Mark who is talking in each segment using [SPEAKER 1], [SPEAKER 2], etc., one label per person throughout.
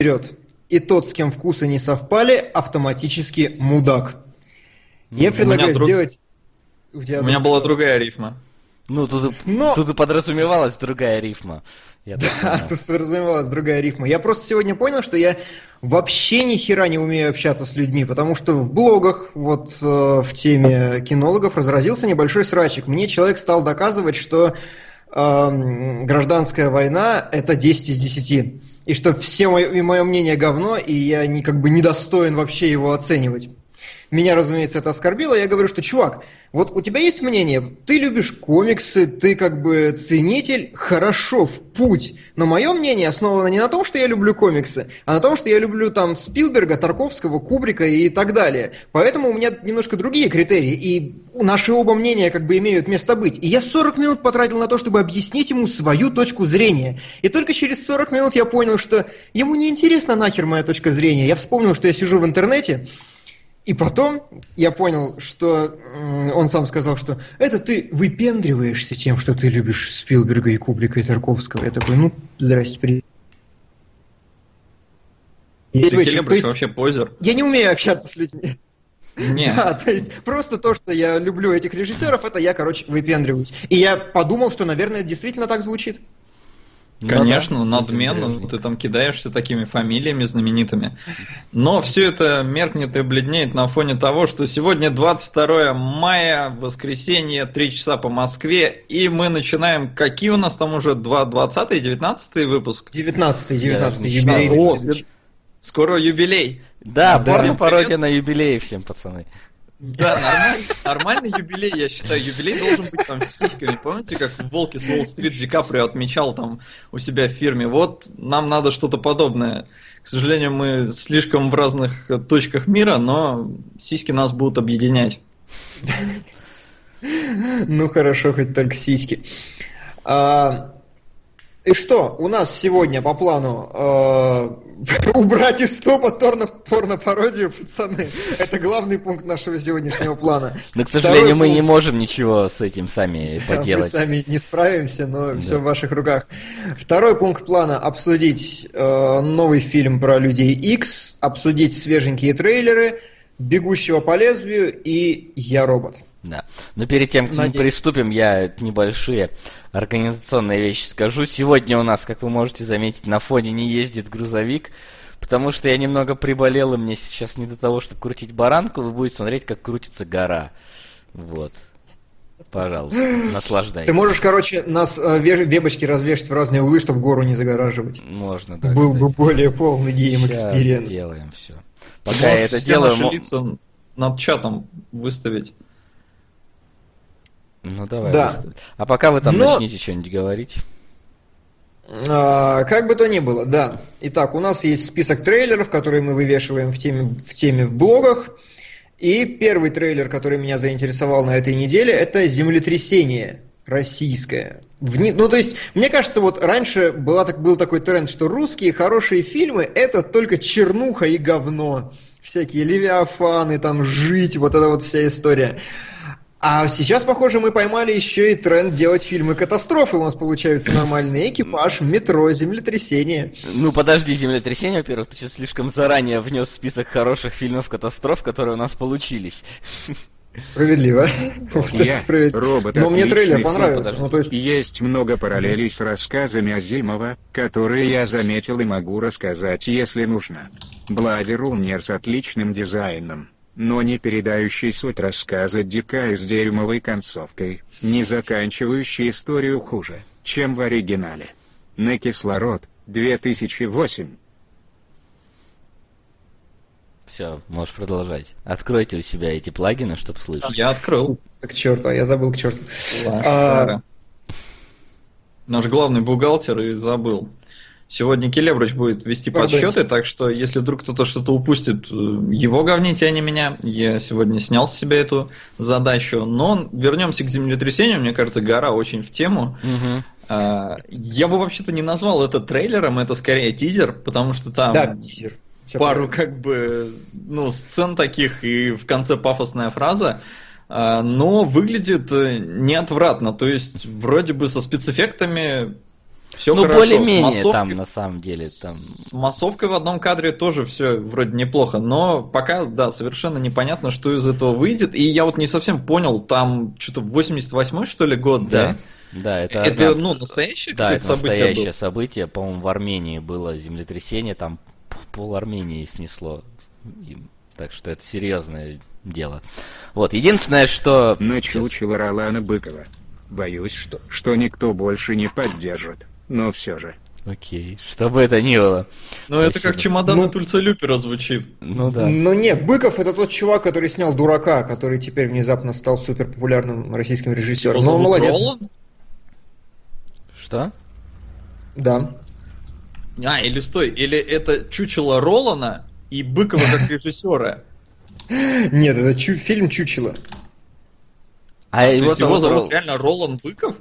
[SPEAKER 1] вперед. И тот, с кем вкусы не совпали, автоматически мудак. Я предлагаю друг... сделать...
[SPEAKER 2] У, у меня была другая рифма.
[SPEAKER 3] Ну, тут, Но... тут и подразумевалась другая рифма.
[SPEAKER 1] Я да, тут подразумевалась другая рифма. Я просто сегодня понял, что я вообще ни хера не умею общаться с людьми, потому что в блогах, вот э, в теме кинологов, разразился небольшой срачик. Мне человек стал доказывать, что э, гражданская война это 10 из 10. И что все мое, мое мнение говно, и я не, как бы недостоин вообще его оценивать. Меня, разумеется, это оскорбило. Я говорю, что, чувак, вот у тебя есть мнение, ты любишь комиксы, ты как бы ценитель, хорошо, в путь. Но мое мнение основано не на том, что я люблю комиксы, а на том, что я люблю там Спилберга, Тарковского, Кубрика и так далее. Поэтому у меня немножко другие критерии, и наши оба мнения как бы имеют место быть. И я 40 минут потратил на то, чтобы объяснить ему свою точку зрения. И только через 40 минут я понял, что ему не интересна нахер моя точка зрения. Я вспомнил, что я сижу в интернете, и потом я понял, что он сам сказал, что это ты выпендриваешься тем, что ты любишь Спилберга и Кубрика и Тарковского. Я такой, ну, здрасте, привет.
[SPEAKER 2] Ты Келебрыч вообще позер.
[SPEAKER 1] Я не умею общаться с людьми.
[SPEAKER 2] Нет. Да,
[SPEAKER 1] то есть просто то, что я люблю этих режиссеров, это я, короче, выпендриваюсь. И я подумал, что, наверное, действительно так звучит.
[SPEAKER 2] Конечно, ну, да, надменно, ты там кидаешься такими фамилиями знаменитыми. Но все это меркнет и бледнеет на фоне того, что сегодня 22 мая, воскресенье, 3 часа по Москве, и мы начинаем, какие у нас там уже 20 19 выпуск?
[SPEAKER 1] 19 19 юбилей. О,
[SPEAKER 2] скоро юбилей.
[SPEAKER 3] Да, да порно-пародия на юбилей всем, пацаны.
[SPEAKER 2] Да, нормальный, нормальный юбилей, я считаю. Юбилей должен быть там с сиськами. Помните, как в «Волке с Уолл-стрит» Ди Каприо отмечал там у себя в фирме? Вот нам надо что-то подобное. К сожалению, мы слишком в разных точках мира, но сиськи нас будут объединять.
[SPEAKER 1] Ну хорошо, хоть только сиськи. А, и что, у нас сегодня по плану э, убрать из топа порно-пародию, пацаны. Это главный пункт нашего сегодняшнего плана.
[SPEAKER 3] Но, к сожалению, Второй мы пункт... не можем ничего с этим сами поделать.
[SPEAKER 1] Мы сами не справимся, но да. все в ваших руках. Второй пункт плана – обсудить э, новый фильм про Людей X, обсудить свеженькие трейлеры, «Бегущего по лезвию» и «Я робот».
[SPEAKER 3] Да. Но перед тем, как Надеюсь. мы приступим, я небольшие организационные вещи скажу. Сегодня у нас, как вы можете заметить, на фоне не ездит грузовик, потому что я немного приболел, и мне сейчас не до того, чтобы крутить баранку, вы будете смотреть, как крутится гора. Вот. Пожалуйста, наслаждайтесь.
[SPEAKER 1] Ты можешь, короче, нас э, вебочки развешивать в разные углы, чтобы гору не загораживать.
[SPEAKER 3] Можно, да.
[SPEAKER 1] Был кстати. бы более полный game experience.
[SPEAKER 3] делаем все. Пока я это делаю... Наши лица
[SPEAKER 2] над чатом выставить.
[SPEAKER 3] Ну давай. Да. А пока вы там Но... начните что-нибудь говорить.
[SPEAKER 1] А, как бы то ни было, да. Итак, у нас есть список трейлеров, которые мы вывешиваем в теме, в теме в блогах. И первый трейлер, который меня заинтересовал на этой неделе, это «Землетрясение» российское. Вни... Ну, то есть, мне кажется, вот раньше была, так, был такой тренд, что русские хорошие фильмы – это только чернуха и говно. Всякие левиафаны, там, жить, вот эта вот вся история. А сейчас, похоже, мы поймали еще и тренд делать фильмы катастрофы. У нас получаются нормальный экипаж, метро, землетрясение.
[SPEAKER 3] Ну подожди, землетрясение, во-первых, ты сейчас слишком заранее внес список хороших фильмов катастроф, которые у нас получились.
[SPEAKER 1] Справедливо.
[SPEAKER 4] Я робот
[SPEAKER 1] Но мне трейлер понравился.
[SPEAKER 4] Ну, то есть... Есть много параллелей с рассказами Азимова, которые я заметил и могу рассказать, если нужно. Блади Руннер с отличным дизайном но не передающий суть рассказа Дика с дерьмовой концовкой, не заканчивающий историю хуже, чем в оригинале. На кислород, 2008.
[SPEAKER 3] Все, можешь продолжать. Откройте у себя эти плагины, чтобы слышать.
[SPEAKER 2] Я открыл.
[SPEAKER 1] К черту, а я забыл к черту.
[SPEAKER 2] А... Наш главный бухгалтер и забыл. Сегодня Келебрыч будет вести Пардоньте. подсчеты, так что если вдруг кто-то что-то упустит, его говните, а не меня. Я сегодня снял с себя эту задачу. Но вернемся к землетрясению. Мне кажется, гора очень в тему. Угу. Я бы вообще-то не назвал это трейлером, это скорее тизер, потому что там
[SPEAKER 1] да, тизер.
[SPEAKER 2] Все пару правильно. как бы ну, сцен таких и в конце пафосная фраза а, но выглядит э, неотвратно. То есть, вроде бы со спецэффектами все
[SPEAKER 3] ну,
[SPEAKER 2] хорошо.
[SPEAKER 3] более-менее
[SPEAKER 2] массовкой,
[SPEAKER 3] там, на самом деле. Там...
[SPEAKER 2] С массовкой в одном кадре тоже все вроде неплохо, но пока, да, совершенно непонятно, что из этого выйдет. И я вот не совсем понял, там что-то 88-й, что ли, год, да?
[SPEAKER 3] Да, да это,
[SPEAKER 2] это
[SPEAKER 3] одна...
[SPEAKER 2] ну, настоящее
[SPEAKER 3] да, это
[SPEAKER 2] событие
[SPEAKER 3] настоящее
[SPEAKER 2] было?
[SPEAKER 3] событие. По-моему, в Армении было землетрясение, там пол Армении снесло. Так что это серьезное дело. Вот, единственное, что...
[SPEAKER 4] Начучило Ролана Быкова. Боюсь, что, что никто больше не поддержит. Но все же.
[SPEAKER 3] Окей, что бы это ни было.
[SPEAKER 2] Ну, это как чемодан ну, Тульца Люпера звучит.
[SPEAKER 3] Ну да.
[SPEAKER 1] Ну нет, Быков это тот чувак, который снял Дурака, который теперь внезапно стал супер популярным российским режиссером.
[SPEAKER 2] Но
[SPEAKER 1] молодец.
[SPEAKER 2] Ролан?
[SPEAKER 3] Что?
[SPEAKER 1] Да.
[SPEAKER 2] А, или стой, или это чучело Ролана и Быкова как режиссера?
[SPEAKER 1] Нет, это фильм Чучело.
[SPEAKER 2] А, его, его зовут реально Ролан Быков?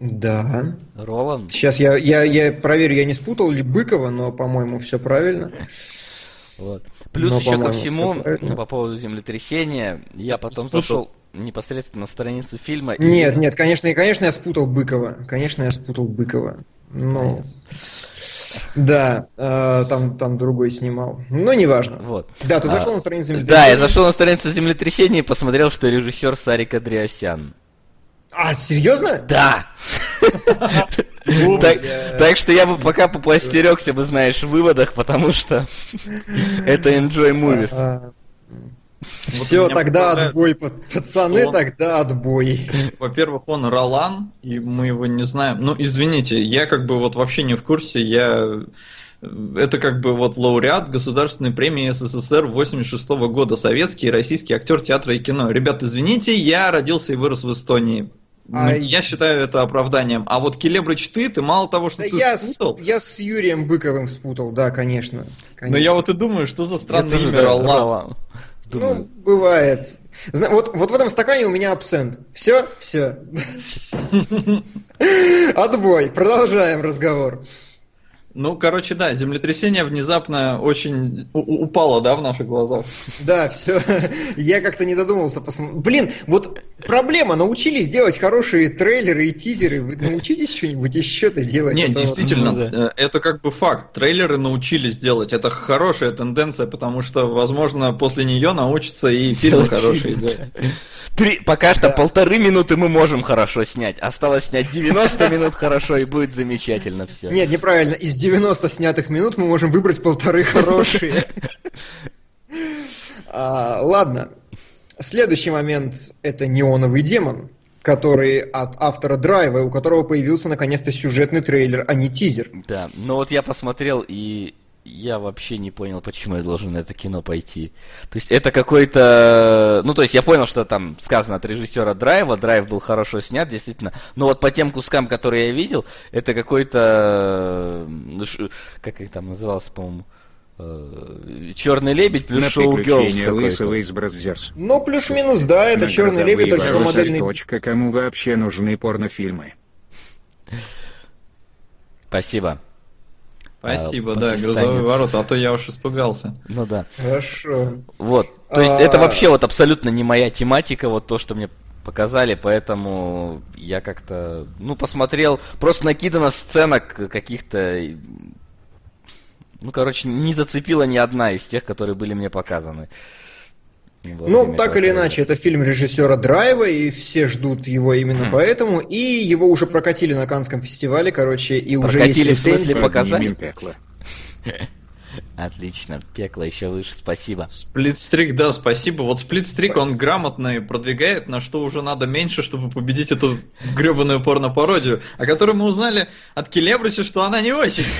[SPEAKER 1] Да.
[SPEAKER 3] Ролан?
[SPEAKER 1] Сейчас я, я, я проверю, я не спутал ли Быкова, но, по-моему, все правильно.
[SPEAKER 3] Вот. Плюс но, еще ко всему, по поводу землетрясения, я потом спутал. зашел непосредственно на страницу фильма.
[SPEAKER 1] Нет, и... нет, конечно, конечно, я спутал Быкова. Конечно, я спутал Быкова. Ну, да, э, там, там другой снимал. Но неважно.
[SPEAKER 3] Вот.
[SPEAKER 1] Да, ты зашел а, на страницу
[SPEAKER 3] землетрясения. Да, я зашел на страницу землетрясения и посмотрел, что режиссер Сарик Андреасян.
[SPEAKER 1] А, серьезно?
[SPEAKER 3] Да. Так что я бы пока попластерегся бы, знаешь, в выводах, потому что это Enjoy Movies.
[SPEAKER 1] Все, тогда отбой, пацаны, тогда отбой.
[SPEAKER 2] Во-первых, он Ролан, и мы его не знаем. Ну, извините, я как бы вот вообще не в курсе, я это как бы вот лауреат Государственной премии СССР 86 -го года, советский и российский актер театра и кино. Ребят, извините, я родился и вырос в Эстонии. А... Я считаю это оправданием. А вот Келебрыч ты, ты мало того, что да ты
[SPEAKER 1] я
[SPEAKER 2] спутал...
[SPEAKER 1] С, я с Юрием Быковым спутал, да, конечно. конечно.
[SPEAKER 2] Но я вот и думаю, что за странное имя Ролан.
[SPEAKER 1] Ну, бывает. Вот, вот в этом стакане у меня абсент. Все, все. Отбой. Продолжаем разговор.
[SPEAKER 2] Ну, короче, да, землетрясение внезапно очень упало, да, в наших глазах.
[SPEAKER 1] Да, все. Я как-то не додумался посмотреть. Блин, вот проблема. Научились делать хорошие трейлеры и тизеры. Вы научитесь что-нибудь еще-то делать?
[SPEAKER 2] Нет, действительно, ну, да. Э, это как бы факт. Трейлеры научились делать. Это хорошая тенденция, потому что, возможно, после нее научатся и фильмы хорошие делать.
[SPEAKER 3] Три, пока что да. полторы минуты мы можем хорошо снять. Осталось снять 90 минут хорошо, и будет замечательно все.
[SPEAKER 1] Нет, неправильно. Из 90 снятых минут мы можем выбрать полторы хорошие. А, ладно. Следующий момент – это «Неоновый демон», который от автора Драйва, у которого появился наконец-то сюжетный трейлер, а не тизер.
[SPEAKER 3] Да, но вот я посмотрел, и я вообще не понял, почему я должен на это кино пойти. То есть это какой-то... Ну, то есть я понял, что там сказано от режиссера Драйва, Драйв был хорошо снят, действительно. Но вот по тем кускам, которые я видел, это какой-то... Как их там назывался, по-моему? Э, Черный лебедь плюс шоу
[SPEAKER 4] Лысого из Brazzers.
[SPEAKER 1] Ну, плюс-минус, да, это Черный лебедь, только модельный...
[SPEAKER 4] Точка, кому вообще нужны порнофильмы.
[SPEAKER 3] Спасибо.
[SPEAKER 2] Спасибо, а, да, грузовые ворота, а то я уж испугался.
[SPEAKER 3] Ну да.
[SPEAKER 1] Хорошо.
[SPEAKER 3] Вот, то есть а... это вообще вот абсолютно не моя тематика, вот то, что мне показали, поэтому я как-то, ну, посмотрел, просто накидано сценок каких-то, ну, короче, не зацепила ни одна из тех, которые были мне показаны.
[SPEAKER 1] Ну, так или иначе, это фильм режиссера Драйва, и все ждут его именно хм. поэтому, и его уже прокатили на Канском фестивале, короче, и
[SPEAKER 3] прокатили,
[SPEAKER 1] уже
[SPEAKER 3] есть в смысле показали? Отлично, пекло еще выше, спасибо.
[SPEAKER 2] Сплитстрик, да, спасибо. Вот сплитстрик, он грамотно продвигает, на что уже надо меньше, чтобы победить эту гребаную порно-пародию, о которой мы узнали от Келебриса, что она не очень.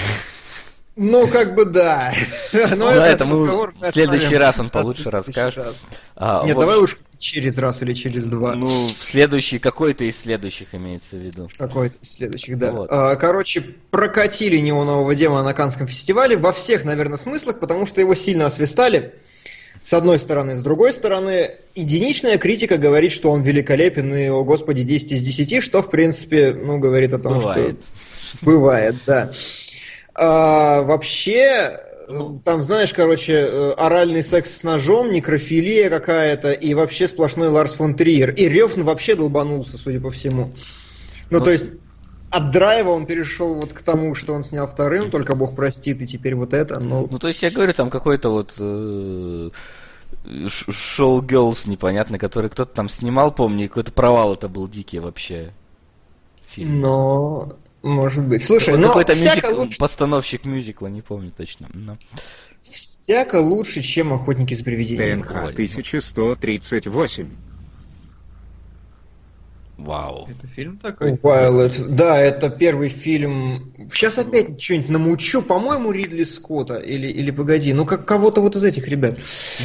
[SPEAKER 1] Ну, как бы да.
[SPEAKER 3] Но ну, это, это мы в следующий раз он получше расскажет.
[SPEAKER 1] А, Нет, вот... давай уж через раз или через два.
[SPEAKER 3] Ну, в следующий, какой-то из следующих имеется в виду.
[SPEAKER 1] Какой-то из следующих, да. Вот. А, короче, прокатили неонового демона на Канском фестивале во всех, наверное, смыслах, потому что его сильно освистали. С одной стороны. С другой стороны, единичная критика говорит, что он великолепен и, о господи, 10 из 10, что, в принципе, ну, говорит о том,
[SPEAKER 3] Бывает.
[SPEAKER 1] что... Бывает, да. А, вообще, там, знаешь, короче, э, оральный секс с ножом, некрофилия какая-то, и вообще сплошной Ларс фон Триер. И Рёфн вообще долбанулся, судя по всему. Ну, ну то есть, от драйва он перешел вот к тому, что он снял вторым, только бог простит, и теперь вот это, ну...
[SPEAKER 3] Ну, то есть я говорю, там какой-то вот э, шоу Girls непонятно, который кто-то там снимал, помню, какой-то провал это был дикий вообще.
[SPEAKER 1] Фильм. Но, может быть. Слушай,
[SPEAKER 3] ну какой-то мюзик... лучше... постановщик мюзикла, не помню точно. Но...
[SPEAKER 1] Всяко лучше, чем охотники за привидениями.
[SPEAKER 4] ТНХ 1138.
[SPEAKER 3] Вау.
[SPEAKER 2] Это фильм такой?
[SPEAKER 1] Violet. Да, это первый фильм. Сейчас опять что-нибудь намучу. По-моему, Ридли Скотта. Или, или погоди. Ну, как кого-то вот из этих ребят.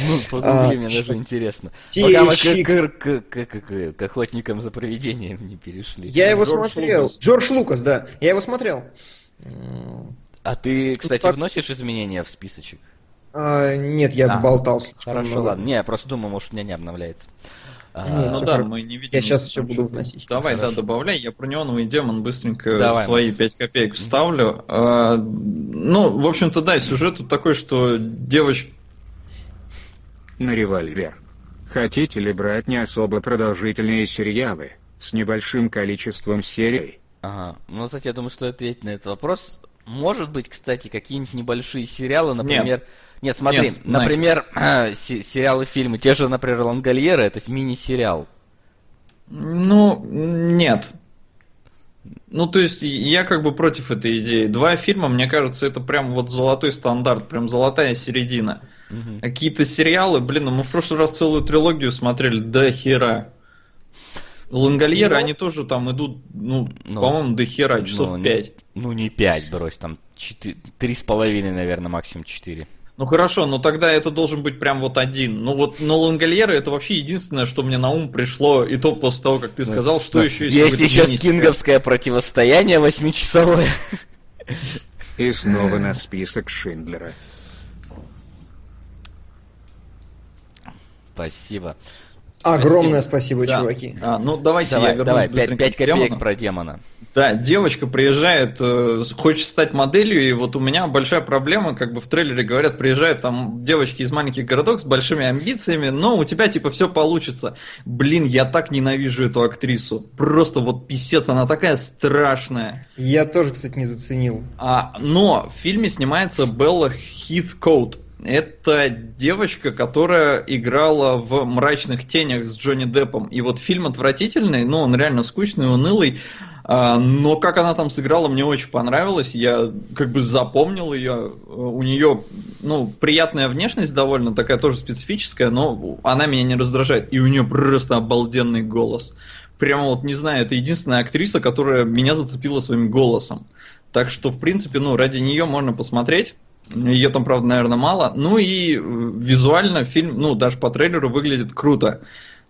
[SPEAKER 3] Ну, погугли, а, мне даже интересно. Пока мы к, к, к, к, к охотникам за привидением не перешли.
[SPEAKER 1] Я его Джордж смотрел. Лукас. Джордж Лукас, да. Я его смотрел.
[SPEAKER 3] А ты, кстати, так... вносишь изменения в списочек?
[SPEAKER 1] А, нет, я а, болтался.
[SPEAKER 3] Хорошо, ладно. Не, я просто думаю, может, у меня не обновляется.
[SPEAKER 2] А, ну да, мы не видим.
[SPEAKER 1] Я сейчас все буду вносить.
[SPEAKER 2] Давай, да, добавляй. Я про неоновый демон быстренько Давай, свои 5 копеек вставлю. А, ну, в общем-то, да, сюжет тут такой, что девочка...
[SPEAKER 4] На револьвер. Хотите ли брать не особо продолжительные сериалы с небольшим количеством серий?
[SPEAKER 3] Ага. Ну, кстати, я думаю, что ответить на этот вопрос. Может быть, кстати, какие-нибудь небольшие сериалы, например... Нет нет, смотри, Нет, например, сериалы, фильмы, те же, например, Лангольеры, это мини-сериал.
[SPEAKER 2] Ну, нет. Ну, то есть, я как бы против этой идеи. Два фильма, мне кажется, это прям вот золотой стандарт, прям золотая середина. Угу. Какие-то сериалы, блин, ну мы в прошлый раз целую трилогию смотрели, до хера. Лангольеры, ну, они тоже там идут, ну, ну по-моему, до хера, часов ну, 5.
[SPEAKER 3] Ну, не 5, брось, там три с половиной, наверное, максимум 4.
[SPEAKER 2] Ну хорошо, но тогда это должен быть прям вот один. Ну вот, но Лангольеры это вообще единственное, что мне на ум пришло, и то после того, как ты сказал, что да. еще
[SPEAKER 3] есть. Есть еще кинговское противостояние восьмичасовое.
[SPEAKER 4] И снова на список Шиндлера.
[SPEAKER 3] Спасибо.
[SPEAKER 1] Огромное спасибо, спасибо чуваки.
[SPEAKER 2] А, ну давайте
[SPEAKER 3] давай, я давай, 5, 5 копеек про демона.
[SPEAKER 2] Да, девочка приезжает, э, хочет стать моделью, и вот у меня большая проблема, как бы в трейлере говорят, приезжают там девочки из маленьких городов с большими амбициями, но у тебя типа все получится. Блин, я так ненавижу эту актрису. Просто вот писец, она такая страшная.
[SPEAKER 1] Я тоже, кстати, не заценил.
[SPEAKER 2] А, но в фильме снимается Белла Хиткоут. Это девочка, которая играла в «Мрачных тенях» с Джонни Деппом. И вот фильм отвратительный, но он реально скучный, унылый. А, но как она там сыграла, мне очень понравилось. Я как бы запомнил ее. У нее, ну, приятная внешность довольно такая тоже специфическая, но она меня не раздражает. И у нее просто обалденный голос. Прямо вот, не знаю, это единственная актриса, которая меня зацепила своим голосом. Так что, в принципе, ну, ради нее можно посмотреть. Ее там, правда, наверное, мало. Ну и э, визуально фильм, ну, даже по трейлеру выглядит круто.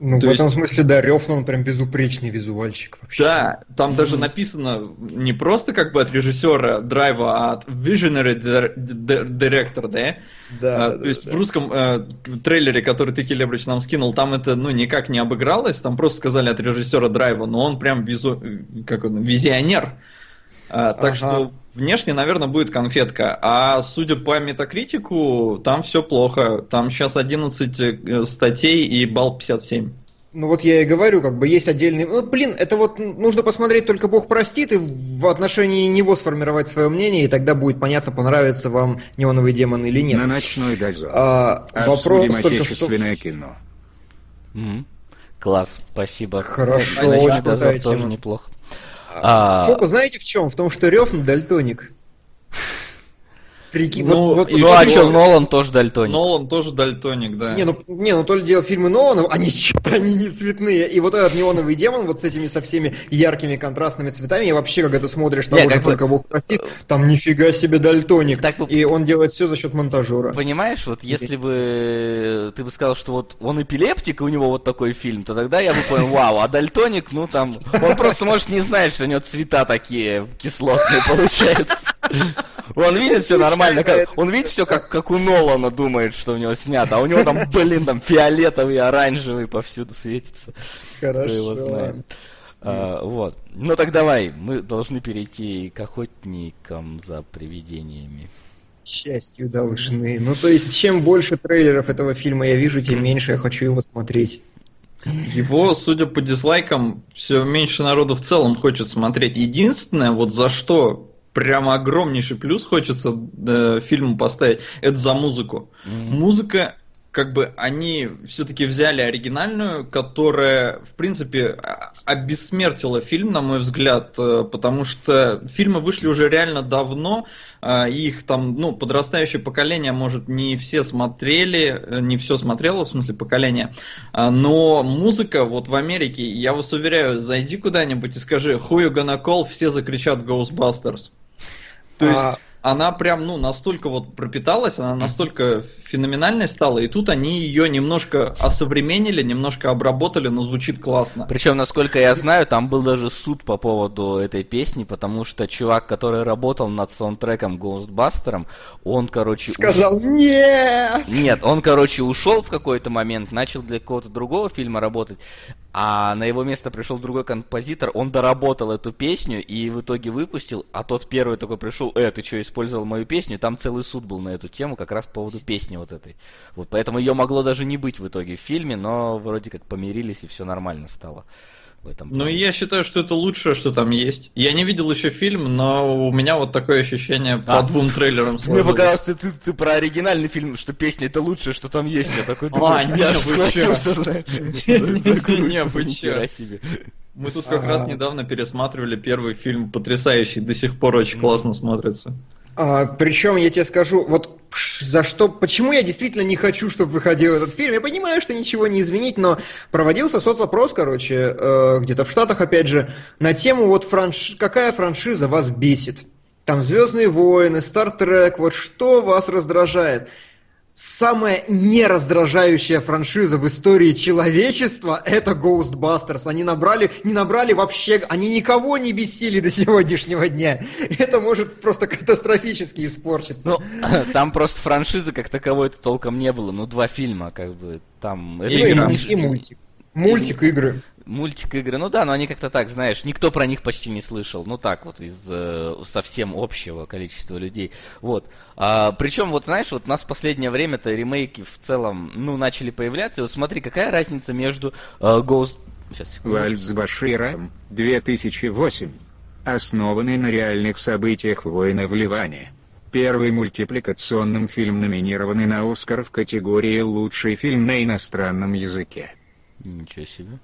[SPEAKER 1] Ну, То в этом смысле, да, Рёфна, он прям безупречный визуальщик вообще.
[SPEAKER 2] Да, там даже написано не просто как бы от режиссера драйва, а от visionary director, да? Да. А, да то есть да. в русском э, трейлере, который ты, Келебрич, нам скинул, там это, ну, никак не обыгралось, там просто сказали от режиссера драйва, но он прям визу... как он, визионер. А, так ага. что внешне, наверное, будет конфетка. А судя по метакритику, там все плохо. Там сейчас 11 э, статей и балл 57.
[SPEAKER 1] Ну вот я и говорю, как бы есть отдельный... Ну, блин, это вот нужно посмотреть, только Бог простит, и в отношении него сформировать свое мнение, и тогда будет понятно, понравится вам неоновый демон или нет.
[SPEAKER 4] На ночной дозор.
[SPEAKER 1] А, вопрос только что...
[SPEAKER 4] кино.
[SPEAKER 3] Mm-hmm. Класс, спасибо.
[SPEAKER 1] Хорошо, очень
[SPEAKER 3] дозор тоже неплохо.
[SPEAKER 1] А... Фокус знаете в чем? В том, что Рев дальтоник.
[SPEAKER 3] Прикинь, ну, вот, вот, ну а что, Нолан тоже дальтоник.
[SPEAKER 2] Нолан тоже дальтоник, да.
[SPEAKER 1] Не, ну, не, ну то ли дело фильмы Нолана, они что-то они не цветные. И вот этот неоновый демон, вот с этими со всеми яркими контрастными цветами, и вообще, когда ты смотришь того же только Бог простит, там нифига себе дальтоник. Так, и он делает все за счет монтажера.
[SPEAKER 3] Понимаешь, вот если бы ты бы сказал, что вот он эпилептик, и у него вот такой фильм, то тогда я бы понял, вау, а дальтоник, ну там, он просто может не знать, что у него цвета такие кислотные получаются. Он видит все нормально, как, он видит все как, как у Нолана думает, что у него снято, а у него там, блин, там фиолетовый, оранжевый повсюду светится.
[SPEAKER 1] Хорошо. Кто его знает.
[SPEAKER 3] А, вот. Ну так давай, мы должны перейти к охотникам за привидениями.
[SPEAKER 1] Счастью должны. Ну то есть, чем больше трейлеров этого фильма я вижу, тем меньше я хочу его смотреть.
[SPEAKER 2] Его, судя по дизлайкам, все меньше народу в целом хочет смотреть. Единственное, вот за что прямо огромнейший плюс хочется э, фильму поставить, это за музыку. Mm-hmm. Музыка как бы они все-таки взяли оригинальную, которая, в принципе, обессмертила фильм, на мой взгляд, э, потому что фильмы вышли уже реально давно, э, их там, ну, подрастающее поколение, может, не все смотрели, э, не все смотрело, в смысле, поколение, но музыка вот в Америке, я вас уверяю, зайди куда-нибудь и скажи «Who you gonna call?» все закричат «Ghostbusters». То а, есть она прям, ну, настолько вот пропиталась, она настолько феноменальной стала, и тут они ее немножко осовременили, немножко обработали, но звучит классно.
[SPEAKER 3] Причем, насколько я знаю, там был даже суд по поводу этой песни, потому что чувак, который работал над саундтреком Ghostbuster, он, короче...
[SPEAKER 1] Сказал уш... нет!
[SPEAKER 3] Нет, он, короче, ушел в какой-то момент, начал для какого-то другого фильма работать, а на его место пришел другой композитор, он доработал эту песню и в итоге выпустил, а тот первый такой пришел, э, ты что, использовал мою песню? там целый суд был на эту тему, как раз по поводу песни вот этой. Вот, поэтому ее могло даже не быть в итоге в фильме, но вроде как помирились и все нормально стало
[SPEAKER 2] в этом. Ну, я считаю, что это лучшее, что там есть. Я не видел еще фильм, но у меня вот такое ощущение а, по двум трейлерам
[SPEAKER 3] Мне показалось, ты, ты, ты про оригинальный фильм, что песня это лучшее, что там есть. Я такой,
[SPEAKER 2] а, не, я схватился, Не, вы че? Мы тут как раз недавно пересматривали первый фильм, потрясающий, до сих пор очень классно смотрится.
[SPEAKER 1] А, причем я тебе скажу, вот за что, почему я действительно не хочу, чтобы выходил этот фильм. Я понимаю, что ничего не изменить, но проводился соцопрос, короче, э, где-то в Штатах, опять же, на тему вот франш... какая франшиза вас бесит. Там Звездные войны, Стартрек, вот что вас раздражает самая нераздражающая франшиза в истории человечества – это Ghostbusters. Они набрали, не набрали вообще, они никого не бесили до сегодняшнего дня. Это может просто катастрофически испорчиться. Ну,
[SPEAKER 3] там просто франшизы как таковой-то толком не было. Ну, два фильма, как бы, там...
[SPEAKER 1] И, это, и, и мультик. Мультик, игры.
[SPEAKER 3] Мультик игры, ну да, но они как-то так, знаешь, никто про них почти не слышал. Ну так вот, из э, совсем общего количества людей. Вот. А, причем, вот знаешь, вот у нас в последнее время-то ремейки в целом, ну, начали появляться. И вот смотри, какая разница между э, Ghost...
[SPEAKER 4] Сейчас, секунду. Вальс Башира, 2008. Основанный на реальных событиях войны в Ливане. Первый мультипликационный фильм, номинированный на Оскар в категории «Лучший фильм на иностранном языке».
[SPEAKER 3] Ничего себе.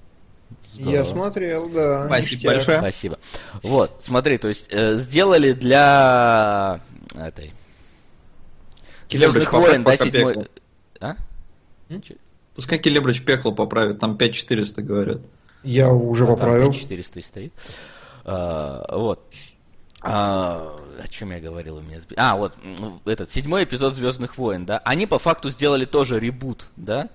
[SPEAKER 1] Здорово. Я смотрел, да.
[SPEAKER 3] Спасибо ништяк. большое. Спасибо. Вот, смотри, то есть э, сделали для этой
[SPEAKER 2] Звездных войн, да, седьмой... А? Пускай Келебрыч пекло поправит, там 5400 говорят.
[SPEAKER 1] Я уже а, поправил.
[SPEAKER 3] 5400 стоит. А, вот. А, о чем я говорил у меня? А, вот, этот, седьмой эпизод Звездных войн, да? Они по факту сделали тоже ребут, да?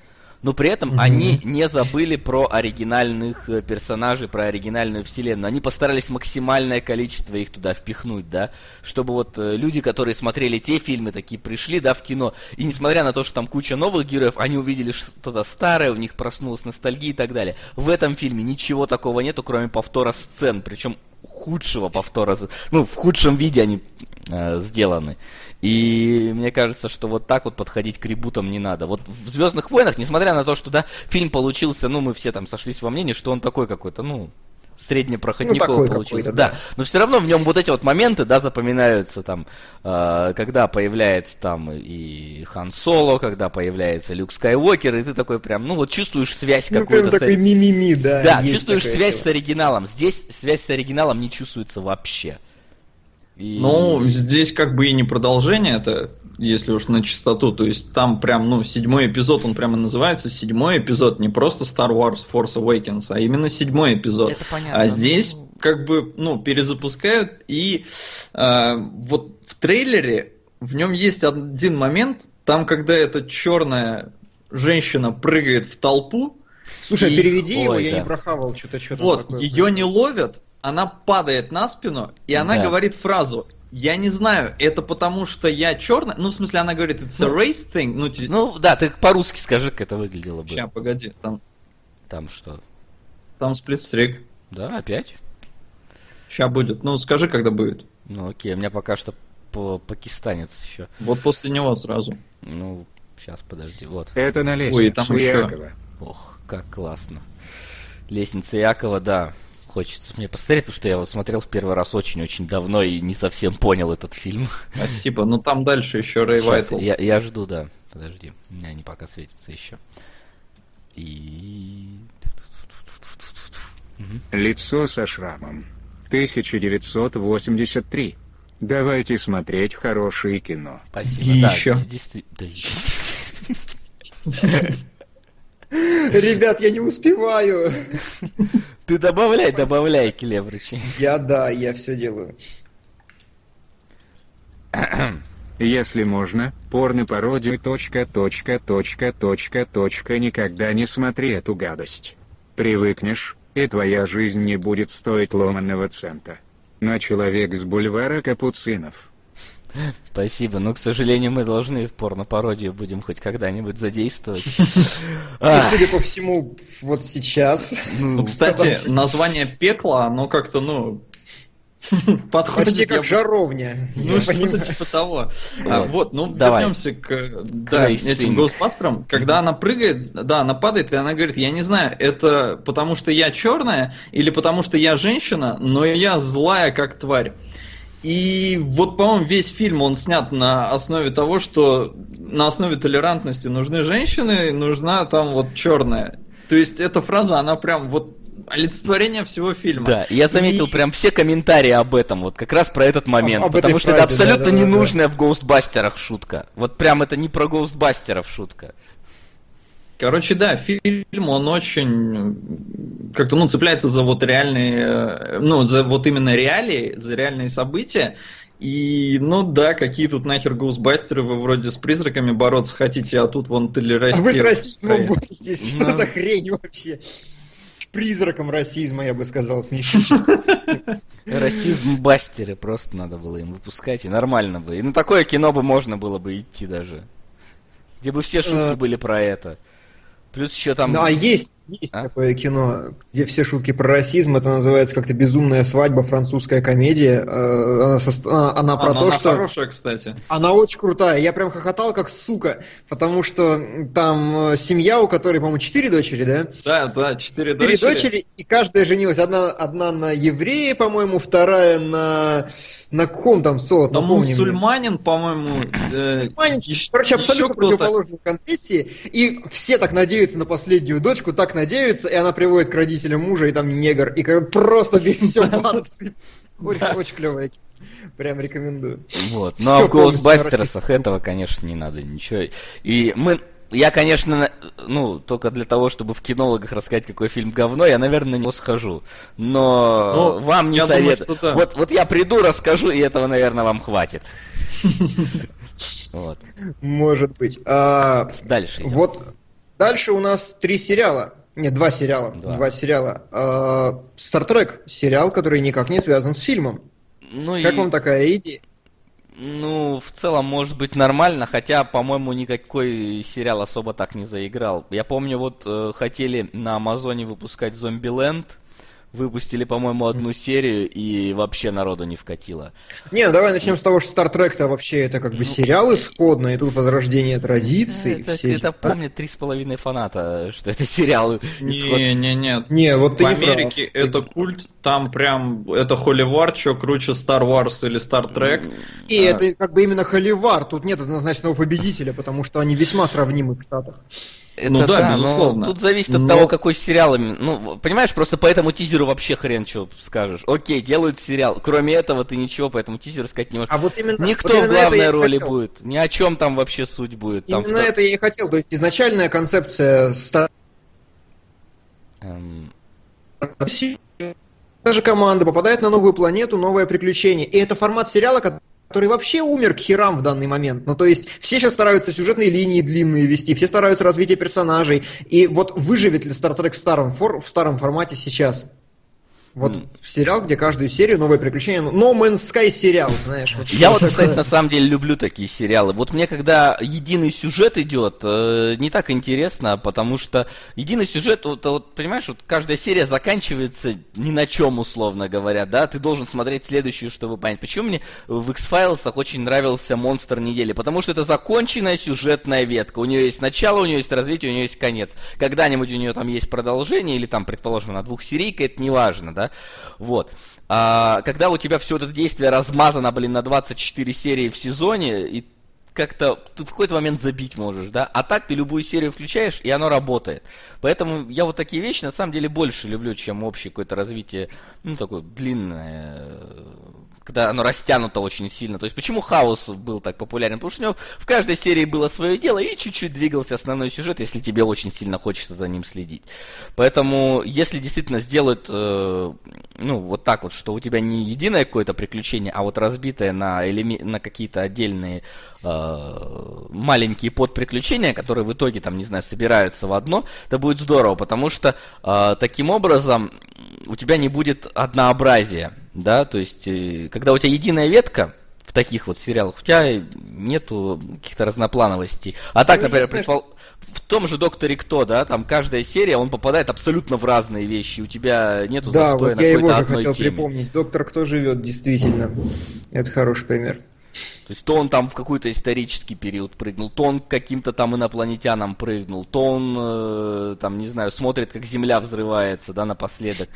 [SPEAKER 3] Но при этом mm-hmm. они не забыли про оригинальных э, персонажей, про оригинальную вселенную. Они постарались максимальное количество их туда впихнуть, да, чтобы вот э, люди, которые смотрели те фильмы, такие пришли, да, в кино, и несмотря на то, что там куча новых героев, они увидели что-то старое, у них проснулась ностальгия и так далее. В этом фильме ничего такого нету, кроме повтора сцен, причем худшего повтора, ну, в худшем виде они э, сделаны. И мне кажется, что вот так вот подходить к ребутам не надо. Вот в Звездных войнах, несмотря на то, что да, фильм получился, ну, мы все там сошлись во мнении, что он такой какой-то, ну, среднепроходниковый ну, получился. Да. да. Но все равно в нем вот эти вот моменты, да, запоминаются там, э, когда появляется там и Хан Соло, когда появляется Люк Скайуокер, и ты такой прям, ну вот чувствуешь связь ну, какую-то.
[SPEAKER 1] Прям такой ми-ми-ми, да.
[SPEAKER 3] Да, чувствуешь связь тема. с оригиналом. Здесь связь с оригиналом не чувствуется вообще.
[SPEAKER 2] И... Ну, здесь как бы и не продолжение это, если уж на чистоту. То есть там прям, ну, седьмой эпизод, он прямо называется седьмой эпизод, не просто Star Wars Force Awakens, а именно седьмой эпизод. Это понятно. А здесь как бы, ну, перезапускают, и э, вот в трейлере в нем есть один момент, там, когда эта черная женщина прыгает в толпу.
[SPEAKER 1] Слушай, и... переведи Ой, его, да. я не прохавал что-то, что-то.
[SPEAKER 2] Вот, ее не ловят, она падает на спину, и она да. говорит фразу я не знаю, это потому что я черный. Ну, в смысле, она говорит, it's a ну, race thing. Ну,
[SPEAKER 3] ти... ну да, ты по-русски скажи, как это выглядело бы.
[SPEAKER 2] Сейчас, погоди, там.
[SPEAKER 3] Там что?
[SPEAKER 2] Там сплитстрик.
[SPEAKER 3] Да, опять?
[SPEAKER 2] Сейчас будет. Ну, скажи, когда будет.
[SPEAKER 3] Ну, окей, у меня пока что по пакистанец еще.
[SPEAKER 2] Вот после него сразу.
[SPEAKER 3] Ну, сейчас, подожди, вот.
[SPEAKER 4] Это на лестницу
[SPEAKER 2] Ой, там еще.
[SPEAKER 3] Ох, как классно. Лестница Якова, да, хочется мне посмотреть, потому что я его смотрел в первый раз очень-очень давно и не совсем понял этот фильм.
[SPEAKER 2] Спасибо. Ну там дальше еще Рэй Вайтл.
[SPEAKER 3] Я, я жду, да. Подожди, у меня не пока светится еще. И...
[SPEAKER 4] Лицо со шрамом. 1983. Давайте смотреть хорошее кино.
[SPEAKER 3] Спасибо.
[SPEAKER 2] И
[SPEAKER 3] да,
[SPEAKER 2] еще.
[SPEAKER 3] Действительно.
[SPEAKER 1] Ребят, я не успеваю.
[SPEAKER 3] Ты добавляй, добавляй, Келебрычи.
[SPEAKER 1] Я да, я все делаю.
[SPEAKER 4] Если можно, порно-пародию точка, точка, точка, точка, точка, никогда не смотри эту гадость. Привыкнешь, и твоя жизнь не будет стоить ломаного цента. На человек с бульвара Капуцинов.
[SPEAKER 3] Спасибо. Но, к сожалению, мы должны в порно-пародию будем хоть когда-нибудь задействовать. А,
[SPEAKER 1] Судя по всему, вот сейчас.
[SPEAKER 2] Ну, кстати, название пекла, оно как-то, ну, подходит.
[SPEAKER 1] Почти
[SPEAKER 2] я
[SPEAKER 1] как
[SPEAKER 2] бы-
[SPEAKER 1] жаровня.
[SPEAKER 2] Ну,
[SPEAKER 1] Я
[SPEAKER 2] что-то
[SPEAKER 1] понимаю.
[SPEAKER 2] типа того. А,
[SPEAKER 3] Вот.
[SPEAKER 2] Ну,
[SPEAKER 3] Давай.
[SPEAKER 2] вернемся к да,
[SPEAKER 3] Крейсинг.
[SPEAKER 2] этим Гоустбастерам. Когда она прыгает, да, она падает, и она говорит, я не знаю, это потому что я черная или потому что я женщина, но я злая как тварь. И вот, по-моему, весь фильм он снят на основе того, что на основе толерантности нужны женщины, нужна там вот черная. То есть эта фраза, она прям вот олицетворение всего фильма.
[SPEAKER 3] Да, я заметил
[SPEAKER 2] И-
[SPEAKER 3] прям все комментарии об этом, вот как раз про этот момент,
[SPEAKER 1] об
[SPEAKER 3] потому что это
[SPEAKER 1] фразе,
[SPEAKER 3] абсолютно
[SPEAKER 1] да-да-да-да.
[SPEAKER 3] ненужная в Гоустбастерах шутка. Вот прям это не про Гоустбастеров шутка.
[SPEAKER 2] Короче, да, фильм, он очень как-то, ну, цепляется за вот реальные, э, ну, за вот именно реалии, за реальные события. И, ну да, какие тут нахер гоусбастеры, вы вроде с призраками бороться хотите, а тут вон толерасти.
[SPEAKER 1] А вы с расизмом боретесь. Что
[SPEAKER 3] Ну.
[SPEAKER 1] за хрень вообще? С призраком расизма, я бы сказал, смешно.
[SPEAKER 3] Расизм бастеры просто надо было им выпускать, и нормально бы. И на такое кино бы можно было бы идти даже. Где бы все шутки
[SPEAKER 1] Э.
[SPEAKER 3] были про это. Плюс еще там...
[SPEAKER 1] Ну, а есть, есть
[SPEAKER 3] А?
[SPEAKER 1] такое кино, где все шутки про расизм, это называется как-то «Безумная свадьба», французская комедия. Э, Она, сос- а, она
[SPEAKER 2] А,
[SPEAKER 1] про
[SPEAKER 2] ну,
[SPEAKER 1] то,
[SPEAKER 2] она
[SPEAKER 1] что...
[SPEAKER 2] хорошая, кстати.
[SPEAKER 1] Она очень крутая. Я прям хохотал как сука, потому что там э, семья, у которой, по-моему, четыре дочери, да?
[SPEAKER 2] Да, да, четыре
[SPEAKER 1] Четыре
[SPEAKER 2] дочери.
[SPEAKER 1] дочери, и каждая женилась. Одна, одна на еврея, по-моему, вторая на... На ком там напомни мне.
[SPEAKER 2] мусульманин, по-моему, э,
[SPEAKER 1] Мусульмане,
[SPEAKER 2] ещё-
[SPEAKER 1] короче, абсолютно
[SPEAKER 2] кто-то.
[SPEAKER 1] противоположные конфессии, и все так надеются на последнюю дочку, так надеются, и она приводит к родителям мужа, и там негр, и как просто все Очень, очень клевое кино. Прям рекомендую.
[SPEAKER 3] Вот. Ну а в Гоустбастерсах этого, конечно, не надо ничего. И мы. Я, конечно, ну, только для того, чтобы в кинологах рассказать, какой фильм говно, я, наверное, на него схожу. Но
[SPEAKER 2] Ну,
[SPEAKER 3] вам не
[SPEAKER 2] думаю,
[SPEAKER 3] советую.
[SPEAKER 2] что да.
[SPEAKER 3] вот, вот я приду, расскажу, и этого, наверное, вам хватит. Вот.
[SPEAKER 1] Может быть. А,
[SPEAKER 3] Дальше. идем.
[SPEAKER 1] вот дальше у нас три сериала. Нет, два сериала.
[SPEAKER 3] Два.
[SPEAKER 1] Два сериала. А, Стартрек сериал, который никак не связан с фильмом.
[SPEAKER 3] Ну,
[SPEAKER 1] Как
[SPEAKER 3] и-
[SPEAKER 1] вам такая идея?
[SPEAKER 3] Ну, в целом, может быть, нормально, хотя, по-моему, никакой сериал особо так не заиграл. Я помню, вот э, хотели на Амазоне выпускать Зомбиленд, выпустили, по-моему, одну серию, и вообще народу не вкатило.
[SPEAKER 1] Не, ну давай начнем с того, что Стартрек-то вообще это как бы сериал исходный, и тут возрождение традиций.
[SPEAKER 3] это,
[SPEAKER 1] все
[SPEAKER 3] это
[SPEAKER 1] эти-
[SPEAKER 3] помнит три с половиной фаната, что это сериал. исход-
[SPEAKER 2] Не, не, нет.
[SPEAKER 1] Не, вот ты
[SPEAKER 2] В
[SPEAKER 1] не прав.
[SPEAKER 2] Америке это культ, там прям это холивар, что круче Star Wars или Star Trek.
[SPEAKER 1] И
[SPEAKER 2] А.
[SPEAKER 1] это как бы именно холивар, тут нет однозначного победителя, потому что они весьма сравнимы в Штатах.
[SPEAKER 3] Это
[SPEAKER 2] Ну да,
[SPEAKER 3] но
[SPEAKER 2] безусловно.
[SPEAKER 3] Тут зависит от
[SPEAKER 2] Но-
[SPEAKER 3] того, какой сериал. именно. Ну, понимаешь, просто по этому тизеру вообще хрен что скажешь. Окей, делают сериал. Кроме этого, ты ничего по этому тизеру сказать не можешь.
[SPEAKER 1] А вот именно
[SPEAKER 3] Никто
[SPEAKER 1] вот
[SPEAKER 3] в
[SPEAKER 1] именно это
[SPEAKER 3] главной роли
[SPEAKER 1] хотел.
[SPEAKER 3] будет. Ни о чем там вообще суть будет. Там
[SPEAKER 1] Именно
[SPEAKER 3] вто-
[SPEAKER 1] это я и хотел. То есть изначальная концепция
[SPEAKER 3] Эм,
[SPEAKER 1] Та же команда попадает на новую планету, новое приключение. И это формат сериала, который вообще умер к херам в данный момент. Ну, то есть, все сейчас стараются сюжетные линии длинные вести, все стараются развитие персонажей. И вот выживет ли Star Trek в старом, фор- в старом формате сейчас? Вот mm. сериал, где каждую серию новое приключение. No Man's Sky сериал, знаешь. Вот
[SPEAKER 3] Я вот, кстати, на самом деле люблю такие сериалы. Вот мне, когда единый сюжет идет, э, не так интересно, потому что единый сюжет, вот, вот понимаешь, вот каждая серия заканчивается ни на чем, условно говоря, да, ты должен смотреть следующую, чтобы понять. Почему мне в X-Files очень нравился монстр недели? Потому что это законченная сюжетная ветка. У нее есть начало, у нее есть развитие, у нее есть конец. Когда-нибудь у нее там есть продолжение, или там, предположим, на двух серийка, это не важно, да да, вот. А, когда у тебя все это действие размазано, блин, на 24 серии в сезоне, и как-то ты в какой-то момент забить можешь, да, а так ты любую серию включаешь, и оно работает. Поэтому я вот такие вещи на самом деле больше люблю, чем общее какое-то развитие, ну, такое длинное, когда оно растянуто очень сильно. То есть почему Хаос был так популярен? Потому что у него в каждой серии было свое дело и чуть-чуть двигался основной сюжет, если тебе очень сильно хочется за ним следить. Поэтому, если действительно сделают, э, ну, вот так вот, что у тебя не единое какое-то приключение, а вот разбитое на, элеме- на какие-то отдельные маленькие подприключения, которые в итоге, там, не знаю, собираются в одно, это будет здорово, потому что э, таким образом у тебя не будет однообразия, да, то есть, э, когда у тебя единая ветка, в таких вот сериалах, у тебя нету каких-то разноплановостей. А так, ну, например, предпол... в том же Докторе Кто, да, там каждая серия, он попадает абсолютно в разные вещи, у тебя нету
[SPEAKER 1] да, застоя вот на я его же хотел теме. припомнить. Доктор Кто живет, действительно. Это хороший пример.
[SPEAKER 3] То есть то он там в какой-то исторический период прыгнул, то он каким-то там инопланетянам прыгнул, то он э, там, не знаю, смотрит, как Земля взрывается, да, напоследок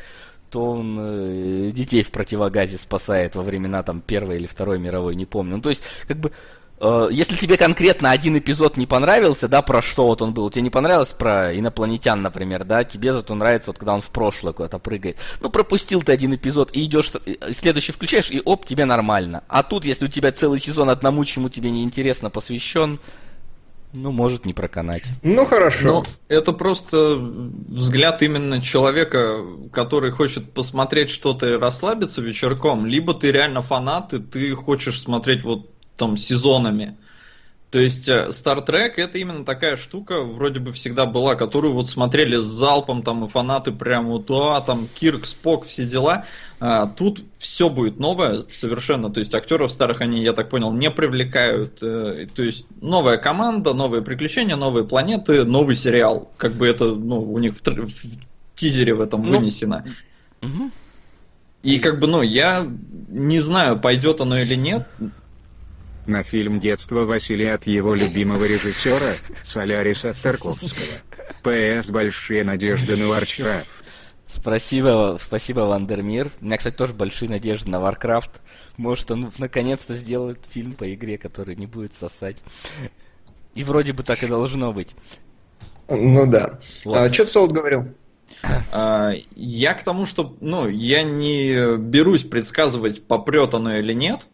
[SPEAKER 3] то он э, детей в противогазе спасает во времена там Первой или Второй мировой, не помню. Ну, то есть, как бы, если тебе конкретно один эпизод не понравился, да, про что вот он был, тебе не понравилось про инопланетян, например, да, тебе зато нравится, вот когда он в прошлое куда-то прыгает. Ну, пропустил ты один эпизод и идешь, э, следующий включаешь, и оп, тебе нормально. А тут, если у тебя целый сезон одному, чему тебе не интересно, посвящен, ну, может не проканать.
[SPEAKER 2] Ну, хорошо. Но это просто взгляд именно человека, который хочет посмотреть что-то и расслабиться вечерком. Либо ты реально фанат, и ты хочешь смотреть вот там сезонами. То есть э, Star Trek это именно такая штука, вроде бы всегда была, которую вот смотрели с залпом, там и фанаты прям вот, а, там Кирк, Спок, все дела. А, тут все будет новое совершенно, то есть актеров старых они, я так понял, не привлекают. Э, то есть новая команда, новые приключения, новые планеты, новый сериал. Как бы это, ну, у них в, в тизере в этом ну, вынесено. Угу. И как бы, ну, я не знаю, пойдет оно или нет
[SPEAKER 4] на фильм детства Василия от его любимого режиссера, Соляриса Тарковского. П.С. Большие надежды на Warcraft.
[SPEAKER 3] Спасибо, спасибо, Вандермир. У меня, кстати, тоже большие надежды на Warcraft. Может, он наконец-то сделает фильм по игре, который не будет сосать. И вроде бы так и должно быть.
[SPEAKER 1] Ну да. Вот. А, что Солд говорил?
[SPEAKER 2] А, я к тому, что, ну, я не берусь предсказывать, попрет оно или нет.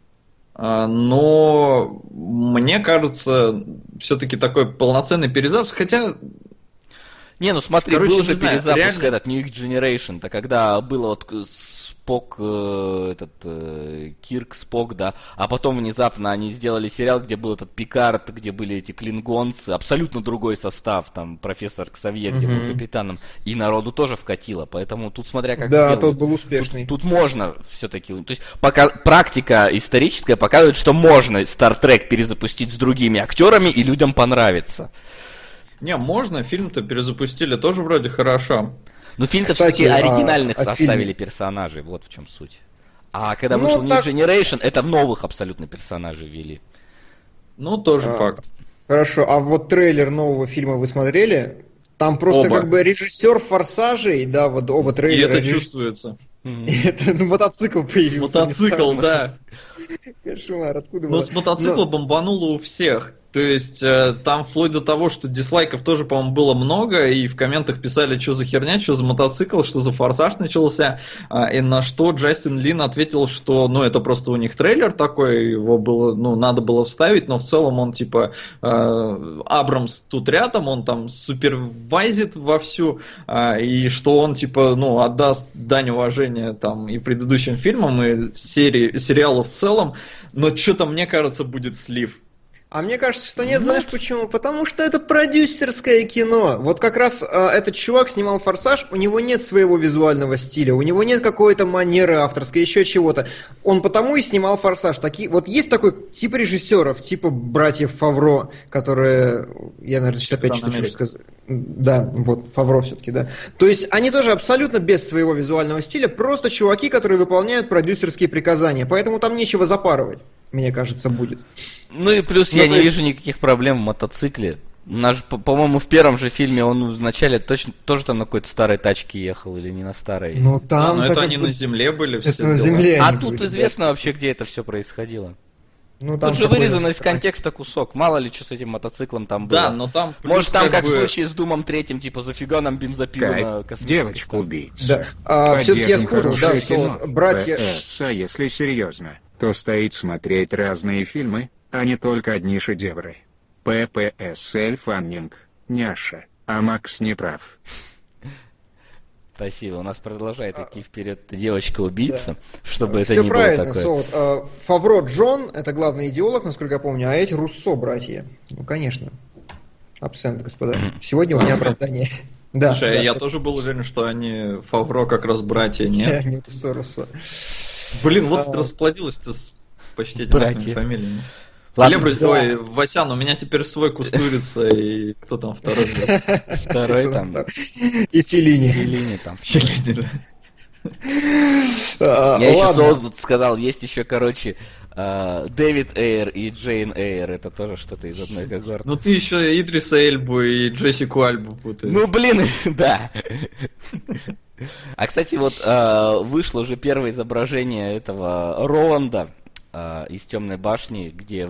[SPEAKER 2] А, но мне кажется, все-таки такой полноценный перезапуск, хотя
[SPEAKER 3] не, ну смотри, Короче, был же перезапуск реально... этот New Generation, то когда было вот Спок, э, этот э, Кирк Спок, да, а потом внезапно они сделали сериал, где был этот Пикард, где были эти клингонцы, абсолютно другой состав, там профессор Ксавье, где был капитаном, и народу тоже вкатило, поэтому тут смотря как
[SPEAKER 1] Да, сделают. тот был успешный.
[SPEAKER 3] Тут, тут можно все-таки, то есть пока практика историческая показывает, что можно Star Trek перезапустить с другими актерами и людям понравится.
[SPEAKER 2] Не, можно, фильм-то перезапустили тоже вроде хорошо.
[SPEAKER 3] Ну, фильм-то все-таки а, оригинальных а, составили фильм... персонажей, вот в чем суть. А когда ну, вышел так... New Generation, это новых абсолютно персонажей ввели.
[SPEAKER 2] Ну, тоже а, факт.
[SPEAKER 1] Хорошо, а вот трейлер нового фильма вы смотрели? Там просто оба. как бы режиссер форсажей, да, вот оба трейлера.
[SPEAKER 2] И это чувствуется.
[SPEAKER 1] Это ну, мотоцикл появился.
[SPEAKER 2] Мотоцикл, да.
[SPEAKER 1] Кошмар, откуда
[SPEAKER 2] Ну, с мотоцикла бомбануло у всех. То есть э, там вплоть до того, что дизлайков тоже, по-моему, было много, и в комментах писали, что за херня, что за мотоцикл, что за форсаж начался. А, и на что Джастин Лин ответил, что ну это просто у них трейлер такой, его было, ну, надо было вставить, но в целом он типа э, Абрамс тут рядом, он там супервайзит вовсю, э, и что он типа, ну, отдаст дань уважения там и предыдущим фильмам, и серии, сериалу в целом, но что-то, мне кажется, будет слив.
[SPEAKER 1] А мне кажется, что нет, знаешь почему? Потому что это продюсерское кино. Вот как раз э, этот чувак снимал «Форсаж», у него нет своего визуального стиля, у него нет какой-то манеры авторской, еще чего-то. Он потому и снимал «Форсаж». Такие, вот есть такой тип режиссеров, типа братьев Фавро, которые, я, наверное, сейчас опять что-то сказать. Да, вот, Фавро все-таки, да. То есть они тоже абсолютно без своего визуального стиля, просто чуваки, которые выполняют продюсерские приказания. Поэтому там нечего запарывать мне кажется, будет.
[SPEAKER 3] Ну и плюс ну, я не есть... вижу никаких проблем в мотоцикле. Наш, по-моему, в первом же фильме он вначале точно тоже там на какой-то старой тачке ехал или не на старой.
[SPEAKER 2] Ну там. Ну, это они на земле были
[SPEAKER 3] все. Это на земле. А тут были, известно да. вообще, где это все происходило. Ну, там Тут же вырезано из контекста кусок. Мало ли, что с этим мотоциклом там было.
[SPEAKER 2] Да, но там...
[SPEAKER 3] Может, там, как, как бы... в случае с Думом третьим, типа, зафига нам бензопилу на
[SPEAKER 4] космический Девочку убить.
[SPEAKER 1] Да. А, все-таки я спутал, да, что братья...
[SPEAKER 4] А если серьезно, то стоит смотреть разные фильмы, а не только одни шедевры. ППС Эльфаннинг, няша, а Макс не прав.
[SPEAKER 3] Спасибо. У нас продолжает идти вперед девочка-убийца, да. чтобы Все это не
[SPEAKER 1] правильно,
[SPEAKER 3] было такое.
[SPEAKER 1] Солод. А, Фавро Джон – это главный идеолог, насколько я помню, а эти Руссо братья. Ну, конечно. Абсент, господа. Сегодня у меня оправдание.
[SPEAKER 2] Да, Слушай, да, я тоже был уверен, что они Фавро как раз братья, нет?
[SPEAKER 1] Не, Руссо, Руссо.
[SPEAKER 2] Блин, вот а... расплодилось-то с почти одинаковыми фамилиями. Ладно, Лебры, да. ой, Васян, у меня теперь свой кустурица, и кто там второй?
[SPEAKER 3] Второй там.
[SPEAKER 1] И Филини.
[SPEAKER 3] Филини там. Филини, Я еще Солод сказал, есть еще, короче, а, Дэвид Эйр и Джейн Эйр, это тоже что-то из одной когорты.
[SPEAKER 2] Ну ты еще Идриса Эльбу и Джессику Альбу путаешь.
[SPEAKER 3] Ну блин, да. А кстати, вот а, вышло уже первое изображение этого Роланда а, из Темной башни, где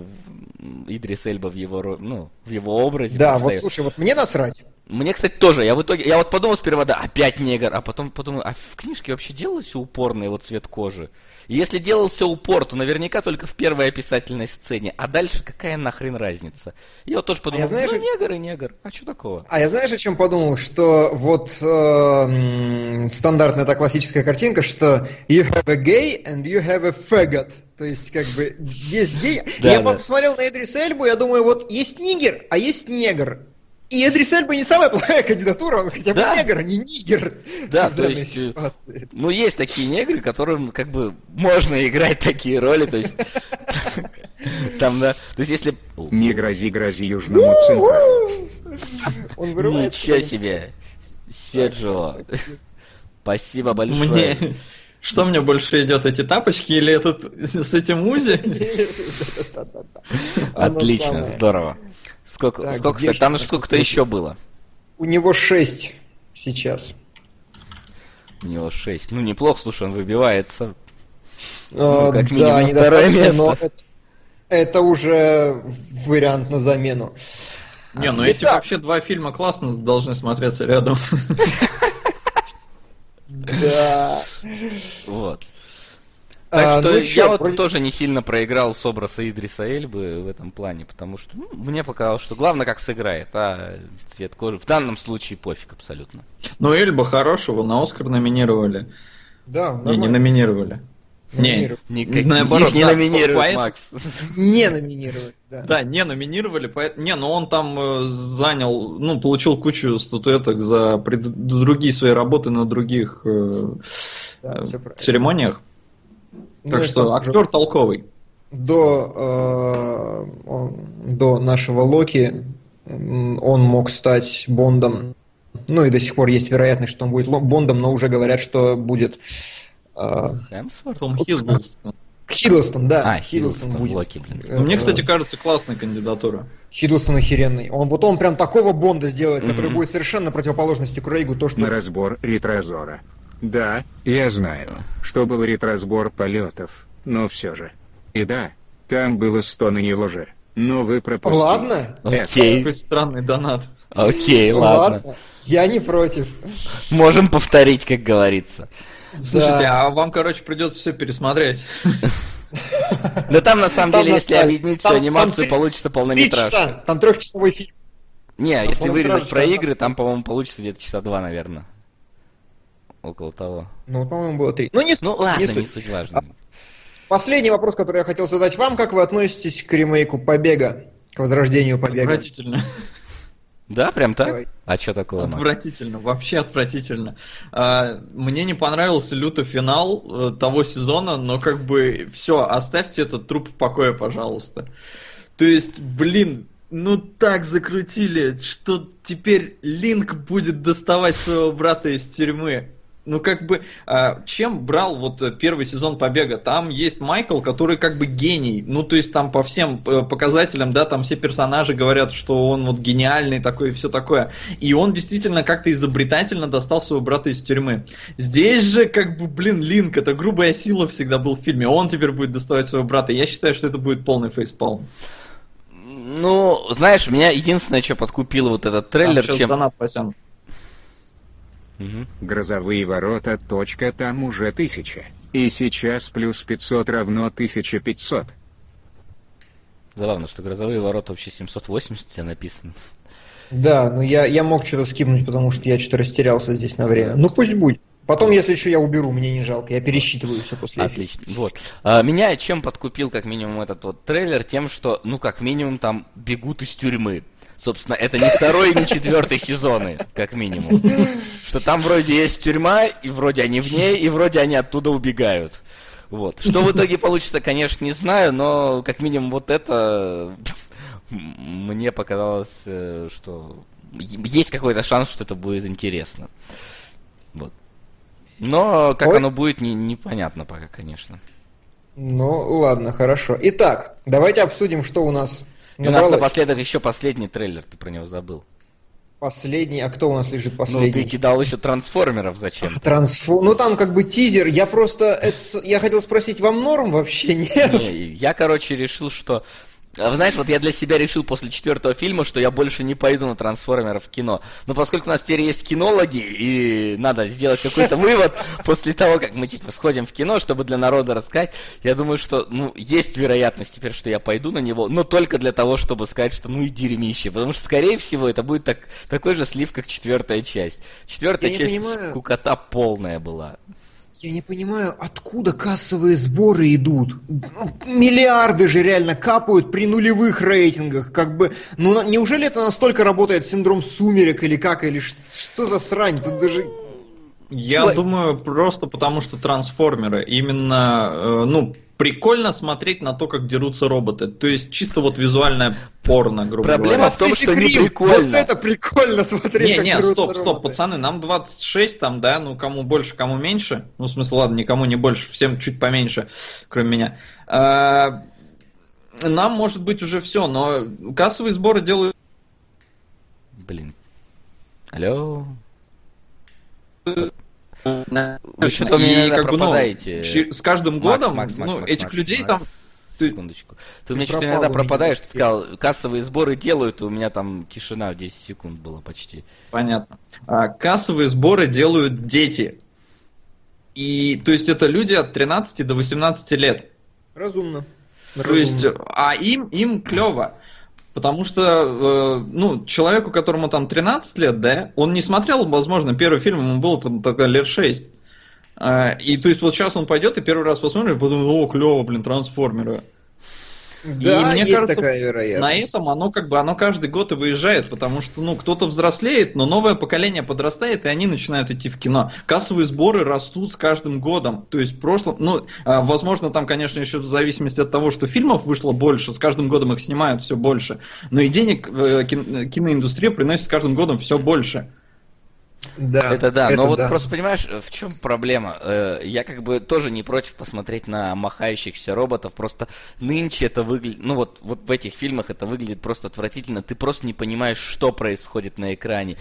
[SPEAKER 3] Идрис Эльба в его, ну, в его образе.
[SPEAKER 1] Да, вот слушай, вот мне насрать.
[SPEAKER 3] Мне, кстати, тоже. Я в итоге, я вот подумал сперва, да, опять негр, а потом подумал, а в книжке вообще делался упорный вот цвет кожи? И если делался упор, то наверняка только в первой описательной сцене, а дальше какая нахрен разница? Я вот тоже подумал, а я знаешь, ну, негр и негр, а что такого?
[SPEAKER 1] А я знаешь, о чем подумал? Что вот э, стандартная эта классическая картинка, что you have a gay and you have a faggot. То есть, как бы, есть гей. Да, я да. посмотрел на Эдрис Эльбу, я думаю, вот есть нигер, а есть негр. И Эдрис Эльба не самая плохая кандидатура, он хотя бы да. негр, а не нигер.
[SPEAKER 3] Да, то есть, э, ситуации. ну, есть такие негры, которым, как бы, можно играть такие роли, то есть... Там, да, то есть если...
[SPEAKER 4] Не грози, грози южному центру.
[SPEAKER 3] Он Ничего себе, Серджио. Спасибо большое. Мне...
[SPEAKER 2] Что мне больше идет, эти тапочки или этот с этим узи?
[SPEAKER 3] Отлично, здорово. Сколько, так, сколько кстати, там сколько-то еще было?
[SPEAKER 1] У него 6 сейчас.
[SPEAKER 3] У него 6. Ну, неплохо, слушай, он выбивается.
[SPEAKER 1] А, ну, как минимум да, второе место. Но это, это уже вариант на замену.
[SPEAKER 2] Не, ну эти вообще два фильма классно должны смотреться рядом.
[SPEAKER 1] Да.
[SPEAKER 3] Вот. Так а, что ну, я чё, вот про... тоже не сильно проиграл с образа Идриса Эльбы в этом плане, потому что ну, мне показалось, что главное как сыграет, а цвет кожи в данном случае пофиг абсолютно.
[SPEAKER 2] Ну Эльба хорошего на Оскар номинировали.
[SPEAKER 1] Да,
[SPEAKER 2] Не, не номинировали.
[SPEAKER 3] Не, не, наоборот, не да, номинировали, Макс.
[SPEAKER 1] Не номинировали,
[SPEAKER 2] да. Да, не номинировали, поэтому... Не, но он там э, занял, ну, получил кучу статуэток за пред... другие свои работы на других э, да, э, церемониях. Так ну, что актер толковый.
[SPEAKER 1] До, э, он, до нашего Локи он мог стать Бондом. Ну и до сих пор есть вероятность, что он будет Бондом, но уже говорят, что будет... Э, Хемсворт? Том Хиддлстон. Хиддлстон, да.
[SPEAKER 3] А, Хиддлстон, Хиддлстон будет. Локи, блин.
[SPEAKER 2] Ну, мне, кстати, кажется, классная кандидатура.
[SPEAKER 1] Хиддлстон охеренный. Он, вот он прям такого Бонда сделает, mm-hmm. который будет совершенно противоположностью Крейгу. То, что...
[SPEAKER 4] На разбор ретрозора. Да, я знаю, что был ретрозбор полетов, но все же. И да, там было сто на него же. Но вы пропустили.
[SPEAKER 1] Ладно.
[SPEAKER 3] Окей.
[SPEAKER 2] Какой странный донат.
[SPEAKER 3] Окей, ладно. ладно.
[SPEAKER 1] Я не против.
[SPEAKER 3] Можем повторить, как говорится.
[SPEAKER 2] Слушайте, а вам, короче, придется все пересмотреть.
[SPEAKER 3] Да там, на самом деле, если объединить всю анимацию, получится полнометражка.
[SPEAKER 1] Там трехчасовой фильм.
[SPEAKER 3] Не, если вырезать про игры, там, по-моему, получится где-то часа два, наверное. Около того.
[SPEAKER 1] Ну, по-моему, было три. Ну, не
[SPEAKER 3] Ну, ладно, не суть, не суть важно. А,
[SPEAKER 1] последний вопрос, который я хотел задать вам. Как вы относитесь к ремейку «Побега»? к возрождению побега.
[SPEAKER 2] Отвратительно.
[SPEAKER 3] Да, прям так? Давай. А что такого?
[SPEAKER 2] Отвратительно, Мак? вообще отвратительно. А, мне не понравился люто финал э, того сезона, но как бы все, оставьте этот труп в покое, пожалуйста. То есть, блин, ну так закрутили, что теперь Линк будет доставать своего брата из тюрьмы. Ну, как бы, а, чем брал вот э, первый сезон Побега? Там есть Майкл, который как бы гений. Ну, то есть там по всем э, показателям, да, там все персонажи говорят, что он вот гениальный такой и все такое. И он действительно как-то изобретательно достал своего брата из тюрьмы. Здесь же, как бы, блин, Линк, это грубая сила всегда был в фильме. Он теперь будет доставать своего брата. Я считаю, что это будет полный фейспалм.
[SPEAKER 3] Ну, знаешь, меня единственное, что подкупило вот этот трейлер,
[SPEAKER 2] а, чем... Донат.
[SPEAKER 4] Угу. Грозовые ворота. Точка, там уже тысяча. И сейчас плюс 500 равно 1500.
[SPEAKER 3] Забавно, что грозовые ворота вообще 780 у тебя написано.
[SPEAKER 1] Да, но я, я мог что-то скипнуть, потому что я что-то растерялся здесь на время. Ну пусть будет. Потом, если что, я уберу, мне не жалко. Я пересчитываю все после
[SPEAKER 3] Отлично. Эфира. Вот. А, меня чем подкупил, как минимум, этот вот трейлер? Тем, что, ну, как минимум, там бегут из тюрьмы. Собственно, это не второй и не четвертый сезоны, как минимум. Что там вроде есть тюрьма, и вроде они в ней, и вроде они оттуда убегают. Вот. Что в итоге получится, конечно, не знаю, но как минимум вот это мне показалось, э, что есть какой-то шанс, что это будет интересно. Вот. Но как Ой. оно будет, не, непонятно пока, конечно.
[SPEAKER 1] Ну, ладно, хорошо. Итак, давайте обсудим, что у нас
[SPEAKER 3] и у нас напоследок еще последний трейлер, ты про него забыл.
[SPEAKER 1] Последний, а кто у нас лежит последний? Ну,
[SPEAKER 3] ты кидал еще трансформеров зачем?
[SPEAKER 1] Трансфо... Ну, там как бы тизер. Я просто... Это... Я хотел спросить, вам норм вообще, нет?
[SPEAKER 3] Не, я, короче, решил, что знаешь, вот я для себя решил после четвертого фильма, что я больше не пойду на трансформеров в кино. Но поскольку у нас теперь есть кинологи, и надо сделать какой-то вывод после того, как мы типа сходим в кино, чтобы для народа рассказать, я думаю, что ну, есть вероятность теперь, что я пойду на него, но только для того, чтобы сказать, что ну и дерьмище. Потому что, скорее всего, это будет так, такой же слив, как четвертая часть. Четвертая я часть скукота полная была.
[SPEAKER 1] Я не понимаю, откуда кассовые сборы идут. Миллиарды же реально капают при нулевых рейтингах. Как бы, ну неужели это настолько работает синдром сумерек или как, или что за срань? Тут даже
[SPEAKER 2] я Ой. думаю, просто потому что трансформеры. Именно, э, ну, прикольно смотреть на то, как дерутся роботы. То есть чисто вот визуальное порно, грубо
[SPEAKER 3] Проблема говоря. в том, что не прикольно.
[SPEAKER 1] Вот это прикольно смотреть.
[SPEAKER 2] Не, не, стоп, роботы. стоп, пацаны, нам 26 там, да, ну кому больше, кому меньше. Ну, в смысле, ладно, никому не больше, всем чуть поменьше, кроме меня. А, нам может быть уже все, но кассовые сборы делают...
[SPEAKER 3] Блин. Алло? Вы что-то мне как.
[SPEAKER 2] Бы, ну, с каждым годом Макс, Макс, ну, Макс, этих Макс, людей Макс, там...
[SPEAKER 3] Ты... Секундочку. Ты, ты у меня что-то иногда пропадаешь, ты сказал, кассовые сборы делают, и у меня там тишина в 10 секунд была почти.
[SPEAKER 2] Понятно. А, кассовые сборы делают дети. И, то есть, это люди от 13 до 18 лет.
[SPEAKER 1] Разумно.
[SPEAKER 2] То Разумно. есть, а им, им клево. Потому что, э, ну, человеку, которому там 13 лет, да, он не смотрел, возможно, первый фильм, ему было там тогда лет 6. Э, и то есть вот сейчас он пойдет и первый раз посмотрит, и подумает, о, клево, блин, трансформеры.
[SPEAKER 1] Да, и мне есть кажется, такая вероятность.
[SPEAKER 2] на этом оно как бы оно каждый год и выезжает, потому что ну кто-то взрослеет, но новое поколение подрастает, и они начинают идти в кино. Кассовые сборы растут с каждым годом. То есть в прошлом, ну, а, возможно, там, конечно, еще в зависимости от того, что фильмов вышло больше, с каждым годом их снимают все больше. Но и денег э, киноиндустрия приносит с каждым годом все больше.
[SPEAKER 3] Да, это да, это но вот да. просто понимаешь, в чем проблема? Э, я как бы тоже не против посмотреть на махающихся роботов, просто нынче это выглядит, ну вот, вот в этих фильмах это выглядит просто отвратительно, ты просто не понимаешь, что происходит на экране.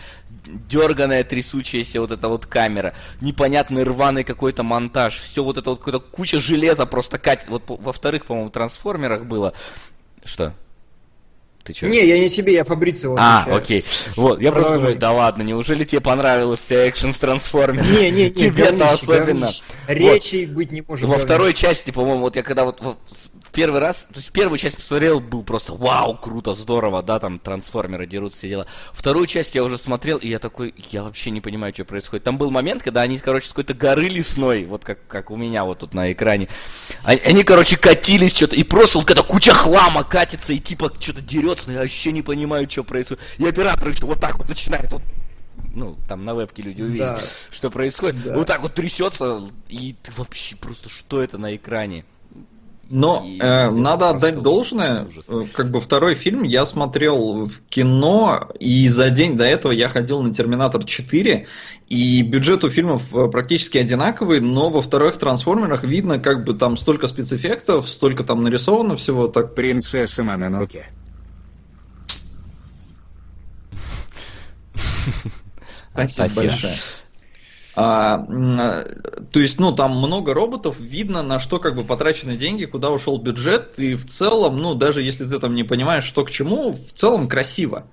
[SPEAKER 3] Дерганая, трясущаяся вот эта вот камера, непонятный рваный какой-то монтаж, все вот это вот какая-то куча железа просто катит. Вот во вторых, по-моему, трансформерах было. Что?
[SPEAKER 1] Ты что? Не, я не тебе, я Фабрицио
[SPEAKER 3] А, окей. Вот, я просто думаю, да ладно, неужели тебе понравилась вся экшен в трансформере?
[SPEAKER 1] Не, не, не,
[SPEAKER 3] Тебе-то особенно.
[SPEAKER 1] Речи быть не может.
[SPEAKER 3] Во второй части, по-моему, вот я когда вот первый раз, то есть первую часть посмотрел, был просто вау, круто, здорово, да, там трансформеры дерутся, все дела. Вторую часть я уже смотрел, и я такой, я вообще не понимаю, что происходит. Там был момент, когда они, короче, с какой-то горы лесной, вот как, как у меня вот тут на экране, они, они короче, катились что-то, и просто вот когда куча хлама катится, и типа что-то дерется, но я вообще не понимаю, что происходит. И оператор что вот так вот начинает вот ну, там на вебке люди увидят, да. что происходит. Да. Вот так вот трясется, и ты вообще просто что это на экране?
[SPEAKER 2] Но э, надо отдать должное, ужас. Э, как бы второй фильм я смотрел в кино, и за день до этого я ходил на Терминатор 4, и бюджет у фильмов э, практически одинаковый, но во вторых трансформерах видно, как бы там столько спецэффектов, столько там нарисовано всего. Так...
[SPEAKER 4] Принцесса Мононоке.
[SPEAKER 2] Спасибо, Спасибо. большое. А, то есть, ну, там много роботов, видно, на что как бы потрачены деньги, куда ушел бюджет, и в целом, ну, даже если ты там не понимаешь, что к чему, в целом красиво.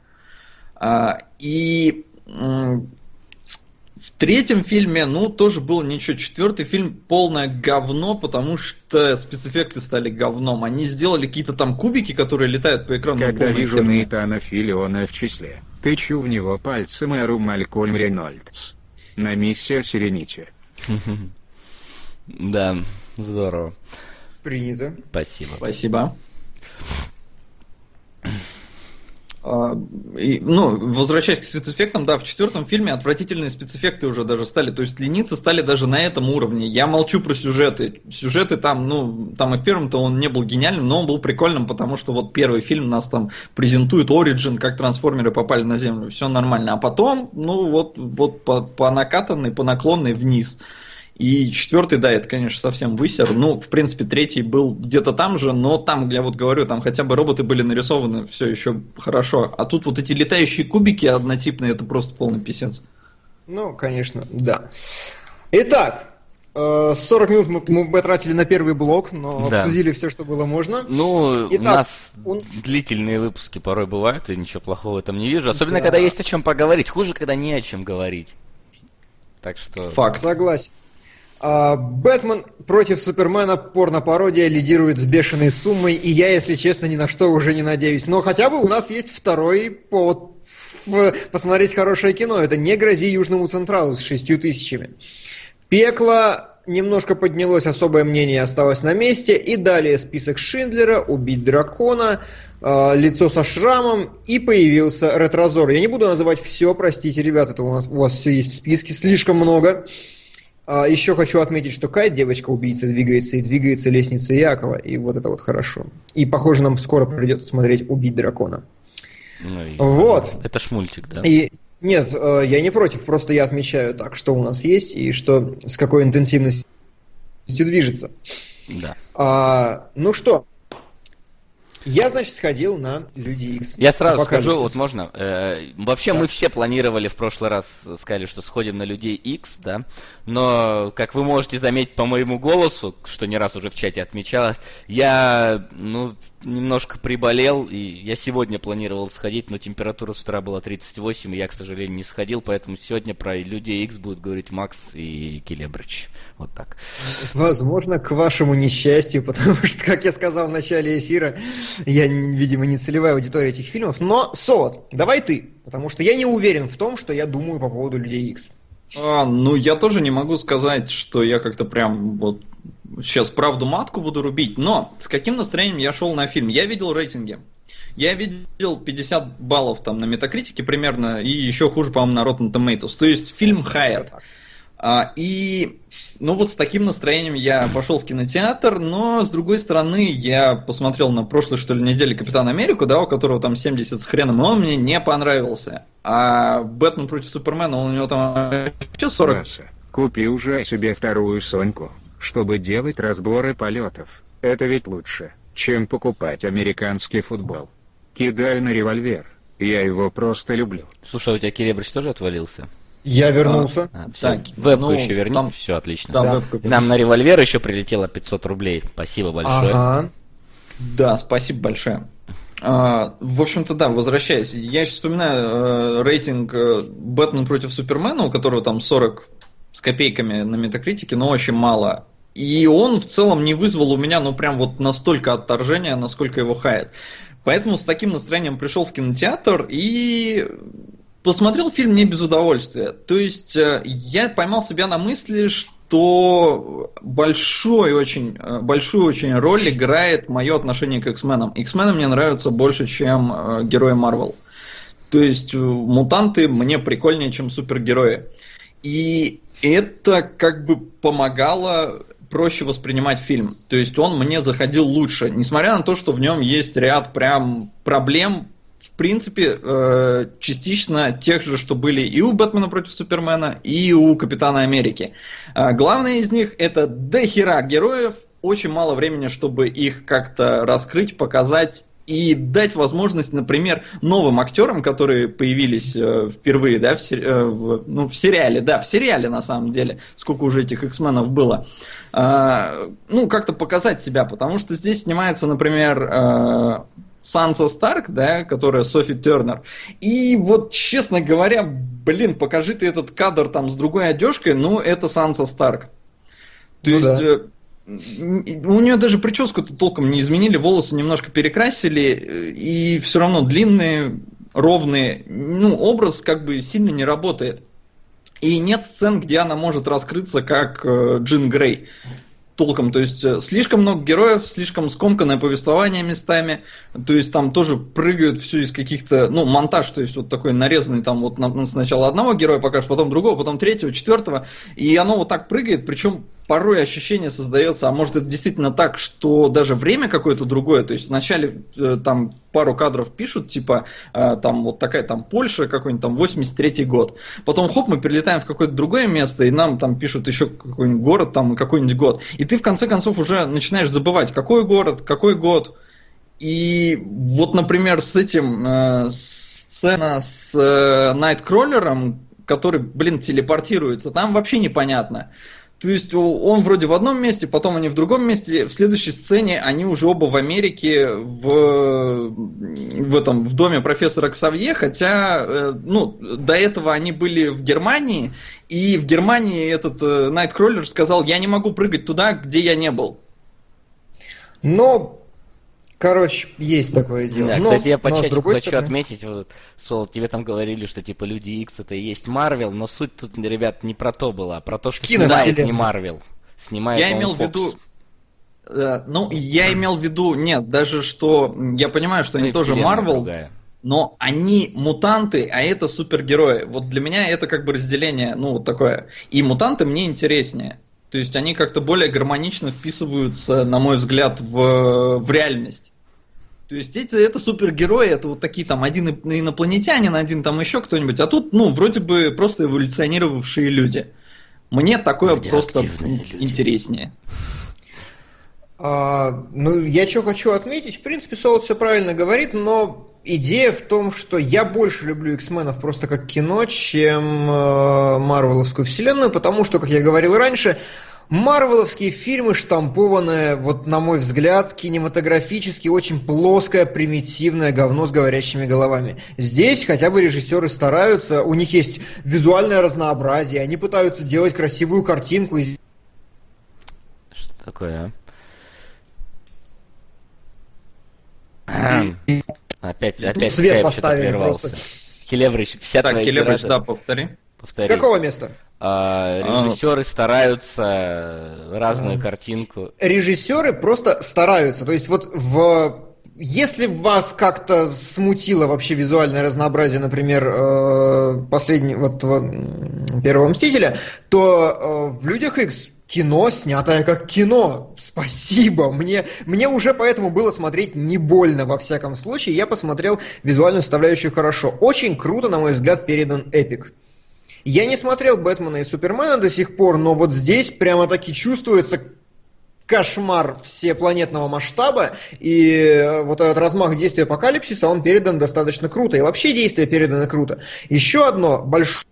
[SPEAKER 2] А, и в третьем фильме, ну, тоже было ничего. Четвертый фильм полное говно, потому что спецэффекты стали говном. Они сделали какие-то там кубики, которые летают по экрану.
[SPEAKER 4] Когда вижу Нейтана Филиона в числе, тычу в него пальцем Эру Малькольм Рейнольдс на миссия Сирените.
[SPEAKER 3] Да, здорово.
[SPEAKER 1] Принято.
[SPEAKER 3] Спасибо.
[SPEAKER 2] Спасибо. А, и, ну, возвращаясь к спецэффектам, да, в четвертом фильме отвратительные спецэффекты уже даже стали, то есть лениться стали даже на этом уровне. Я молчу про сюжеты. Сюжеты там, ну, там и в первом-то он не был гениальным, но он был прикольным, потому что вот первый фильм нас там презентует Origin, как трансформеры попали на Землю, все нормально. А потом, ну, вот, вот по, по накатанной, по наклонной вниз. И четвертый, да, это, конечно, совсем высер. Ну, в принципе, третий был где-то там же, но там, я вот говорю, там хотя бы роботы были нарисованы все еще хорошо. А тут вот эти летающие кубики однотипные, это просто полный писец.
[SPEAKER 1] Ну, конечно, да. Итак, 40 э, минут мы, мы потратили на первый блок, но да. обсудили все, что было можно.
[SPEAKER 3] Ну, Итак, у нас он... длительные выпуски порой бывают, и ничего плохого в этом не вижу. Особенно, да. когда есть о чем поговорить. Хуже, когда не о чем говорить. Так что...
[SPEAKER 1] Факт. Согласен. А, Бэтмен против Супермена порно-пародия лидирует с бешеной суммой, и я, если честно, ни на что уже не надеюсь. Но хотя бы у нас есть второй повод посмотреть хорошее кино. Это «Не грози Южному Централу» с шестью тысячами. «Пекло» немножко поднялось, особое мнение осталось на месте. И далее список Шиндлера, «Убить дракона», а, лицо со шрамом, и появился ретрозор. Я не буду называть все, простите, ребят, это у, нас, у вас все есть в списке, слишком много. А, еще хочу отметить, что Кайт, девочка-убийца, двигается и двигается лестница Якова, и вот это вот хорошо. И, похоже, нам скоро придется смотреть «Убить дракона».
[SPEAKER 3] Ну, и... Вот. Это ж мультик, да?
[SPEAKER 1] И... Нет, э, я не против, просто я отмечаю так, что у нас есть и что с какой интенсивностью движется.
[SPEAKER 3] Да.
[SPEAKER 1] А, ну что, я, значит, сходил на Люди X.
[SPEAKER 3] Я сразу скажу, вот можно. Э, вообще да. мы все планировали в прошлый раз, сказали, что сходим на Людей X, да. Но, как вы можете заметить по моему голосу, что не раз уже в чате отмечалось, я, ну, немножко приболел, и я сегодня планировал сходить, но температура с утра была 38, и я, к сожалению, не сходил, поэтому сегодня про Людей X будут говорить Макс и Келебрич. Вот так.
[SPEAKER 1] Возможно, к вашему несчастью, потому что, как я сказал в начале эфира, я, видимо, не целевая аудитория этих фильмов. Но, Солод, давай ты, потому что я не уверен в том, что я думаю по поводу Людей X.
[SPEAKER 2] А, ну, я тоже не могу сказать, что я как-то прям вот сейчас правду матку буду рубить, но с каким настроением я шел на фильм? Я видел рейтинги. Я видел 50 баллов там на метакритике примерно, и еще хуже, по-моему, на Rotten Tomatoes. То есть фильм хайет. А, и, ну вот с таким настроением я пошел в кинотеатр, но с другой стороны, я посмотрел на прошлой, что ли, неделе Капитан Америку, да, у которого там 70 с хреном, и он мне не понравился. А Бэтмен против Супермена, он у него там вообще 40. Вася,
[SPEAKER 4] купи уже себе вторую Соньку чтобы делать разборы полетов. Это ведь лучше, чем покупать американский футбол. Кидаю на револьвер. Я его просто люблю.
[SPEAKER 3] Слушай, а у тебя Келебрич тоже отвалился?
[SPEAKER 1] Я вернулся.
[SPEAKER 3] А, все. Так, вебку ну, еще верни. Там... Все отлично. Да, да. Нам на револьвер еще прилетело 500 рублей. Спасибо большое. Ага.
[SPEAKER 2] Да, спасибо большое. А, в общем-то, да, возвращаясь, я сейчас вспоминаю э, рейтинг э, Бэтмен против Супермена, у которого там 40 с копейками на метакритике, но очень мало. И он в целом не вызвал у меня, ну, прям вот настолько отторжения, насколько его хает. Поэтому с таким настроением пришел в кинотеатр и посмотрел фильм не без удовольствия. То есть э, я поймал себя на мысли, что большой очень, э, большую очень роль играет мое отношение к X-менам. X-мены мне нравятся больше, чем э, герои Марвел. То есть мутанты мне прикольнее, чем супергерои. И это как бы помогало проще воспринимать фильм. То есть он мне заходил лучше, несмотря на то, что в нем есть ряд прям проблем, в принципе, э, частично тех же, что были и у Бэтмена против Супермена, и у Капитана Америки. Э, главное из них это дохера героев, очень мало времени, чтобы их как-то раскрыть, показать и дать возможность, например, новым актерам, которые появились э, впервые, да, в, э, в, ну, в сериале, да, в сериале на самом деле, сколько уже этих X-менов было, э, ну, как-то показать себя, потому что здесь снимается, например, э, Санса Старк, да, которая Софи Тернер. И вот, честно говоря, блин, покажи ты этот кадр там с другой одежкой, ну, это Санса Старк. То ну, есть, да. У нее даже прическу-то толком не изменили, волосы немножко перекрасили, и все равно длинные, ровные. Ну, образ как бы сильно не работает. И нет сцен, где она может раскрыться как э, Джин Грей толком. То есть э, слишком много героев, слишком скомканное повествование местами. То есть там тоже прыгают все из каких-то, ну, монтаж, то есть вот такой нарезанный там вот на, сначала одного героя покажешь, потом другого, потом третьего, четвертого. И оно вот так прыгает, причем порой ощущение создается, а может это действительно так, что даже время какое-то другое, то есть вначале э, там пару кадров пишут, типа э, там вот такая там Польша, какой-нибудь там 83-й год, потом хоп, мы перелетаем в какое-то другое место, и нам там пишут еще какой-нибудь город, там какой-нибудь год, и ты в конце концов уже начинаешь забывать, какой город, какой год, и вот, например, с этим э, сцена с э, Найткроллером, который, блин, телепортируется, там вообще непонятно. То есть он вроде в одном месте, потом они в другом месте. В следующей сцене они уже оба в Америке, в, в этом в доме профессора Ксавье, хотя э, ну, до этого они были в Германии, и в Германии этот Найткроллер сказал, я не могу прыгать туда, где я не был.
[SPEAKER 1] Но Короче, есть такое дело.
[SPEAKER 3] Да, но, кстати, я по чатику хочу стороны... отметить, вот, Сол, тебе там говорили, что типа Люди Икс это и есть Марвел, но суть тут, ребят, не про то была, а про то, что Кино снимает не Марвел. Снимает
[SPEAKER 2] Я имел в виду... Э, ну, я имел в виду, нет, даже что, я понимаю, что ну, они тоже Марвел, но они мутанты, а это супергерои. Вот для меня это как бы разделение, ну, вот такое. И мутанты мне интереснее. То есть они как-то более гармонично вписываются, на мой взгляд, в, в реальность. То есть эти, это супергерои, это вот такие там один инопланетянин, один там еще кто-нибудь, а тут, ну, вроде бы просто эволюционировавшие люди. Мне такое просто люди. интереснее.
[SPEAKER 1] А, ну, я что хочу отметить, в принципе, Солод все правильно говорит, но идея в том, что я больше люблю X-менов просто как кино, чем э, Марвеловскую вселенную, потому что, как я говорил раньше, Марвеловские фильмы штампованное, вот на мой взгляд, кинематографически очень плоское, примитивное говно с говорящими головами. Здесь хотя бы режиссеры стараются, у них есть визуальное разнообразие, они пытаются делать красивую картинку.
[SPEAKER 3] Что такое, Опять, опять
[SPEAKER 1] свет поставили просто.
[SPEAKER 3] Келеврич, вся
[SPEAKER 2] так, твоя Келеврич, да, повтори.
[SPEAKER 1] повтори. С какого места?
[SPEAKER 3] А, режиссеры а... стараются разную а... картинку.
[SPEAKER 1] Режиссеры просто стараются. То есть вот в если вас как-то смутило вообще визуальное разнообразие, например, э, последний, вот первого Мстителя, то э, в Людях X кино, снятое как кино. Спасибо. Мне, мне уже поэтому было смотреть не больно, во всяком случае. Я посмотрел визуальную составляющую хорошо. Очень круто, на мой взгляд, передан эпик. Я не смотрел Бэтмена и Супермена до сих пор, но вот здесь прямо таки чувствуется кошмар всепланетного масштаба, и э, вот этот размах действия апокалипсиса, он передан достаточно круто, и вообще действие передано круто. Еще одно большое,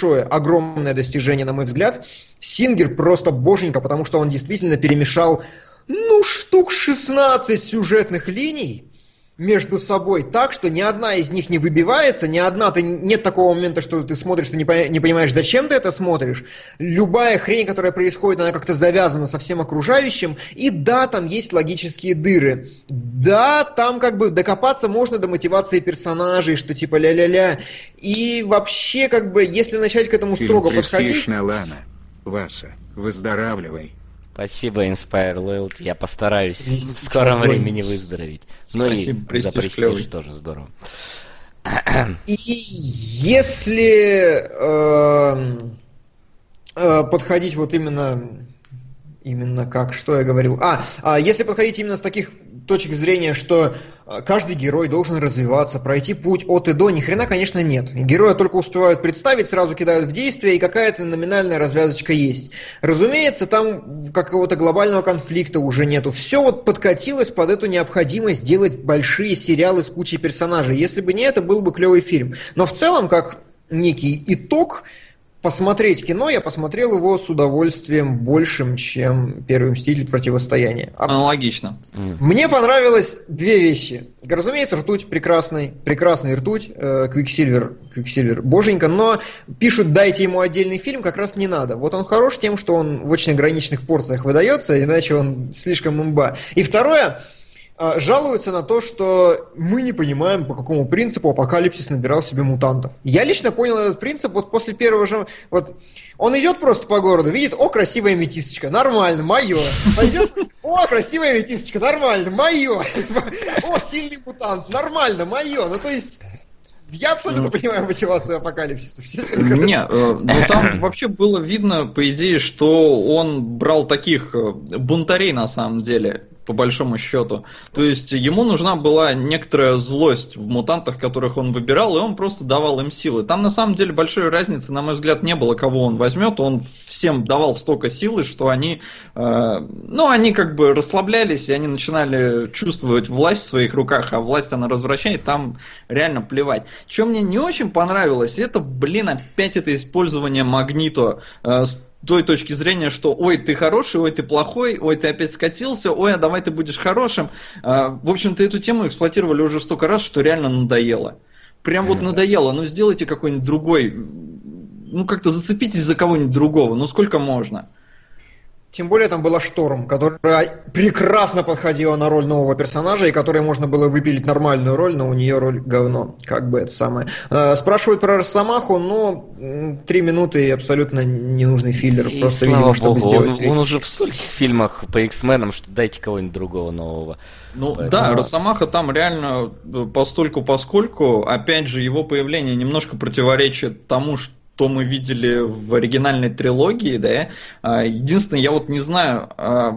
[SPEAKER 1] огромное достижение, на мой взгляд, Сингер просто боженька, потому что он действительно перемешал, ну, штук 16 сюжетных линий, между собой так, что ни одна из них не выбивается, ни одна, ты, нет такого момента, что ты смотришь, ты не, не понимаешь, зачем ты это смотришь. Любая хрень, которая происходит, она как-то завязана со всем окружающим. И да, там есть логические дыры. Да, там как бы докопаться можно до мотивации персонажей, что типа ля-ля-ля. И вообще, как бы, если начать к этому
[SPEAKER 4] Фильм
[SPEAKER 1] строго подходить...
[SPEAKER 4] Лана. Васа, выздоравливай.
[SPEAKER 3] Спасибо, Inspire Loyalty. Я постараюсь в скором времени выздороветь.
[SPEAKER 2] Ну и
[SPEAKER 3] за престиж тоже здорово.
[SPEAKER 1] И если э, э, подходить вот именно именно как, что я говорил? А, а, если подходить именно с таких точек зрения, что каждый герой должен развиваться, пройти путь от и до, ни хрена, конечно, нет. Героя только успевают представить, сразу кидают в действие, и какая-то номинальная развязочка есть. Разумеется, там какого-то глобального конфликта уже нету. Все вот подкатилось под эту необходимость делать большие сериалы с кучей персонажей. Если бы не это, был бы клевый фильм. Но в целом, как некий итог, посмотреть кино, я посмотрел его с удовольствием большим, чем «Первый мститель. Противостояние».
[SPEAKER 2] Аналогично.
[SPEAKER 1] Мне понравилось две вещи. Разумеется, ртуть прекрасный, прекрасный ртуть, э, Quicksilver, Quicksilver боженька, но пишут, дайте ему отдельный фильм, как раз не надо. Вот он хорош тем, что он в очень ограниченных порциях выдается, иначе он слишком имба. И второе, а, жалуются на то, что мы не понимаем, по какому принципу апокалипсис набирал себе мутантов. Я лично понял этот принцип вот после первого же... Вот, он идет просто по городу, видит, о, красивая метисочка, нормально, мое. Пойдет, о, красивая метисочка, нормально, мое. О, сильный мутант, нормально, мое. Ну, то есть... Я абсолютно ну, понимаю мотивацию апокалипсиса.
[SPEAKER 2] Нет, э, ну там вообще было видно, по идее, что он брал таких э, бунтарей на самом деле по большому счету. То есть ему нужна была некоторая злость в мутантах, которых он выбирал, и он просто давал им силы. Там на самом деле большой разницы, на мой взгляд, не было, кого он возьмет. Он всем давал столько силы, что они, э, ну, они как бы расслаблялись, и они начинали чувствовать власть в своих руках, а власть она развращает, там реально плевать. Что мне не очень понравилось, это, блин, опять это использование магнито. Э, той точки зрения, что ой, ты хороший, ой, ты плохой, ой, ты опять скатился, ой, а давай ты будешь хорошим. А, в общем-то, эту тему эксплуатировали уже столько раз, что реально надоело. Прям вот надоело. Ну, сделайте какой-нибудь другой. Ну, как-то зацепитесь за кого-нибудь другого. Ну, сколько можно?
[SPEAKER 1] Тем более там была Шторм, которая прекрасно подходила на роль нового персонажа, и которой можно было выпилить нормальную роль, но у нее роль говно. Как бы это самое. Э, спрашивают про Росомаху, но три минуты и абсолютно ненужный филлер.
[SPEAKER 3] И просто, слава видимо, чтобы богу, он, он уже в стольких фильмах по X-менам, что дайте кого-нибудь другого нового.
[SPEAKER 2] Ну Поэтому... да, Росомаха там реально э, постольку поскольку, опять же, его появление немножко противоречит тому, что что мы видели в оригинальной трилогии, да. А, единственное, я вот не знаю, а,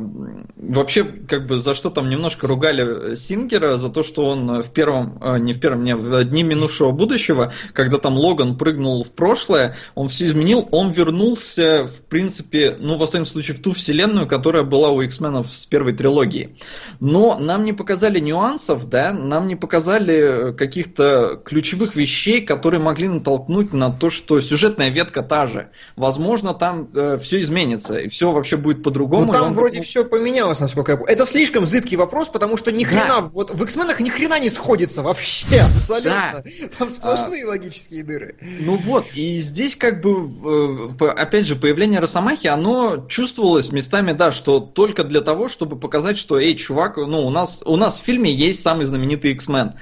[SPEAKER 2] вообще, как бы, за что там немножко ругали Сингера, за то, что он в первом, а, не в первом, не в дни минувшего будущего, когда там Логан прыгнул в прошлое, он все изменил, он вернулся, в принципе, ну, во всяком случае, в ту вселенную, которая была у X-менов с первой трилогии. Но нам не показали нюансов, да, нам не показали каких-то ключевых вещей, которые могли натолкнуть на то, что сюжет сюжетная ветка та же. Возможно, там э, все изменится, и все вообще будет по-другому.
[SPEAKER 1] Ну там вроде все поменялось, насколько я помню. Это слишком зыбкий вопрос, потому что ни хрена, да. вот в X-менах ни хрена не сходится вообще, абсолютно. Да. Там сплошные а, логические дыры.
[SPEAKER 2] Ну вот, и здесь как бы, э, опять же, появление Росомахи, оно чувствовалось местами, да, что только для того, чтобы показать, что, эй, чувак, ну, у нас, у нас в фильме есть самый знаменитый X-Men.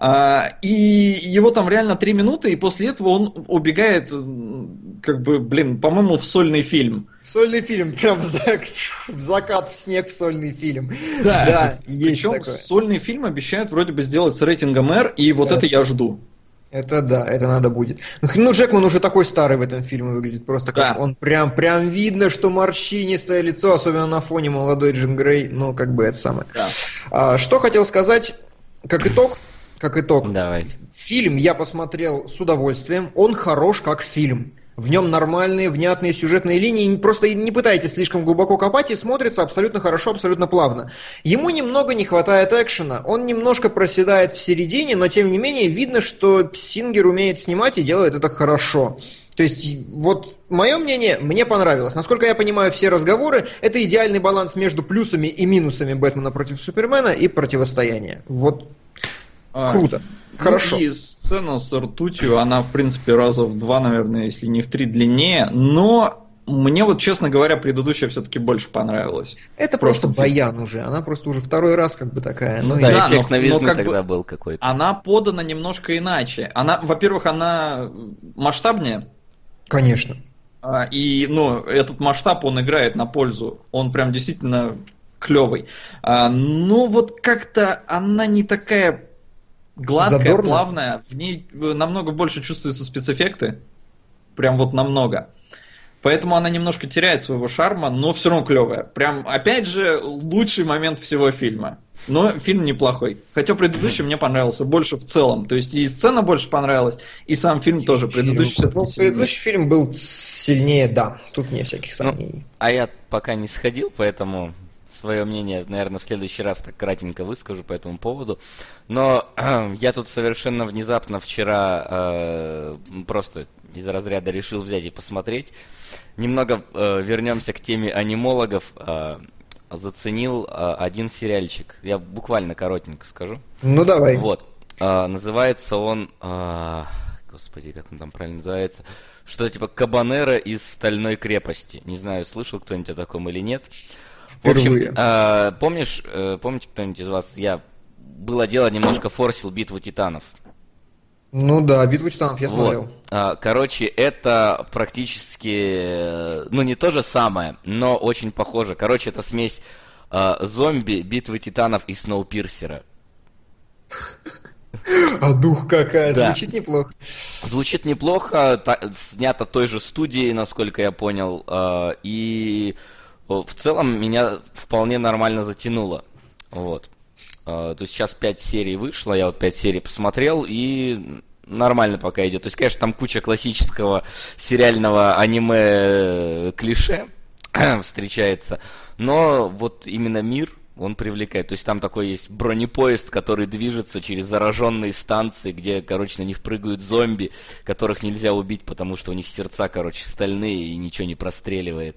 [SPEAKER 2] А, и его там реально три минуты, и после этого он убегает, как бы, блин, по-моему, в сольный фильм.
[SPEAKER 1] В сольный фильм, прям в закат в снег в сольный фильм.
[SPEAKER 2] Да, да есть Причем такое. сольный фильм обещают вроде бы сделать с рейтингом R, и вот да. это я жду.
[SPEAKER 1] Это да, это надо будет. Ну, Джекман уже такой старый в этом фильме выглядит, просто как да. он прям, прям видно, что морщинистое лицо, особенно на фоне молодой Джин Грей, ну, как бы это самое. Да. А, что хотел сказать, как итог, как итог.
[SPEAKER 3] Давай.
[SPEAKER 1] Фильм я посмотрел с удовольствием. Он хорош как фильм. В нем нормальные, внятные сюжетные линии. Просто не пытайтесь слишком глубоко копать и смотрится абсолютно хорошо, абсолютно плавно. Ему немного не хватает экшена. Он немножко проседает в середине, но тем не менее видно, что Сингер умеет снимать и делает это хорошо. То есть, вот мое мнение, мне понравилось. Насколько я понимаю все разговоры, это идеальный баланс между плюсами и минусами Бэтмена против Супермена и противостояния. Вот Круто. Хорошо.
[SPEAKER 2] И сцена с ртутью, она, в принципе, раза в два, наверное, если не в три длиннее, но мне вот, честно говоря, предыдущая все-таки больше понравилась.
[SPEAKER 1] Это просто, просто баян уже. Она просто уже второй раз как бы такая.
[SPEAKER 3] Ну, ну да, да, эффект но, новизны но как тогда бы был какой-то.
[SPEAKER 2] Она подана немножко иначе. Она, во-первых, она масштабнее.
[SPEAKER 1] Конечно.
[SPEAKER 2] А, и, ну, этот масштаб, он играет на пользу. Он прям действительно клевый. А, ну, вот как-то она не такая гладкая, Задорно. плавная. В ней э, намного больше чувствуются спецэффекты. Прям вот намного. Поэтому она немножко теряет своего шарма, но все равно клевая. Прям, опять же, лучший момент всего фильма. Но фильм неплохой. Хотя предыдущий мне понравился больше в целом. То есть и сцена больше понравилась, и сам фильм тоже. Предыдущий
[SPEAKER 1] фильм. Ну, предыдущий фильм был сильнее, да. Тут нет всяких сомнений. Ну,
[SPEAKER 3] а я пока не сходил, поэтому свое мнение, наверное, в следующий раз так кратенько выскажу по этому поводу. Но я тут совершенно внезапно вчера э, просто из разряда решил взять и посмотреть. Немного э, вернемся к теме анимологов. Э, заценил э, один сериальчик. Я буквально коротенько скажу.
[SPEAKER 1] Ну давай.
[SPEAKER 3] Вот. Э, называется он... Э, господи, как он там правильно называется? Что-то типа Кабанера из Стальной крепости. Не знаю, слышал кто-нибудь о таком или нет. В общем, э, помнишь, э, помните кто-нибудь из вас, я было дело, немножко форсил битву титанов.
[SPEAKER 1] Ну да, битву титанов я вот. смотрел.
[SPEAKER 3] А, короче, это практически, э, ну не то же самое, но очень похоже. Короче, это смесь а, зомби, битвы титанов и сноупирсера.
[SPEAKER 1] А дух какая, да. звучит неплохо.
[SPEAKER 3] Звучит неплохо, та, снято той же студией, насколько я понял, э, и в целом меня вполне нормально затянуло. Вот. А, то есть сейчас 5 серий вышло, я вот 5 серий посмотрел, и нормально пока идет. То есть, конечно, там куча классического сериального аниме-клише встречается, но вот именно мир, он привлекает. То есть там такой есть бронепоезд, который движется через зараженные станции, где, короче, на них прыгают зомби, которых нельзя убить, потому что у них сердца, короче, стальные и ничего не простреливает.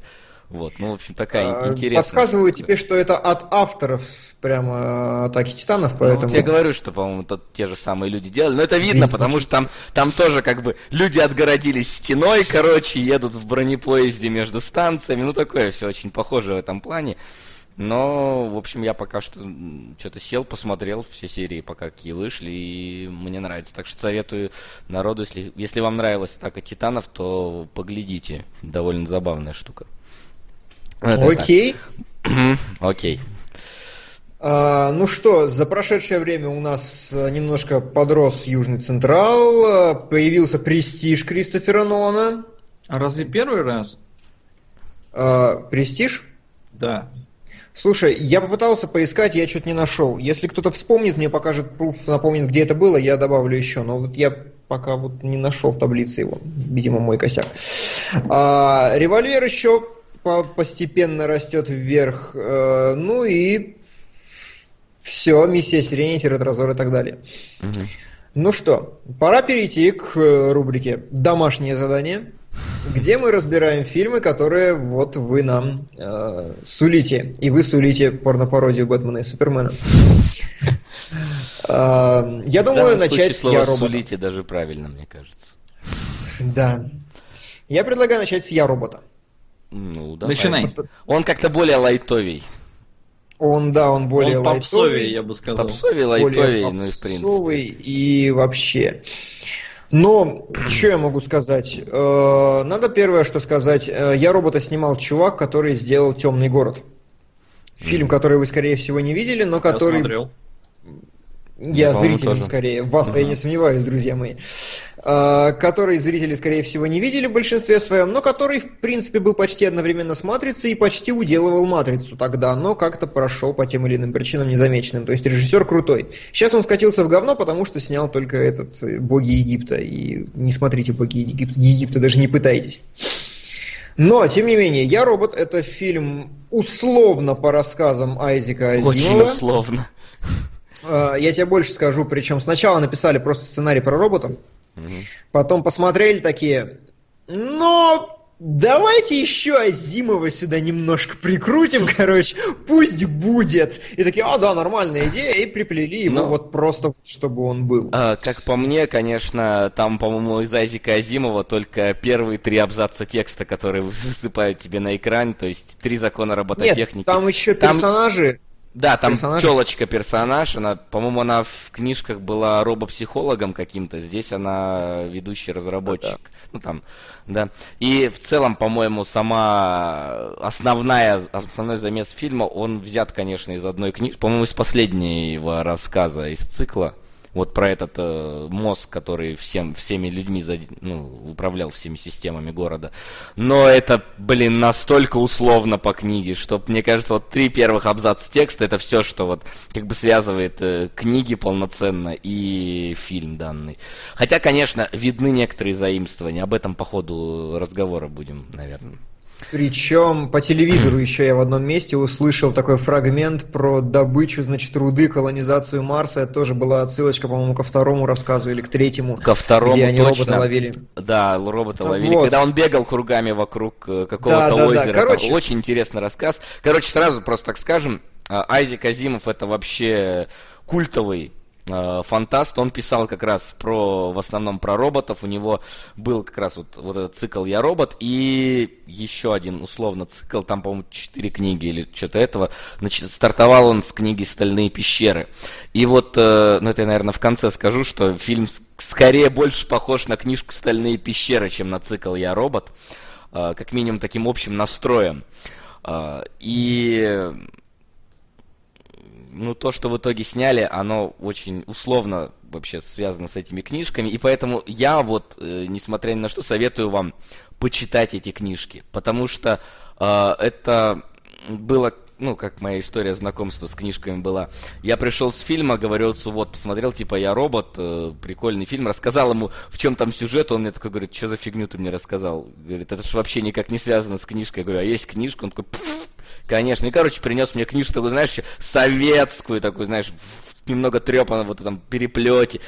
[SPEAKER 3] Вот, ну, в общем, такая а, интересная.
[SPEAKER 1] Подсказываю тебе, что это от авторов прямо Атаки Титанов, поэтому... Ну, вот
[SPEAKER 3] я говорю, что, по-моему, тот, те же самые люди делали, но это видно, Здесь потому что там, там тоже как бы люди отгородились стеной, короче, едут в бронепоезде между станциями, ну, такое все очень похоже в этом плане. Но, в общем, я пока что что-то сел, посмотрел все серии, пока какие вышли, и мне нравится. Так что советую народу, если, если вам нравилась Атака Титанов, то поглядите. Довольно забавная штука.
[SPEAKER 1] Это Окей.
[SPEAKER 3] Окей.
[SPEAKER 1] А, ну что, за прошедшее время у нас э, немножко подрос Южный Централ, э, появился престиж Кристофера Нолана.
[SPEAKER 2] А разве первый раз?
[SPEAKER 1] А, престиж?
[SPEAKER 2] Да.
[SPEAKER 1] Слушай, я попытался поискать, я что-то не нашел. Если кто-то вспомнит, мне покажет пруф, напомнит, где это было, я добавлю еще. Но вот я пока вот не нашел в таблице его. Видимо, мой косяк. А, револьвер еще постепенно растет вверх. Э, ну и все, миссия Сиренити, Ретрозор и так далее. Угу. Ну что, пора перейти к э, рубрике «Домашнее задание», где мы разбираем фильмы, которые вот вы нам э, сулите. И вы сулите порнопародию Бэтмена и Супермена. Э, я думаю, начать с «Я робота».
[SPEAKER 3] сулите даже правильно, мне кажется.
[SPEAKER 1] Да. Я предлагаю начать с «Я робота».
[SPEAKER 3] Ну, давай. Начинай. Он как-то более лайтовий.
[SPEAKER 1] Он, да, он более он лайтовый.
[SPEAKER 2] я бы сказал.
[SPEAKER 3] Попсовый, лайтовый, ну и в принципе.
[SPEAKER 1] и вообще. Но, что я могу сказать? Э, надо первое, что сказать. Э, я робота снимал чувак, который сделал Темный город. Фильм, который вы, скорее всего, не видели, но который... Я смотрел. Я зрителям скорее, в вас-то uh-huh. я не сомневаюсь, друзья мои. Который зрители, скорее всего, не видели в большинстве своем, но который, в принципе, был почти одновременно с «Матрицей» и почти уделывал «Матрицу» тогда, но как-то прошел по тем или иным причинам незамеченным. То есть режиссер крутой. Сейчас он скатился в говно, потому что снял только этот э, «Боги Египта». И не смотрите «Боги Египта», Египта даже не пытайтесь. Но, тем не менее, «Я робот» — это фильм условно по рассказам Айзека Азимова.
[SPEAKER 3] Очень условно.
[SPEAKER 1] Э, я тебе больше скажу, причем сначала написали просто сценарий про роботов, угу. потом посмотрели такие, но давайте еще Азимова сюда немножко прикрутим, короче, пусть будет. И такие, а, да, нормальная идея, и приплели его ну, вот просто, чтобы он был.
[SPEAKER 3] А, как по мне, конечно, там, по-моему, из Азика Азимова только первые три абзаца текста, которые высыпают тебе на экран, то есть три закона робототехники. Нет,
[SPEAKER 1] там еще персонажи, там
[SPEAKER 3] да, там персонаж? телочка персонаж, она, по-моему, она в книжках была робопсихологом каким-то, здесь она ведущий разработчик. Да, да. Ну там, да. И в целом, по-моему, сама основная, основной замес фильма, он взят, конечно, из одной книги, по-моему, из последнего рассказа из цикла вот про этот э, мозг, который всем, всеми людьми ну, управлял всеми системами города. Но это, блин, настолько условно по книге, что, мне кажется, вот три первых абзаца текста это все, что вот как бы связывает э, книги полноценно и фильм данный. Хотя, конечно, видны некоторые заимствования. Об этом по ходу разговора будем, наверное.
[SPEAKER 1] Причем по телевизору еще я в одном месте услышал такой фрагмент про добычу, значит, руды, колонизацию Марса. Это тоже была отсылочка, по-моему, ко второму рассказу или к третьему.
[SPEAKER 3] Ко второму,
[SPEAKER 1] Где они точно. робота ловили.
[SPEAKER 3] Да, робота ловили. Вот. Когда он бегал кругами вокруг э, какого-то да, озера. Да, Короче... Очень интересный рассказ. Короче, сразу просто так скажем, а, Айзек Азимов это вообще культовый фантаст, он писал как раз про, в основном про роботов, у него был как раз вот, вот этот цикл «Я робот» и еще один условно цикл, там, по-моему, четыре книги или что-то этого, значит, стартовал он с книги «Стальные пещеры». И вот, э, ну это я, наверное, в конце скажу, что фильм скорее больше похож на книжку «Стальные пещеры», чем на цикл «Я робот», э, как минимум таким общим настроем. И ну, то, что в итоге сняли, оно очень условно вообще связано с этими книжками, и поэтому я вот, э, несмотря ни на что, советую вам почитать эти книжки, потому что э, это было ну, как моя история знакомства с книжками была. Я пришел с фильма, говорю отцу, вот, посмотрел, типа, я робот, э, прикольный фильм, рассказал ему, в чем там сюжет, он мне такой говорит, что за фигню ты мне рассказал? Говорит, это же вообще никак не связано с книжкой. Я говорю, а есть книжка? Он такой, Конечно. И, короче, принес мне книжку такую, знаешь, советскую, такую, знаешь, немного трепано вот этом переплете.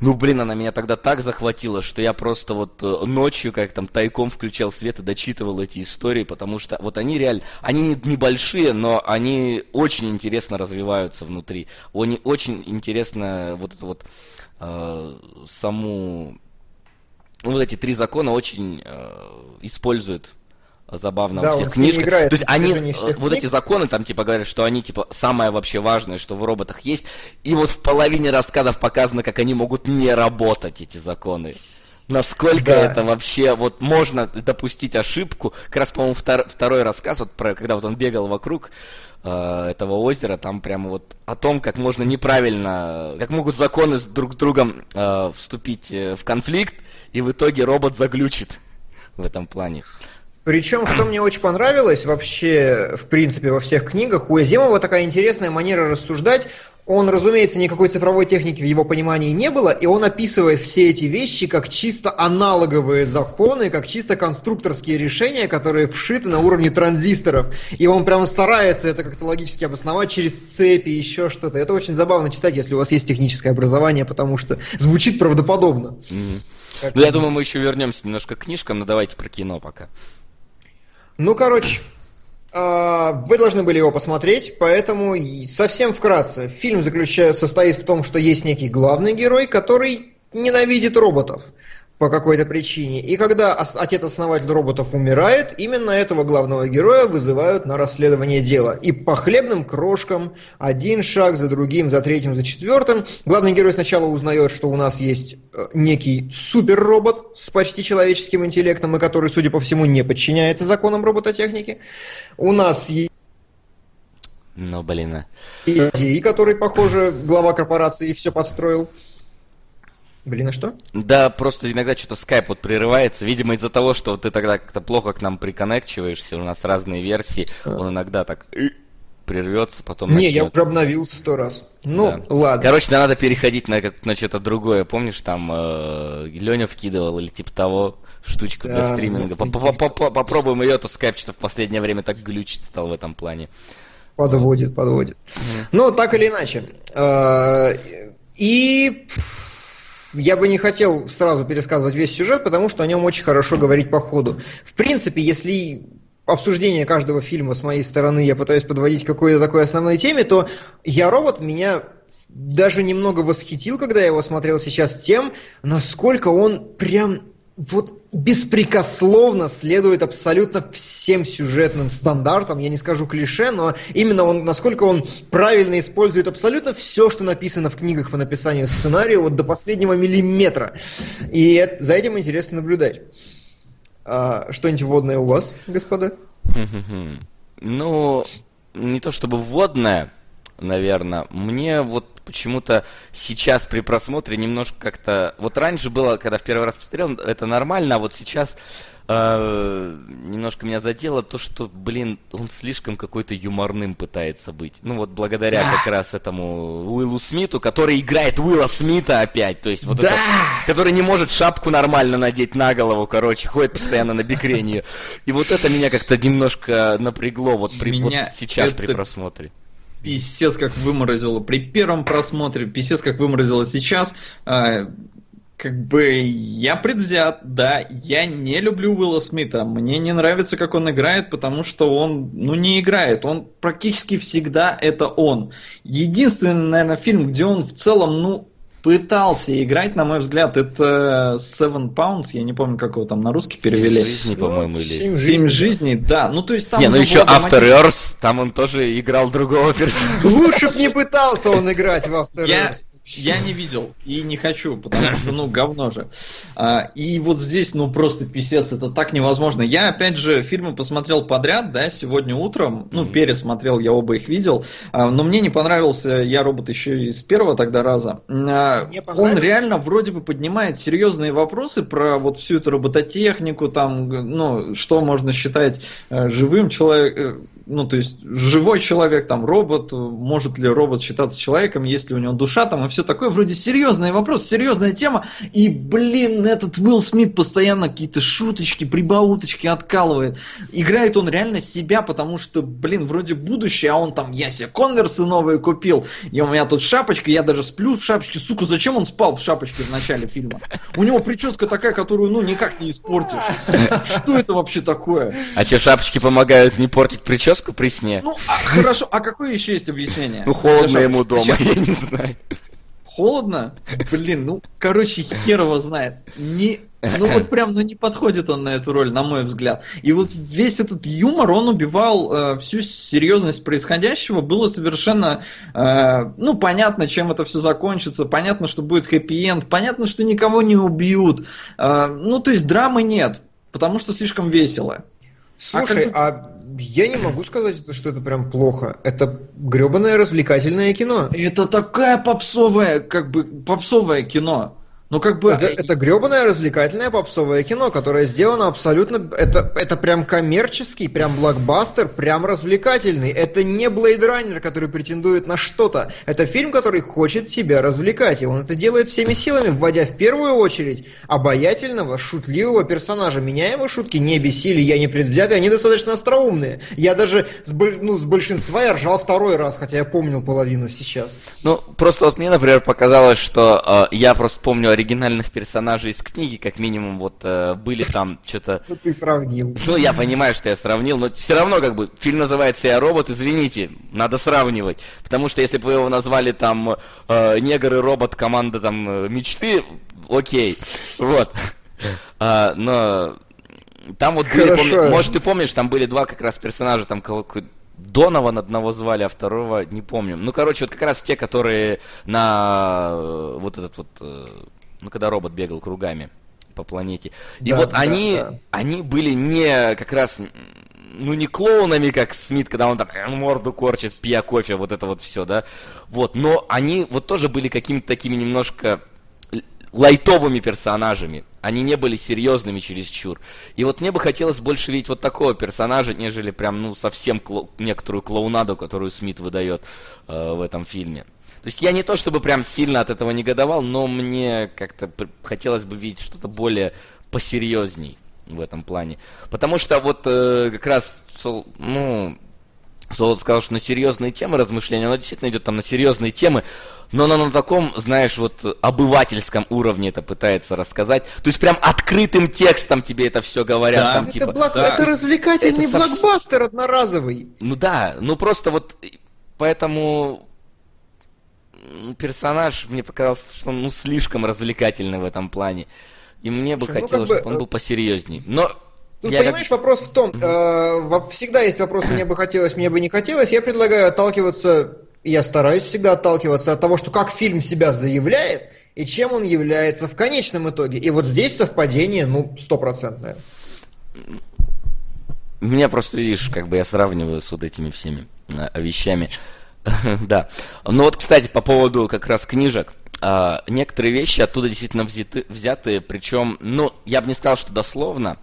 [SPEAKER 3] Ну, блин, она меня тогда так захватила, что я просто вот э, ночью, как там, тайком включал свет и дочитывал эти истории, потому что вот они реально, они небольшие, но они очень интересно развиваются внутри. Они очень интересно вот это вот э, саму... Ну, вот эти три закона очень э, используют забавно да, во всех книжках. То есть они, э, вот эти законы там типа говорят, что они типа самое вообще важное, что в роботах есть. И вот в половине рассказов показано, как они могут не работать, эти законы. Насколько да. это вообще, вот можно допустить ошибку. Как раз, по-моему, втор, второй рассказ, вот про, когда вот он бегал вокруг э, этого озера, там прямо вот о том, как можно неправильно, как могут законы с друг с другом э, вступить э, в конфликт, и в итоге робот заглючит в этом плане.
[SPEAKER 1] Причем, что мне очень понравилось вообще, в принципе, во всех книгах, у Азимова такая интересная манера рассуждать. Он, разумеется, никакой цифровой техники в его понимании не было, и он описывает все эти вещи как чисто аналоговые законы, как чисто конструкторские решения, которые вшиты на уровне транзисторов. И он прямо старается это как-то логически обосновать через цепи, еще что-то. Это очень забавно читать, если у вас есть техническое образование, потому что звучит правдоподобно.
[SPEAKER 3] Mm-hmm. Ну, я думаю, мы еще вернемся немножко к книжкам, но давайте про кино пока.
[SPEAKER 1] Ну, короче, а, вы должны были его посмотреть, поэтому совсем вкратце. Фильм заключается, состоит в том, что есть некий главный герой, который ненавидит роботов по какой-то причине. И когда отец-основатель роботов умирает, именно этого главного героя вызывают на расследование дела. И по хлебным крошкам, один шаг за другим, за третьим, за четвертым, главный герой сначала узнает, что у нас есть э, некий суперробот с почти человеческим интеллектом, и который, судя по всему, не подчиняется законам робототехники. У нас есть
[SPEAKER 3] ну, блин. А.
[SPEAKER 1] И который, похоже, глава корпорации все подстроил. Блин, а что?
[SPEAKER 3] Да, просто иногда что-то скайп вот прерывается. Видимо, из-за того, что ты тогда как-то плохо к нам приконнекчиваешься, у нас разные версии, а. он иногда так прервется, потом
[SPEAKER 1] Не, начнет. я уже обновился сто раз. Ну, да. ладно.
[SPEAKER 3] Короче, надо переходить на, как, на что-то другое. Помнишь, там э, Леня вкидывал или типа того штучку да, для стриминга. Попробуем ее, то скайп что-то в последнее время так глючить стал в этом плане.
[SPEAKER 1] Подводит, подводит. Ну, так или иначе. Э, и я бы не хотел сразу пересказывать весь сюжет, потому что о нем очень хорошо говорить по ходу. В принципе, если обсуждение каждого фильма с моей стороны я пытаюсь подводить к какой-то такой основной теме, то «Я робот» меня даже немного восхитил, когда я его смотрел сейчас, тем, насколько он прям вот беспрекословно следует абсолютно всем сюжетным стандартам, я не скажу клише, но именно он, насколько он правильно использует абсолютно все, что написано в книгах по написанию сценария, вот до последнего миллиметра. И за этим интересно наблюдать. А, что-нибудь вводное у вас, господа?
[SPEAKER 3] Ну, не то чтобы вводное, наверное. Мне вот почему-то сейчас при просмотре немножко как-то... Вот раньше было, когда в первый раз посмотрел, это нормально, а вот сейчас э, немножко меня задело то, что, блин, он слишком какой-то юморным пытается быть. Ну вот благодаря да. как раз этому Уиллу Смиту, который играет Уилла Смита опять. То есть вот да. это, который не может шапку нормально надеть на голову, короче, ходит постоянно на бикренью. И вот это меня как-то немножко напрягло вот, при, меня вот сейчас это... при просмотре
[SPEAKER 2] писец как выморозило при первом просмотре, писец как выморозило сейчас. А, как бы я предвзят, да, я не люблю Уилла Смита, мне не нравится, как он играет, потому что он, ну, не играет, он практически всегда это он. Единственный, наверное, фильм, где он в целом, ну, пытался играть, на мой взгляд, это Seven Pounds, я не помню, как его там на русский перевели. Семь
[SPEAKER 3] жизней, по-моему, или...
[SPEAKER 2] Семь жизней, да. Ну, то есть там...
[SPEAKER 3] Не, ну еще After Earth, там он тоже играл другого персонажа.
[SPEAKER 1] Лучше б не пытался он играть в After Earth.
[SPEAKER 2] Я не видел и не хочу, потому что, ну, говно же. А, и вот здесь, ну, просто писец, это так невозможно. Я, опять же, фильмы посмотрел подряд, да, сегодня утром, ну, пересмотрел, я оба их видел, а, но мне не понравился «Я робот» еще и с первого тогда раза. А, он реально вроде бы поднимает серьезные вопросы про вот всю эту робототехнику, там, ну, что можно считать э, живым человеком, э, ну, то есть, живой человек, там, робот, может ли робот считаться человеком, есть ли у него душа, там, и все такое. Вроде серьезный вопрос, серьезная тема. И, блин, этот Уилл Смит постоянно какие-то шуточки, прибауточки откалывает. Играет он реально себя, потому что, блин, вроде будущее, а он там, я себе конверсы новые купил, и у меня тут шапочка, я даже сплю в шапочке. Сука, зачем он спал в шапочке в начале фильма? У него прическа такая, которую, ну, никак не испортишь. Что это вообще такое?
[SPEAKER 3] А че, шапочки помогают не портить прическу? Сказку при сне.
[SPEAKER 2] Ну, а, хорошо, а какое еще есть объяснение?
[SPEAKER 3] Ну, холодно ему дома, я не знаю.
[SPEAKER 2] Холодно? Блин, ну, короче, хер его знает. Не, ну вот прям, ну не подходит он на эту роль, на мой взгляд. И вот весь этот юмор, он убивал э, всю серьезность происходящего. Было совершенно, э, ну понятно, чем это все закончится, понятно, что будет хэппи-энд, понятно, что никого не убьют. Э, ну то есть драмы нет, потому что слишком весело.
[SPEAKER 1] Слушай, а, а я не могу сказать, что это прям плохо. Это гребаное развлекательное кино.
[SPEAKER 2] Это такая попсовая, как бы, попсовое кино. Ну, как бы...
[SPEAKER 1] Это, это гребаное развлекательное попсовое кино, которое сделано абсолютно... Это, это прям коммерческий, прям блокбастер, прям развлекательный. Это не Blade Runner, который претендует на что-то. Это фильм, который хочет тебя развлекать. И он это делает всеми силами, вводя в первую очередь обаятельного, шутливого персонажа. Меня его шутки не бесили, я не предвзятый, они достаточно остроумные. Я даже с, ну, с большинства я ржал второй раз, хотя я помнил половину сейчас.
[SPEAKER 3] Ну, просто вот мне, например, показалось, что э, я просто помню оригинальных персонажей из книги, как минимум, вот э, были там что-то...
[SPEAKER 1] Ну ты сравнил.
[SPEAKER 3] Ну я понимаю, что я сравнил, но все равно как бы фильм называется «Я робот», извините, надо сравнивать. Потому что если бы его назвали там э, «Негр и робот. Команда там э, мечты», окей, вот. А, но там вот были, помни, может, ты помнишь, там были два как раз персонажа, там кого Донован одного звали, а второго не помню. Ну, короче, вот как раз те, которые на вот этот вот ну, когда робот бегал кругами по планете. И да, вот да, они, да. они были не как раз, ну, не клоунами, как Смит, когда он там морду корчит, пья кофе, вот это вот все, да. Вот, но они вот тоже были какими-то такими немножко лайтовыми персонажами. Они не были серьезными чересчур. И вот мне бы хотелось больше видеть вот такого персонажа, нежели прям, ну, совсем кло- некоторую клоунаду, которую Смит выдает э, в этом фильме. То есть я не то чтобы прям сильно от этого негодовал, но мне как-то хотелось бы видеть что-то более посерьезней в этом плане. Потому что вот э, как раз, ну, Солод сказал, что на серьезные темы размышления, оно действительно идет там на серьезные темы, но оно на таком, знаешь, вот обывательском уровне это пытается рассказать. То есть прям открытым текстом тебе это все говорят. Да, там,
[SPEAKER 1] это,
[SPEAKER 3] типа,
[SPEAKER 1] блок... да. это развлекательный это блокбастер одноразовый.
[SPEAKER 3] Ну да, ну просто вот поэтому персонаж мне показался, что он ну, слишком развлекательный в этом плане. И мне бы Слушай, хотелось, ну, чтобы он был посерьезней. Но
[SPEAKER 1] ну, я понимаешь, как... вопрос в том, э, всегда есть вопрос, мне бы хотелось, мне бы не хотелось. Я предлагаю отталкиваться, я стараюсь всегда отталкиваться от того, что как фильм себя заявляет и чем он является в конечном итоге. И вот здесь совпадение, ну, стопроцентное.
[SPEAKER 3] Меня просто, видишь, как бы я сравниваю с вот этими всеми э, вещами. да. Ну вот, кстати, по поводу как раз книжек. Uh, некоторые вещи оттуда действительно взяты, причем, ну, я бы не сказал, что дословно,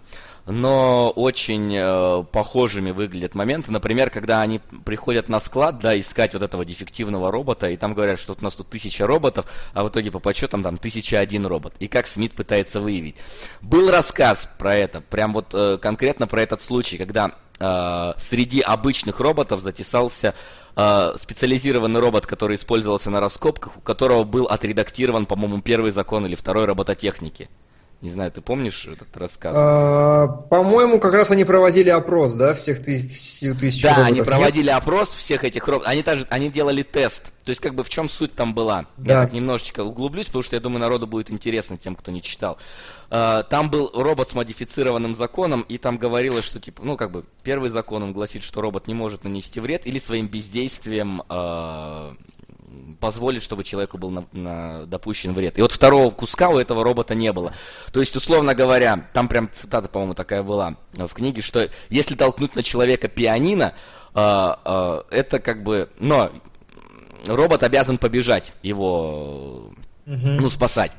[SPEAKER 3] но очень э, похожими выглядят моменты. Например, когда они приходят на склад, да, искать вот этого дефективного робота, и там говорят, что у нас тут тысяча роботов, а в итоге по подсчетам там тысяча один робот. И как Смит пытается выявить. Был рассказ про это, прям вот э, конкретно про этот случай, когда э, среди обычных роботов затесался э, специализированный робот, который использовался на раскопках, у которого был отредактирован, по-моему, первый закон или второй робототехники. Не знаю, ты помнишь этот рассказ?
[SPEAKER 1] А, по-моему, как раз они проводили опрос, да, всех тысяч, тысяч
[SPEAKER 3] Да, роботов. они проводили Нет? опрос всех этих роботов. Они, также, они делали тест. То есть, как бы в чем суть там была? Да. Я так немножечко углублюсь, потому что я думаю, народу будет интересно тем, кто не читал. А, там был робот с модифицированным законом, и там говорилось, что типа, ну, как бы, первый закон он гласит, что робот не может нанести вред или своим бездействием э, позволит, чтобы человеку был на, на, допущен вред. И вот второго куска у этого робота не было. То есть, условно говоря, там прям цитата, по-моему, такая была в книге, что если толкнуть на человека пианино, э, э, это как бы, но робот обязан побежать его, ну, спасать.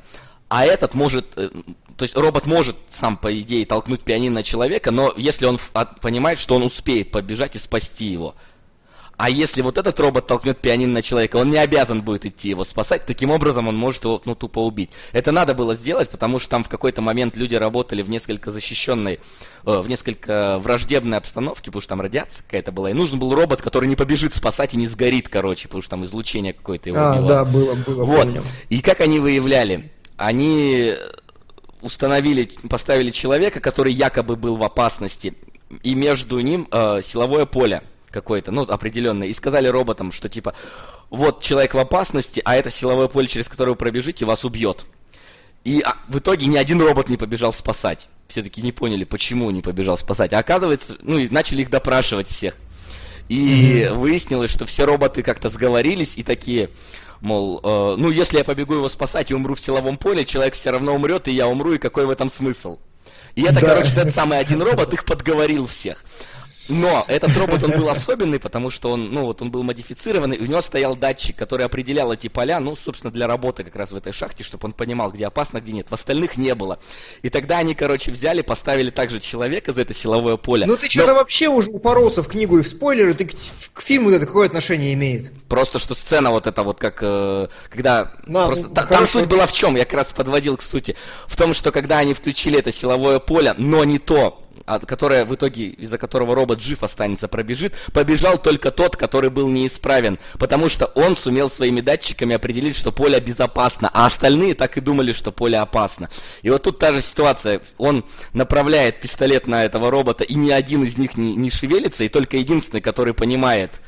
[SPEAKER 3] А этот может, э, то есть робот может сам, по идее, толкнуть пианино на человека, но если он понимает, что он успеет побежать и спасти его. А если вот этот робот толкнет пианино на человека, он не обязан будет идти его спасать. Таким образом, он может его ну, тупо убить. Это надо было сделать, потому что там в какой-то момент люди работали в несколько защищенной, э, в несколько враждебной обстановке, потому что там радиация какая-то была. И нужен был робот, который не побежит спасать и не сгорит, короче, потому что там излучение какое-то его
[SPEAKER 1] А, убивало. да, было, было,
[SPEAKER 3] вот. помню. И как они выявляли? Они установили, поставили человека, который якобы был в опасности, и между ним э, силовое поле какой-то, ну, определенный, и сказали роботам, что типа, вот человек в опасности, а это силовое поле, через которое вы пробежите, вас убьет. И а, в итоге ни один робот не побежал спасать. Все-таки не поняли, почему не побежал спасать. А оказывается, ну, и начали их допрашивать всех. И mm-hmm. выяснилось, что все роботы как-то сговорились и такие, мол, э, ну, если я побегу его спасать и умру в силовом поле, человек все равно умрет, и я умру, и какой в этом смысл? И это, да. короче, этот самый один робот их подговорил всех. Но этот робот, он был особенный, потому что он, ну, вот он был модифицированный, и у него стоял датчик, который определял эти поля, ну, собственно, для работы как раз в этой шахте, чтобы он понимал, где опасно, где нет. В остальных не было. И тогда они, короче, взяли, поставили также человека за это силовое поле.
[SPEAKER 1] Ну, ты что-то Но... вообще уже упоролся в книгу и в спойлеры, ты к, к фильму это какое отношение имеет?
[SPEAKER 3] Просто, что сцена вот эта вот, как, э, когда... Да, просто, ну, та, там суть была в чем, я как раз подводил к сути. В том, что когда они включили это силовое поле, но не то, которое в итоге, из-за которого робот жив останется, пробежит, побежал только тот, который был неисправен, потому что он сумел своими датчиками определить, что поле безопасно, а остальные так и думали, что поле опасно. И вот тут та же ситуация, он направляет пистолет на этого робота, и ни один из них не, не шевелится, и только единственный, который понимает,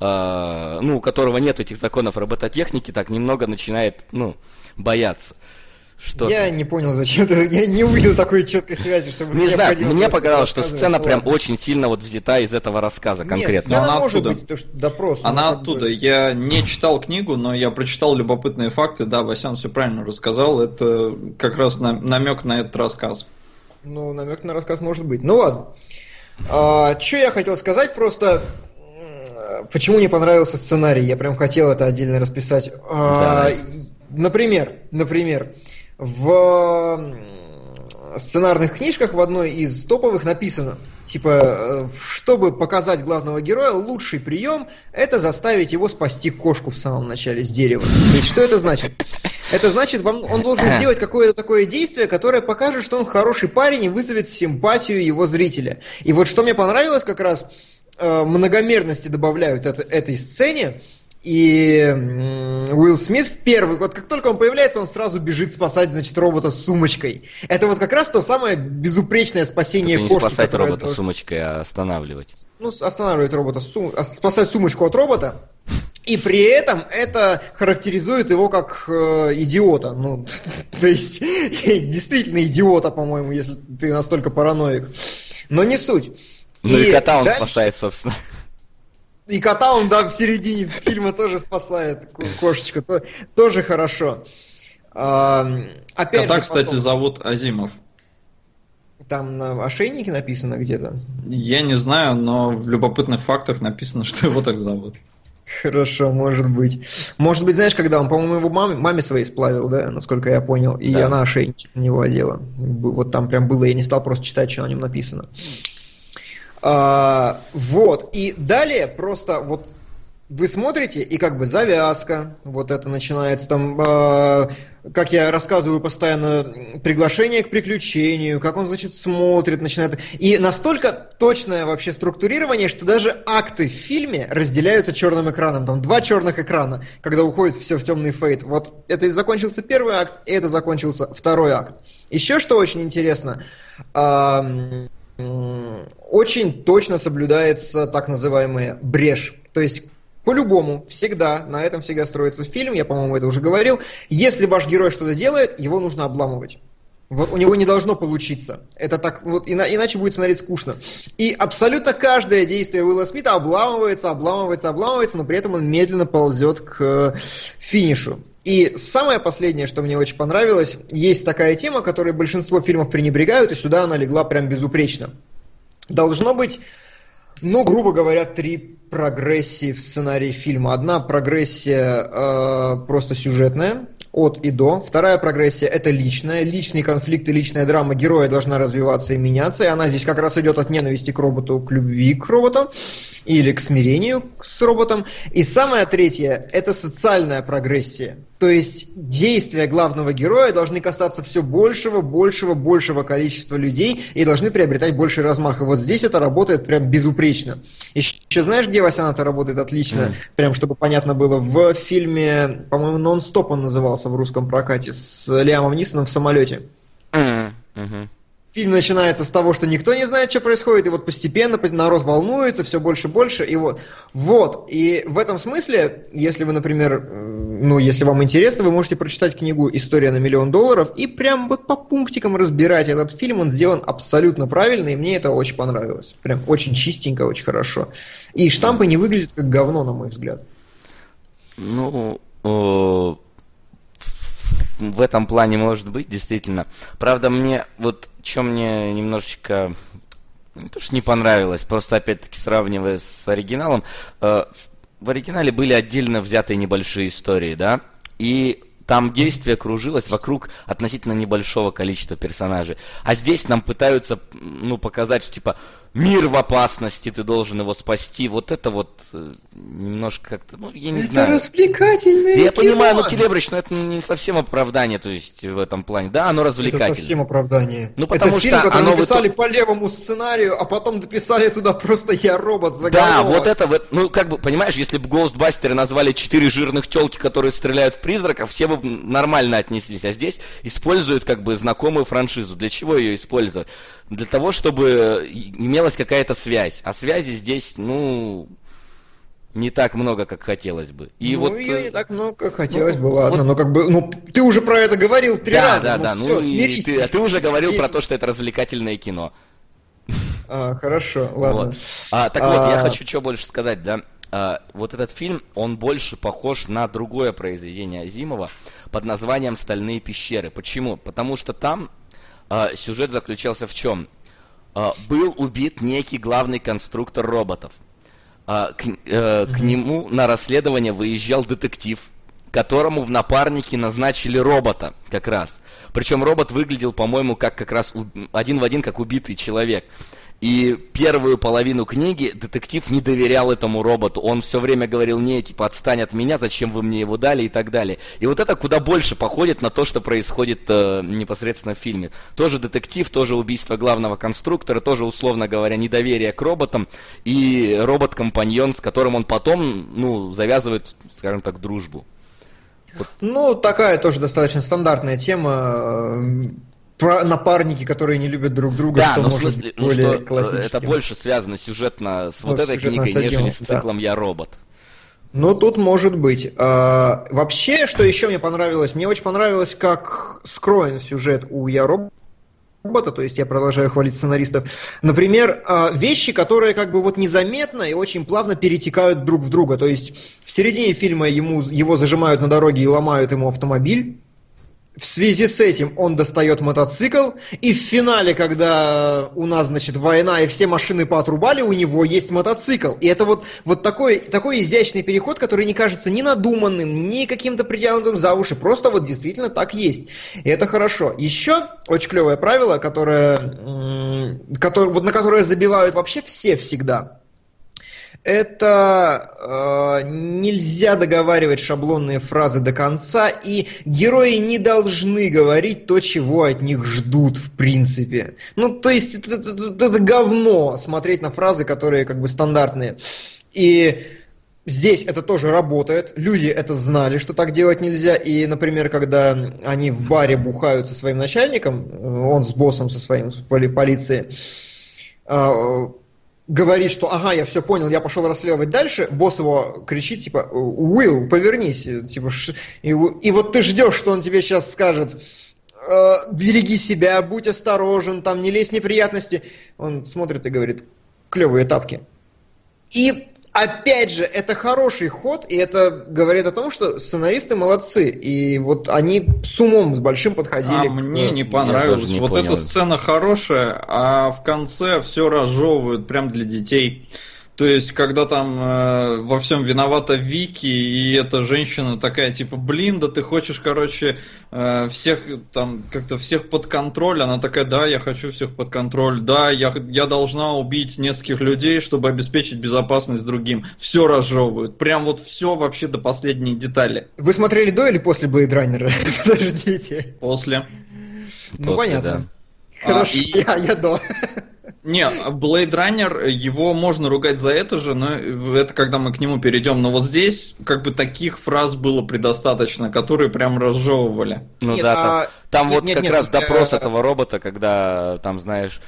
[SPEAKER 3] э, ну, у которого нет этих законов робототехники, так немного начинает, ну, бояться.
[SPEAKER 1] Что я не понял, зачем ты. Я не увидел такой четкой связи, чтобы.
[SPEAKER 3] Не знаю, мне показалось, что сцена прям очень сильно вот взята из этого рассказа конкретно.
[SPEAKER 2] Нет, она может оттуда. быть, то, что допрос. Она оттуда. Бы... Я не читал книгу, но я прочитал любопытные факты. Да, Васян все правильно рассказал. Это как раз намек на этот рассказ.
[SPEAKER 1] Ну, намек на рассказ может быть. Ну ладно. А, что я хотел сказать, просто почему не понравился сценарий? Я прям хотел это отдельно расписать. А, например, например, в сценарных книжках в одной из топовых написано, типа, э, чтобы показать главного героя, лучший прием – это заставить его спасти кошку в самом начале с дерева. То есть, что это значит? Это значит, он должен сделать какое-то такое действие, которое покажет, что он хороший парень и вызовет симпатию его зрителя. И вот что мне понравилось как раз – э, многомерности добавляют это, этой сцене, и Уилл Смит в первый, вот как только он появляется, он сразу бежит спасать, значит, робота с сумочкой. Это вот как раз то самое безупречное спасение
[SPEAKER 3] Только
[SPEAKER 1] кошки.
[SPEAKER 3] не спасать робота
[SPEAKER 1] это...
[SPEAKER 3] сумочкой, а останавливать.
[SPEAKER 1] Ну, останавливать робота, сум... спасать сумочку от робота. И при этом это характеризует его как э, идиота. Ну, то есть, действительно идиота, по-моему, если ты настолько параноик. Но не суть.
[SPEAKER 3] Ну и, и кота он дальше... спасает, собственно.
[SPEAKER 1] И кота он, да, в середине фильма тоже спасает, кошечка, то, тоже хорошо.
[SPEAKER 2] А, опять Кота, же, кстати, потом... зовут Азимов.
[SPEAKER 1] Там на ошейнике написано где-то?
[SPEAKER 2] Я не знаю, но в любопытных фактах написано, что его так зовут.
[SPEAKER 1] Хорошо, может быть. Может быть, знаешь, когда он, по-моему, его маме, маме своей сплавил, да, насколько я понял, и да. она ошейничек на него одела. Вот там прям было, я не стал просто читать, что на нем написано. А, вот, и далее просто вот вы смотрите, и как бы завязка, вот это начинается там, э, как я рассказываю постоянно, приглашение к приключению, как он, значит, смотрит, начинает... И настолько точное вообще структурирование, что даже акты в фильме разделяются черным экраном. Там два черных экрана, когда уходит все в темный фейт. Вот это и закончился первый акт, и это закончился второй акт. Еще что очень интересно... Э, очень точно соблюдается так называемая брешь. То есть по-любому, всегда, на этом всегда строится фильм, я, по-моему, это уже говорил. Если ваш герой что-то делает, его нужно обламывать. Вот у него не должно получиться. Это так, вот ина, иначе будет смотреть скучно. И абсолютно каждое действие Уилла Смита обламывается, обламывается, обламывается, но при этом он медленно ползет к э, финишу. И самое последнее, что мне очень понравилось, есть такая тема, которой большинство фильмов пренебрегают, и сюда она легла прям безупречно. Должно быть, ну, грубо говоря, три прогрессии в сценарии фильма. Одна прогрессия э, просто сюжетная, от и до. Вторая прогрессия это личная. Личный конфликт и личная драма героя должна развиваться и меняться. И она здесь как раз идет от ненависти к роботу к любви к роботу или к смирению с роботом. И самое третье – это социальная прогрессия. То есть действия главного героя должны касаться все большего, большего, большего количества людей и должны приобретать больший размах. И вот здесь это работает прям безупречно. Еще знаешь, где Васяна-то работает отлично? Mm. Прям чтобы понятно было. В фильме, по-моему, «Нон-стоп» он назывался в русском прокате с Лиамом Нисоном в самолете. Mm. Mm-hmm. Фильм начинается с того, что никто не знает, что происходит, и вот постепенно народ волнуется, все больше и больше, и вот. Вот, и в этом смысле, если вы, например, э, ну, если вам интересно, вы можете прочитать книгу «История на миллион долларов» и прям вот по пунктикам разбирать этот фильм, он сделан абсолютно правильно, и мне это очень понравилось. Прям очень чистенько, очень хорошо. И штампы не выглядят как говно, на мой взгляд.
[SPEAKER 3] Ну, в этом плане может быть, действительно. Правда, мне вот, что мне немножечко не то, что не понравилось, просто опять-таки сравнивая с оригиналом, э, в оригинале были отдельно взятые небольшие истории, да, и там действие кружилось вокруг относительно небольшого количества персонажей. А здесь нам пытаются, ну, показать, что типа мир в опасности, ты должен его спасти. Вот это вот э, немножко как-то, ну, я не
[SPEAKER 1] это
[SPEAKER 3] знаю.
[SPEAKER 1] Это развлекательное
[SPEAKER 3] Я кино. понимаю, ну, Келебрич, но это не совсем оправдание, то есть, в этом плане. Да, оно развлекательное. Это
[SPEAKER 1] совсем оправдание.
[SPEAKER 3] Ну, потому
[SPEAKER 1] это
[SPEAKER 3] что
[SPEAKER 1] фильм, который
[SPEAKER 3] оно
[SPEAKER 1] написали вы... по левому сценарию, а потом дописали туда просто «Я робот» заголовок.
[SPEAKER 3] Да, вот это вот, ну, как бы, понимаешь, если бы Ghostbusters назвали четыре жирных телки, которые стреляют в призраков, все бы нормально отнеслись. А здесь используют, как бы, знакомую франшизу. Для чего ее использовать? Для того, чтобы имелась какая-то связь. А связи здесь, ну, не так много, как хотелось бы.
[SPEAKER 1] И ну, вот, ее э, не так много, как хотелось ну, бы, ладно. Вот... Но как бы, ну, ты уже про это говорил три
[SPEAKER 3] да,
[SPEAKER 1] раза.
[SPEAKER 3] Да, ну, да, все, ну, смирись, ты, а ты уже говорил смирись. про то, что это развлекательное кино.
[SPEAKER 1] А, хорошо, ладно.
[SPEAKER 3] Вот. А, так а... вот, я хочу что больше сказать, да. А, вот этот фильм, он больше похож на другое произведение Азимова под названием «Стальные пещеры». Почему? Потому что там а, сюжет заключался в чем? А, был убит некий главный конструктор роботов. А, к, э, к нему на расследование выезжал детектив, которому в напарнике назначили робота как раз. Причем робот выглядел, по-моему, как как раз один в один, как убитый человек. И первую половину книги детектив не доверял этому роботу. Он все время говорил, не, типа, отстань от меня, зачем вы мне его дали и так далее. И вот это куда больше походит на то, что происходит э, непосредственно в фильме. Тоже детектив, тоже убийство главного конструктора, тоже, условно говоря, недоверие к роботам и робот-компаньон, с которым он потом, ну, завязывает, скажем так, дружбу.
[SPEAKER 1] Вот. Ну, такая тоже достаточно стандартная тема про напарники, которые не любят друг друга,
[SPEAKER 3] да, что но может смысле, ну, более что классическим. Это больше связано сюжетно с вот, вот этой книгой, стадион, нежели с циклом да. «Я робот».
[SPEAKER 1] Ну, тут может быть. А, вообще, что еще мне понравилось? Мне очень понравилось, как скроен сюжет у «Я робот», робота, то есть я продолжаю хвалить сценаристов. Например, а, вещи, которые как бы вот незаметно и очень плавно перетекают друг в друга. То есть в середине фильма ему, его зажимают на дороге и ломают ему автомобиль в связи с этим он достает мотоцикл, и в финале, когда у нас, значит, война, и все машины поотрубали, у него есть мотоцикл. И это вот, вот такой, такой изящный переход, который не кажется ни надуманным, ни каким-то притянутым за уши, просто вот действительно так есть. И это хорошо. Еще очень клевое правило, которое, которое, вот на которое забивают вообще все всегда – это э, нельзя договаривать шаблонные фразы до конца, и герои не должны говорить то, чего от них ждут, в принципе. Ну, то есть, это, это, это, это говно смотреть на фразы, которые как бы стандартные. И Здесь это тоже работает. Люди это знали, что так делать нельзя. И, например, когда они в баре бухают со своим начальником, э, он с боссом со своим поли полиции, э, говорит, что ага, я все понял, я пошел расследовать дальше, босс его кричит, типа, Уилл, повернись, типа, и, и вот ты ждешь, что он тебе сейчас скажет, э, береги себя, будь осторожен, там, не лезь в неприятности. Он смотрит и говорит, клевые тапки. И опять же, это хороший ход, и это говорит о том, что сценаристы молодцы. И вот они с умом, с большим подходили. А
[SPEAKER 2] к... мне не понравилось. Не вот понял. эта сцена хорошая, а в конце все разжевывают прям для детей. То есть, когда там э, во всем виновата Вики, и эта женщина такая, типа, блин, да ты хочешь, короче, э, всех там как-то всех под контроль, она такая, да, я хочу всех под контроль, да, я, я должна убить нескольких людей, чтобы обеспечить безопасность другим. Все разжевывают, прям вот все вообще до последней детали.
[SPEAKER 1] Вы смотрели до или после Blade Runner? Подождите.
[SPEAKER 2] После.
[SPEAKER 1] Ну, после, понятно. Да. Хорошо, а, и... я, я до.
[SPEAKER 2] Не, Blade Runner, его можно ругать за это же, но это когда мы к нему перейдем. Но вот здесь как бы таких фраз было предостаточно, которые прям разжевывали.
[SPEAKER 3] Ну нет, да, там, а... там нет, вот нет, как нет, раз нет, допрос а... этого робота, когда там, знаешь,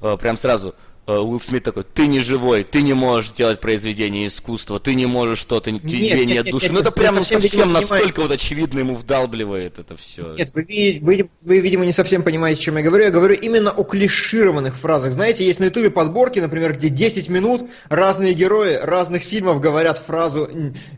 [SPEAKER 3] э, прям сразу Э, Уилл Смит такой, ты не живой, ты не можешь делать произведение искусства, ты не можешь что-то, тебе нет, нет, нет души. Нет, ну это прям совсем, совсем настолько вот очевидно ему вдалбливает это все.
[SPEAKER 1] Нет, вы, вы, вы, видимо, не совсем понимаете, о чем я говорю. Я говорю именно о клишированных фразах. Знаете, есть на ютубе подборки, например, где 10 минут разные герои разных фильмов говорят фразу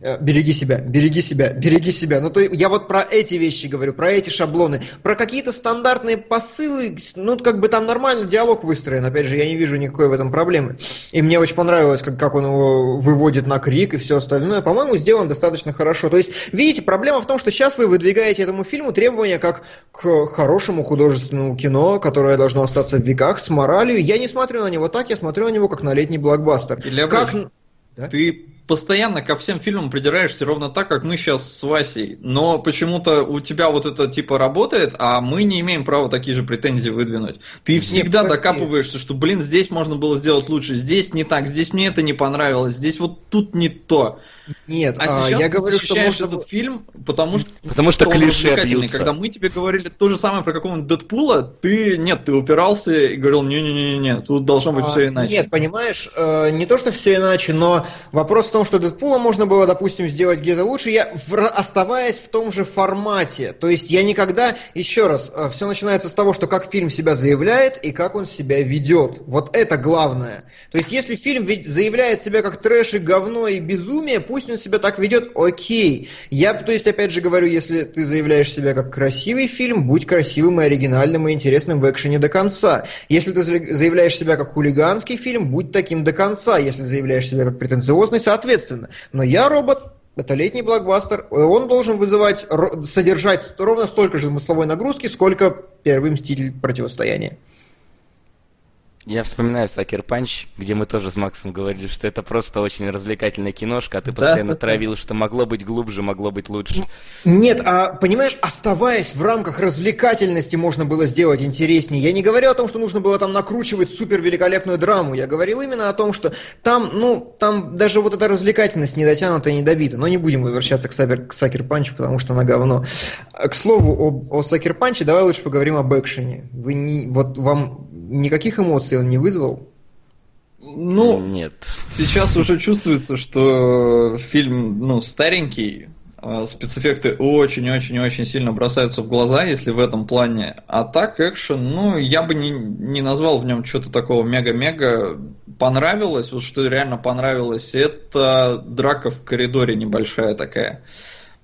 [SPEAKER 1] э, «береги себя, береги себя, береги себя». Ну то я вот про эти вещи говорю, про эти шаблоны. Про какие-то стандартные посылы, ну как бы там нормально диалог выстроен. Опять же, я не вижу никакой в этом проблемы. И мне очень понравилось, как, как он его выводит на крик и все остальное. По-моему, сделан достаточно хорошо. То есть, видите, проблема в том, что сейчас вы выдвигаете этому фильму требования как к хорошему художественному кино, которое должно остаться в веках, с моралью. Я не смотрю на него так, я смотрю на него как на летний блокбастер.
[SPEAKER 2] Или как... Да? Ты постоянно ко всем фильмам придираешься ровно так, как мы сейчас с Васей. Но почему-то у тебя вот это типа работает, а мы не имеем права такие же претензии выдвинуть. Ты всегда Нет, докапываешься, что, блин, здесь можно было сделать лучше, здесь не так, здесь мне это не понравилось, здесь вот тут не то.
[SPEAKER 1] Нет,
[SPEAKER 2] а, а сейчас я ты говорю, что можно... этот фильм, потому что,
[SPEAKER 3] потому что, что клише бьются.
[SPEAKER 2] Когда мы тебе говорили то же самое про какого-нибудь Дэдпула, ты нет, ты упирался и говорил, не-не-не, тут должно быть а, все иначе.
[SPEAKER 1] Нет, понимаешь, э, не то, что все иначе, но вопрос в том, что Дэдпула можно было, допустим, сделать где-то лучше, я в, оставаясь в том же формате. То есть я никогда, еще раз, э, все начинается с того, что как фильм себя заявляет и как он себя ведет. Вот это главное. То есть если фильм заявляет себя как трэш и говно и безумие, пусть он себя так ведет, окей. Я, то есть, опять же говорю, если ты заявляешь себя как красивый фильм, будь красивым и оригинальным и интересным в экшене до конца. Если ты заявляешь себя как хулиганский фильм, будь таким до конца. Если заявляешь себя как претенциозный, соответственно. Но я робот, это летний блокбастер, он должен вызывать, содержать ровно столько же смысловой нагрузки, сколько первый Мститель противостояния.
[SPEAKER 3] Я вспоминаю Сакер Панч, где мы тоже с Максом говорили, что это просто очень развлекательная киношка, а ты постоянно да, травил, да. что могло быть глубже, могло быть лучше.
[SPEAKER 1] Нет, а понимаешь, оставаясь в рамках развлекательности, можно было сделать интереснее. Я не говорил о том, что нужно было там накручивать супер великолепную драму. Я говорил именно о том, что там, ну, там даже вот эта развлекательность не дотянута и не добита. Но не будем возвращаться к, Сабер, к Сакер Панчу, потому что она говно. К слову о, о Сакер Панче, давай лучше поговорим об экшене. Вы не, вот вам никаких эмоций он не вызвал?
[SPEAKER 2] Ну, нет. Сейчас уже чувствуется, что фильм, ну, старенький, а спецэффекты очень-очень-очень сильно бросаются в глаза, если в этом плане. А так, экшен, ну, я бы не, не назвал в нем что-то такого мега-мега. Понравилось, вот что реально понравилось, это драка в коридоре небольшая такая.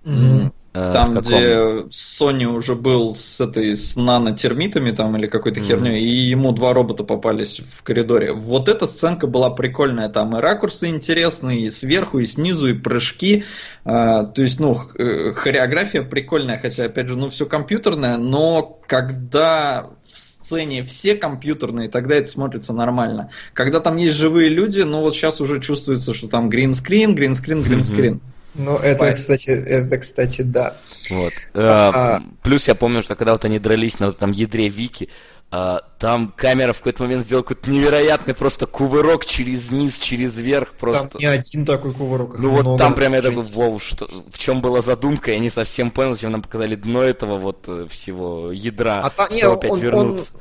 [SPEAKER 2] Mm-hmm. Э, там, где Sony уже был с этой с нанотермитами там или какой-то mm. херней, и ему два робота попались в коридоре. Вот эта сценка была прикольная. Там и ракурсы интересные, и сверху, и снизу, и прыжки. А, то есть, ну, э, хореография прикольная, хотя, опять же, ну, все компьютерное, но когда в сцене все компьютерные, тогда это смотрится нормально. Когда там есть живые люди, ну вот сейчас уже чувствуется, что там гринскрин, гринскрин, гринскрин. Mm-hmm.
[SPEAKER 1] Ну, это, кстати, это, кстати, да.
[SPEAKER 3] Вот. А, а, плюс я помню, что когда вот они дрались на там ядре Вики, а, там камера в какой-то момент сделала какой-то невероятный просто кувырок через низ, через верх просто.
[SPEAKER 1] Там не один такой кувырок.
[SPEAKER 3] Ну вот там прям я такой, вау, что, в чем была задумка, я не совсем понял, зачем нам показали дно этого вот э, всего ядра,
[SPEAKER 1] а та, не, опять он, вернуться. Он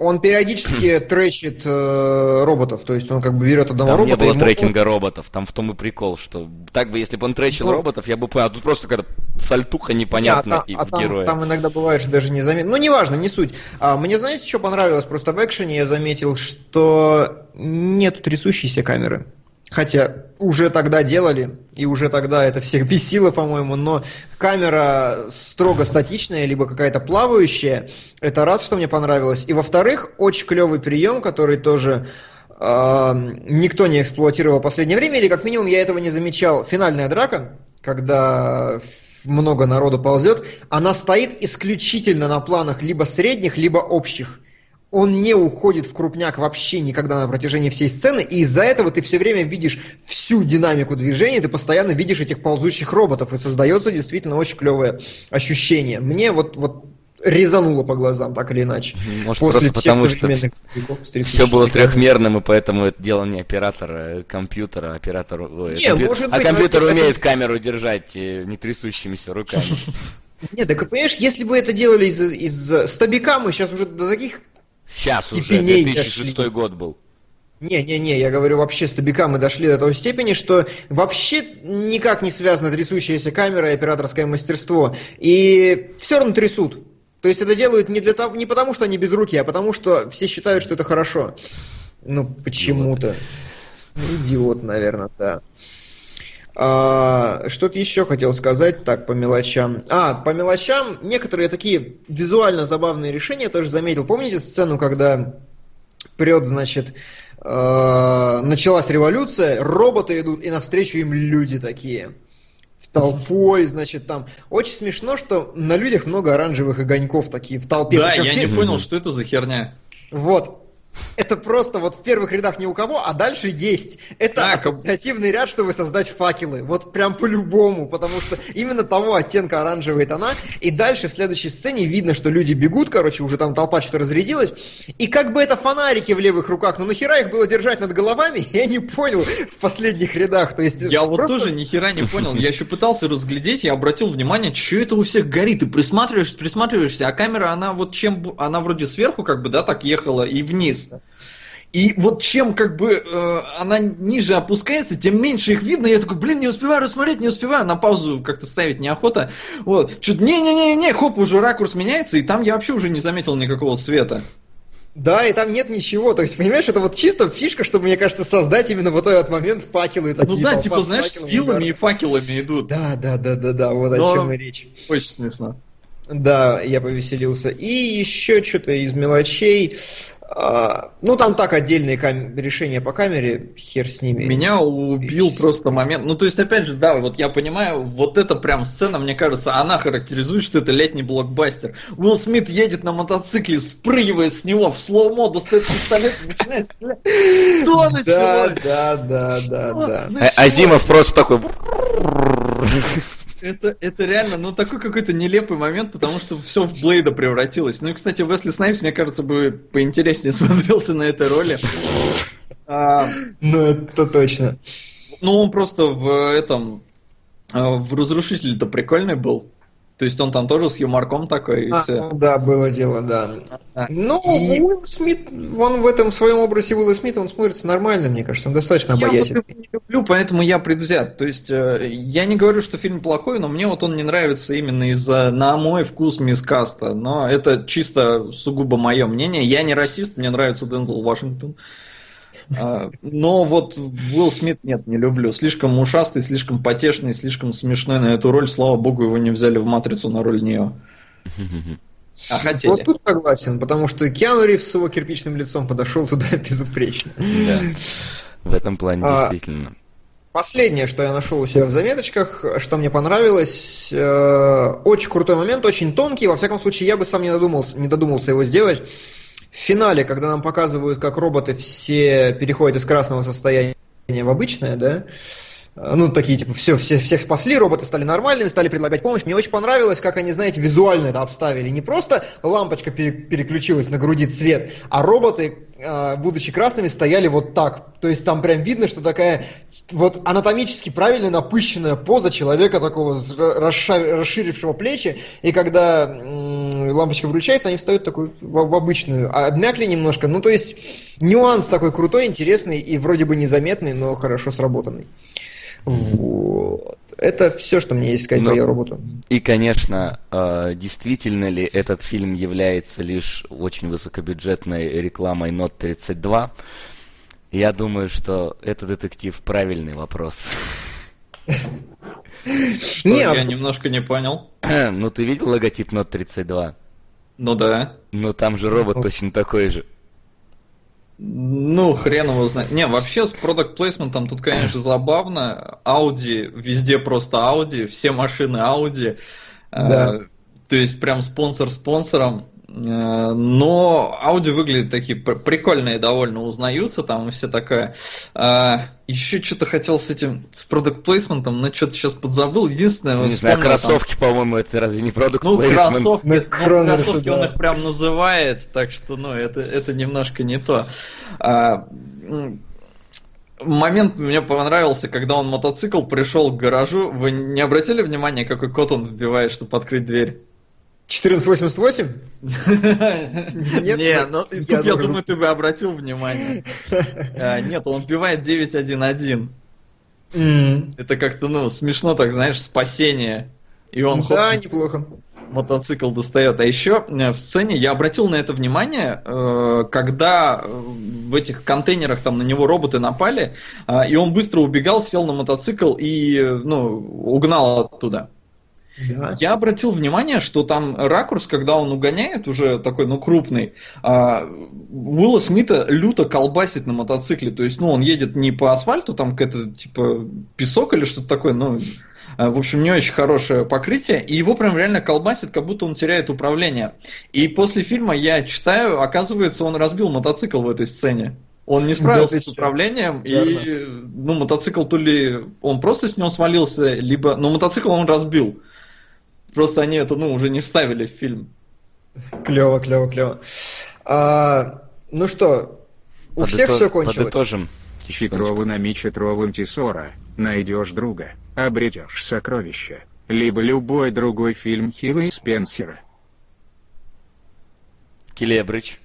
[SPEAKER 1] он периодически тречит э, роботов, то есть он как бы берет одного
[SPEAKER 3] там
[SPEAKER 1] робота.
[SPEAKER 3] Там не было трекинга роботов, там в том и прикол, что так бы, если бы он тречил ну, роботов, я бы понял, а тут просто какая-то сальтуха непонятная
[SPEAKER 1] и а в там, героя. Там иногда бывает, что даже не заметно. Ну, неважно, не суть. А, мне, знаете, что понравилось? Просто в экшене я заметил, что нет трясущейся камеры. Хотя уже тогда делали, и уже тогда это всех бесило, по-моему, но камера строго статичная, либо какая-то плавающая, это раз, что мне понравилось. И во-вторых, очень клевый прием, который тоже э, никто не эксплуатировал в последнее время, или как минимум я этого не замечал. Финальная драка, когда много народу ползет, она стоит исключительно на планах либо средних, либо общих он не уходит в крупняк вообще никогда на протяжении всей сцены, и из-за этого ты все время видишь всю динамику движения, ты постоянно видишь этих ползущих роботов, и создается действительно очень клевое ощущение. Мне вот, вот резануло по глазам, так или иначе.
[SPEAKER 3] Может, После просто потому, что все было трехмерным, и поэтому это дело не оператора компьютера, оператор... Ой, не, компью... может а быть, а компьютер это, умеет камеру держать э, не трясущимися руками.
[SPEAKER 1] Нет, так понимаешь, если бы это делали из, из стабика, мы сейчас уже до таких
[SPEAKER 3] Сейчас уже, 2006 дошли. год был.
[SPEAKER 1] Не-не-не, я говорю, вообще с Тобика мы дошли до той степени, что вообще никак не связано трясущаяся камера и операторское мастерство. И все равно трясут. То есть это делают не, для того, не потому, что они без руки, а потому, что все считают, что это хорошо. Ну, почему-то. Идиот, наверное, да. А, что-то еще хотел сказать, так, по мелочам. А, по мелочам, некоторые такие визуально забавные решения я тоже заметил. Помните сцену, когда прет, значит, э, началась революция, роботы идут, и навстречу им люди такие. В толпой, значит, там. Очень смешно, что на людях много оранжевых огоньков такие в толпе.
[SPEAKER 2] Да, Причем я не понял, что это за херня.
[SPEAKER 1] Вот. Это просто вот в первых рядах ни у кого, а дальше есть. Это так, ассоциативный ряд, чтобы создать факелы. Вот прям по-любому, потому что именно того оттенка оранжевые тона. И дальше в следующей сцене видно, что люди бегут, короче, уже там толпа что-то разрядилась. И как бы это фонарики в левых руках, но нахера их было держать над головами, я не понял в последних рядах. То есть,
[SPEAKER 2] я просто... вот тоже нихера не понял. Я еще пытался разглядеть, я обратил внимание, что это у всех горит. Ты присматриваешься, присматриваешься, а камера, она вот чем... Она вроде сверху как бы, да, так ехала и вниз вниз. И вот чем как бы э, она ниже опускается, тем меньше их видно. Я такой, блин, не успеваю рассмотреть, не успеваю. На паузу как-то ставить неохота. Вот. Чуть не-не-не-не, хоп, уже ракурс меняется, и там я вообще уже не заметил никакого света.
[SPEAKER 1] Да, и там нет ничего. То есть, понимаешь, это вот чисто фишка, чтобы, мне кажется, создать именно вот этот момент факелы
[SPEAKER 2] такие. Ну да, типа, знаешь, с вилами и факелами идут.
[SPEAKER 1] Да, да, да, да, да, вот Но о чем и речь.
[SPEAKER 2] Очень смешно.
[SPEAKER 1] Да, я повеселился. И еще что-то из мелочей. А, ну, там так отдельные кам- решения по камере, хер с ними.
[SPEAKER 2] Меня убил просто момент. Ну, то есть, опять же, да, вот я понимаю, вот эта прям сцена, мне кажется, она характеризует, что это летний блокбастер. Уилл Смит едет на мотоцикле, спрыгивает с него в слоумо, достает пистолет и начинает стрелять. Что началось?
[SPEAKER 1] Да, да, да, да, да.
[SPEAKER 3] А Азимов просто такой...
[SPEAKER 2] Это, это реально, ну, такой какой-то нелепый момент, потому что все в Блейда превратилось. Ну и, кстати, Весли Снайпс, мне кажется, бы поинтереснее смотрелся на этой роли.
[SPEAKER 1] А, ну, это точно.
[SPEAKER 2] Ну, он просто в этом... А, в Разрушителе-то прикольный был. То есть он там тоже с юморком такой.
[SPEAKER 1] А,
[SPEAKER 2] все.
[SPEAKER 1] ну да, было дело, да.
[SPEAKER 2] А,
[SPEAKER 1] Ну,
[SPEAKER 2] и-
[SPEAKER 1] Уилл Смит, он в этом своем образе Уилла Смита, он смотрится нормально, мне кажется, он достаточно
[SPEAKER 2] Я
[SPEAKER 1] обаятельный.
[SPEAKER 2] его не люблю, поэтому я предвзят. То есть э, я не говорю, что фильм плохой, но мне вот он не нравится именно из-за, на мой вкус, мискаста. Но это чисто сугубо мое мнение. Я не расист, мне нравится Дензел Вашингтон. Но вот Уилл Смит нет, не люблю. Слишком ушастый, слишком потешный, слишком смешной на эту роль. Слава богу, его не взяли в Матрицу на роль Нео. А хотели.
[SPEAKER 1] Вот тут согласен, потому что Киану Ривз с его кирпичным лицом подошел туда безупречно.
[SPEAKER 3] Да. В этом плане
[SPEAKER 1] А,
[SPEAKER 3] действительно.
[SPEAKER 1] Последнее, что я нашел у себя в заметочках, что мне понравилось, э, очень крутой момент, очень тонкий, во всяком случае, я бы сам не додумался, не додумался его сделать. В финале, когда нам показывают, как роботы все переходят из красного состояния в обычное, да, ну, такие, типа, все, все, всех спасли, роботы стали нормальными, стали предлагать помощь. Мне очень понравилось, как они, знаете, визуально это обставили. Не просто лампочка пере- переключилась на груди цвет, а роботы, будучи красными, стояли вот так. То есть там прям видно, что такая вот анатомически правильно напыщенная поза человека такого расширившего плечи. И когда лампочка выключается, они встают такую в, обычную. А обмякли немножко. Ну, то есть нюанс такой крутой, интересный и вроде бы незаметный, но хорошо сработанный. Вот. Это все, что мне есть сказать
[SPEAKER 3] Но-
[SPEAKER 1] по ее роботу.
[SPEAKER 3] И, конечно, э, действительно ли этот фильм является лишь очень высокобюджетной рекламой Note 32? Я думаю, что это детектив правильный вопрос.
[SPEAKER 2] Что,
[SPEAKER 1] Не,
[SPEAKER 2] я
[SPEAKER 1] а-
[SPEAKER 2] немножко не понял.
[SPEAKER 3] ну, ты видел логотип Note 32?
[SPEAKER 2] Ну да.
[SPEAKER 3] Ну, там же робот точно такой же.
[SPEAKER 2] Ну, хрен его знает. Не, вообще с продукт плейсментом тут, конечно, забавно. Audi, везде просто Audi, все машины Audi.
[SPEAKER 1] Да.
[SPEAKER 2] Э, То есть прям спонсор спонсором. Э, Но Audi выглядят такие пр- прикольные, довольно узнаются там и все такое. А, Еще что-то хотел с этим, с продукт плейсментом, но что-то сейчас подзабыл. Единственное,
[SPEAKER 3] Не знаю,
[SPEAKER 2] вспомнил там-
[SPEAKER 3] кроссовки, по-моему, это разве не продукт
[SPEAKER 2] ну,
[SPEAKER 3] плейсмент?
[SPEAKER 2] кроссовки, ну, кроссовки он
[SPEAKER 1] да.
[SPEAKER 2] их прям называет, так что, ну, это, это немножко не то. А, момент мне понравился, когда он мотоцикл пришел к гаражу. Вы не обратили внимания, какой код он вбивает, чтобы открыть дверь?
[SPEAKER 1] 1488? Нет,
[SPEAKER 2] Не,
[SPEAKER 1] ну,
[SPEAKER 2] ну, тут
[SPEAKER 1] я
[SPEAKER 2] я думаю, ты бы обратил внимание. А, Нет, он вбивает 911.
[SPEAKER 1] М.
[SPEAKER 2] Это как-то, ну, смешно так, знаешь, спасение. И он хоп,
[SPEAKER 1] Да, неплохо.
[SPEAKER 2] мотоцикл достает. А еще э, в сцене я обратил на это внимание, э, когда э, в этих контейнерах там на него роботы напали, э, и он быстро убегал, сел на мотоцикл и ну, угнал оттуда.
[SPEAKER 1] Да.
[SPEAKER 2] Я обратил внимание, что там ракурс, когда он угоняет, уже такой, ну, крупный, а, Уилла Смита люто колбасит на мотоцикле. То есть, ну, он едет не по асфальту, там какая-то, типа, песок или что-то такое, ну, в общем, не очень хорошее покрытие, и его прям реально колбасит, как будто он теряет управление. И после фильма я читаю, оказывается, он разбил мотоцикл в этой сцене. Он не справился
[SPEAKER 1] Да
[SPEAKER 2] с управлением, и, ну, мотоцикл то ли он просто с него свалился, либо, ну, мотоцикл он разбил. Просто они это, ну, уже не вставили в фильм.
[SPEAKER 1] Клево, клево, клево. А, ну что, у всех
[SPEAKER 3] Подытож-
[SPEAKER 1] все кончилось.
[SPEAKER 3] Подытожим.
[SPEAKER 4] Хитрову на Мичетровым Тесора, найдешь друга, обретешь сокровища. Либо любой другой фильм Хилла и Спенсера.
[SPEAKER 3] Келебрыч.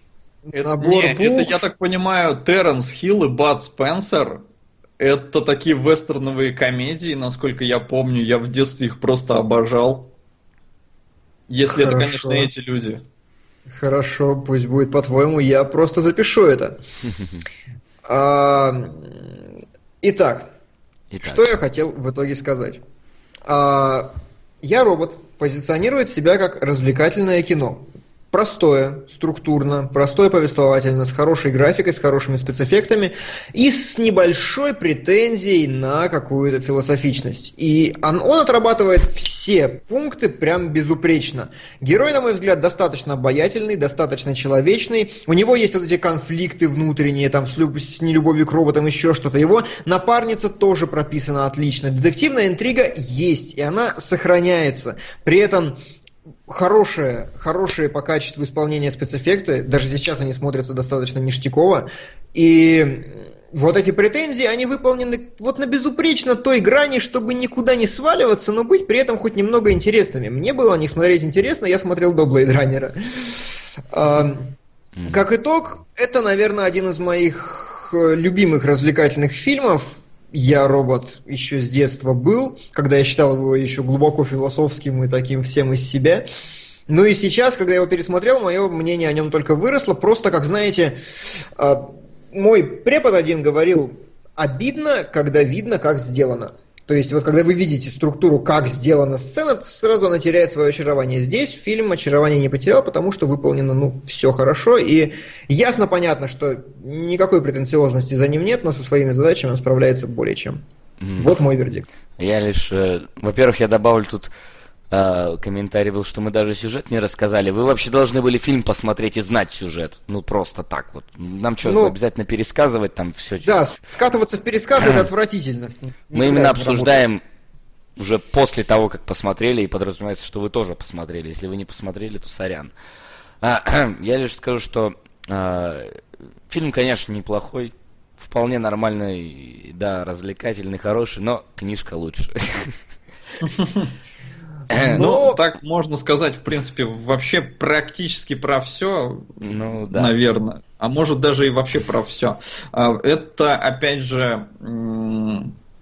[SPEAKER 2] Это,
[SPEAKER 1] Набор
[SPEAKER 2] не, это, я так понимаю, Терренс Хилл и Бад Спенсер. Это такие вестерновые комедии, насколько я помню. Я в детстве их просто обожал. Если это,
[SPEAKER 1] Хорошо.
[SPEAKER 2] конечно, эти люди.
[SPEAKER 1] Хорошо, пусть будет по-твоему, я просто запишу это. А, Итак,
[SPEAKER 3] Итак,
[SPEAKER 1] что я хотел в итоге сказать? А, Я робот позиционирует себя как развлекательное кино. Простое, структурно, простое повествовательно, с хорошей графикой, с хорошими спецэффектами и с небольшой претензией на какую-то философичность. И он, он отрабатывает все пункты прям безупречно. Герой, на мой взгляд, достаточно обаятельный, достаточно человечный. У него есть вот эти конфликты внутренние, там, с, люб- с нелюбовью к роботам, еще что-то. Его напарница тоже прописана отлично. Детективная интрига есть, и она сохраняется. При этом хорошие, хорошие по качеству исполнения спецэффекты, даже сейчас они смотрятся достаточно ништяково, и вот эти претензии, они выполнены вот на безупречно той грани, чтобы никуда не сваливаться, но быть при этом хоть немного интересными. Мне было о них смотреть интересно, я смотрел до Blade Runner. Как итог, это, наверное, один из моих э, любимых развлекательных фильмов, я робот еще с детства был, когда я считал его еще глубоко философским и таким всем из себя. Ну и сейчас, когда я его пересмотрел, мое мнение о нем только выросло. Просто, как знаете, а, мой препод один говорил, обидно, когда видно, как сделано. То есть, вот когда вы видите структуру, как сделана сцена, сразу она теряет свое очарование. Здесь фильм очарование не потерял, потому что выполнено, ну, все хорошо. И ясно понятно, что никакой претенциозности за ним нет, но со своими задачами он справляется более чем. Mm. Вот мой вердикт.
[SPEAKER 3] Я лишь, э, во-первых, я добавлю тут э, комментарий был, что мы даже сюжет не рассказали. Вы вообще должны были фильм посмотреть и знать сюжет. Ну, просто так вот. Нам что, ну, обязательно пересказывать там все?
[SPEAKER 1] Да, скатываться в пересказы это отвратительно.
[SPEAKER 3] Мы именно обсуждаем уже после того, как посмотрели, и подразумевается, что вы тоже посмотрели. Если вы не посмотрели, то сорян. А, я лишь скажу, что э, фильм, конечно, неплохой, вполне нормальный, да, развлекательный, хороший, но книжка лучше.
[SPEAKER 2] Ну, Но... так можно сказать, в принципе, вообще практически про все, ну, да. наверное. А может даже и вообще про все. А, это, опять же,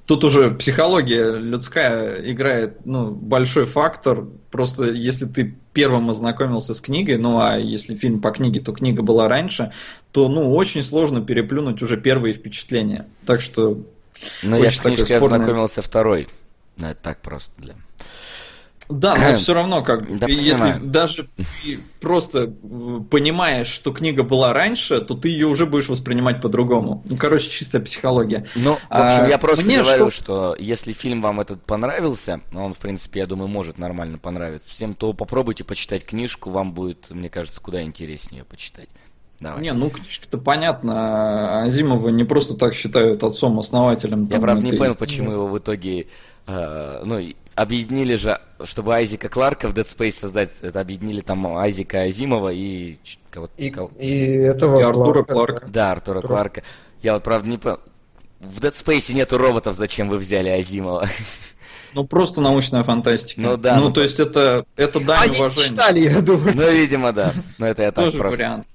[SPEAKER 2] тут уже психология людская играет ну, большой фактор. Просто если ты первым ознакомился с книгой, ну а если фильм по книге, то книга была раньше, то ну очень сложно переплюнуть уже первые впечатления. Так что.
[SPEAKER 3] Ну, я с книжкой спорное... ознакомился второй. Ну, это так просто для.
[SPEAKER 2] Да, но все равно, как да, если понимаю. даже ты просто э, понимаешь, что книга была раньше, то ты ее уже будешь воспринимать по-другому. Ну, короче, чистая психология.
[SPEAKER 3] Ну, в общем, а, я просто мне говорю, что... что если фильм вам этот понравился, он, в принципе, я думаю, может нормально понравиться всем, то попробуйте почитать книжку, вам будет, мне кажется, куда интереснее ее почитать.
[SPEAKER 2] Давай. Не, ну книжка-то понятно. Азимова не просто так считают отцом-основателем.
[SPEAKER 3] Я, правда, не понял, почему его в итоге э, ну, объединили же, чтобы Айзека Кларка в Dead Space создать, это объединили там Айзека Азимова и
[SPEAKER 1] кого и, кого... и этого
[SPEAKER 2] и Артура Кларка. Кларка.
[SPEAKER 3] Да, Артура Артура. Кларка. Я вот правда не понял. В Dead Space нету роботов, зачем вы взяли Азимова?
[SPEAKER 2] Ну, просто научная фантастика. Ну, да. Ну, ну то есть это, это дань Они уважения.
[SPEAKER 1] читали, я думаю.
[SPEAKER 3] Ну, видимо, да. Но это я так
[SPEAKER 2] Тоже
[SPEAKER 3] просто.
[SPEAKER 2] вариант.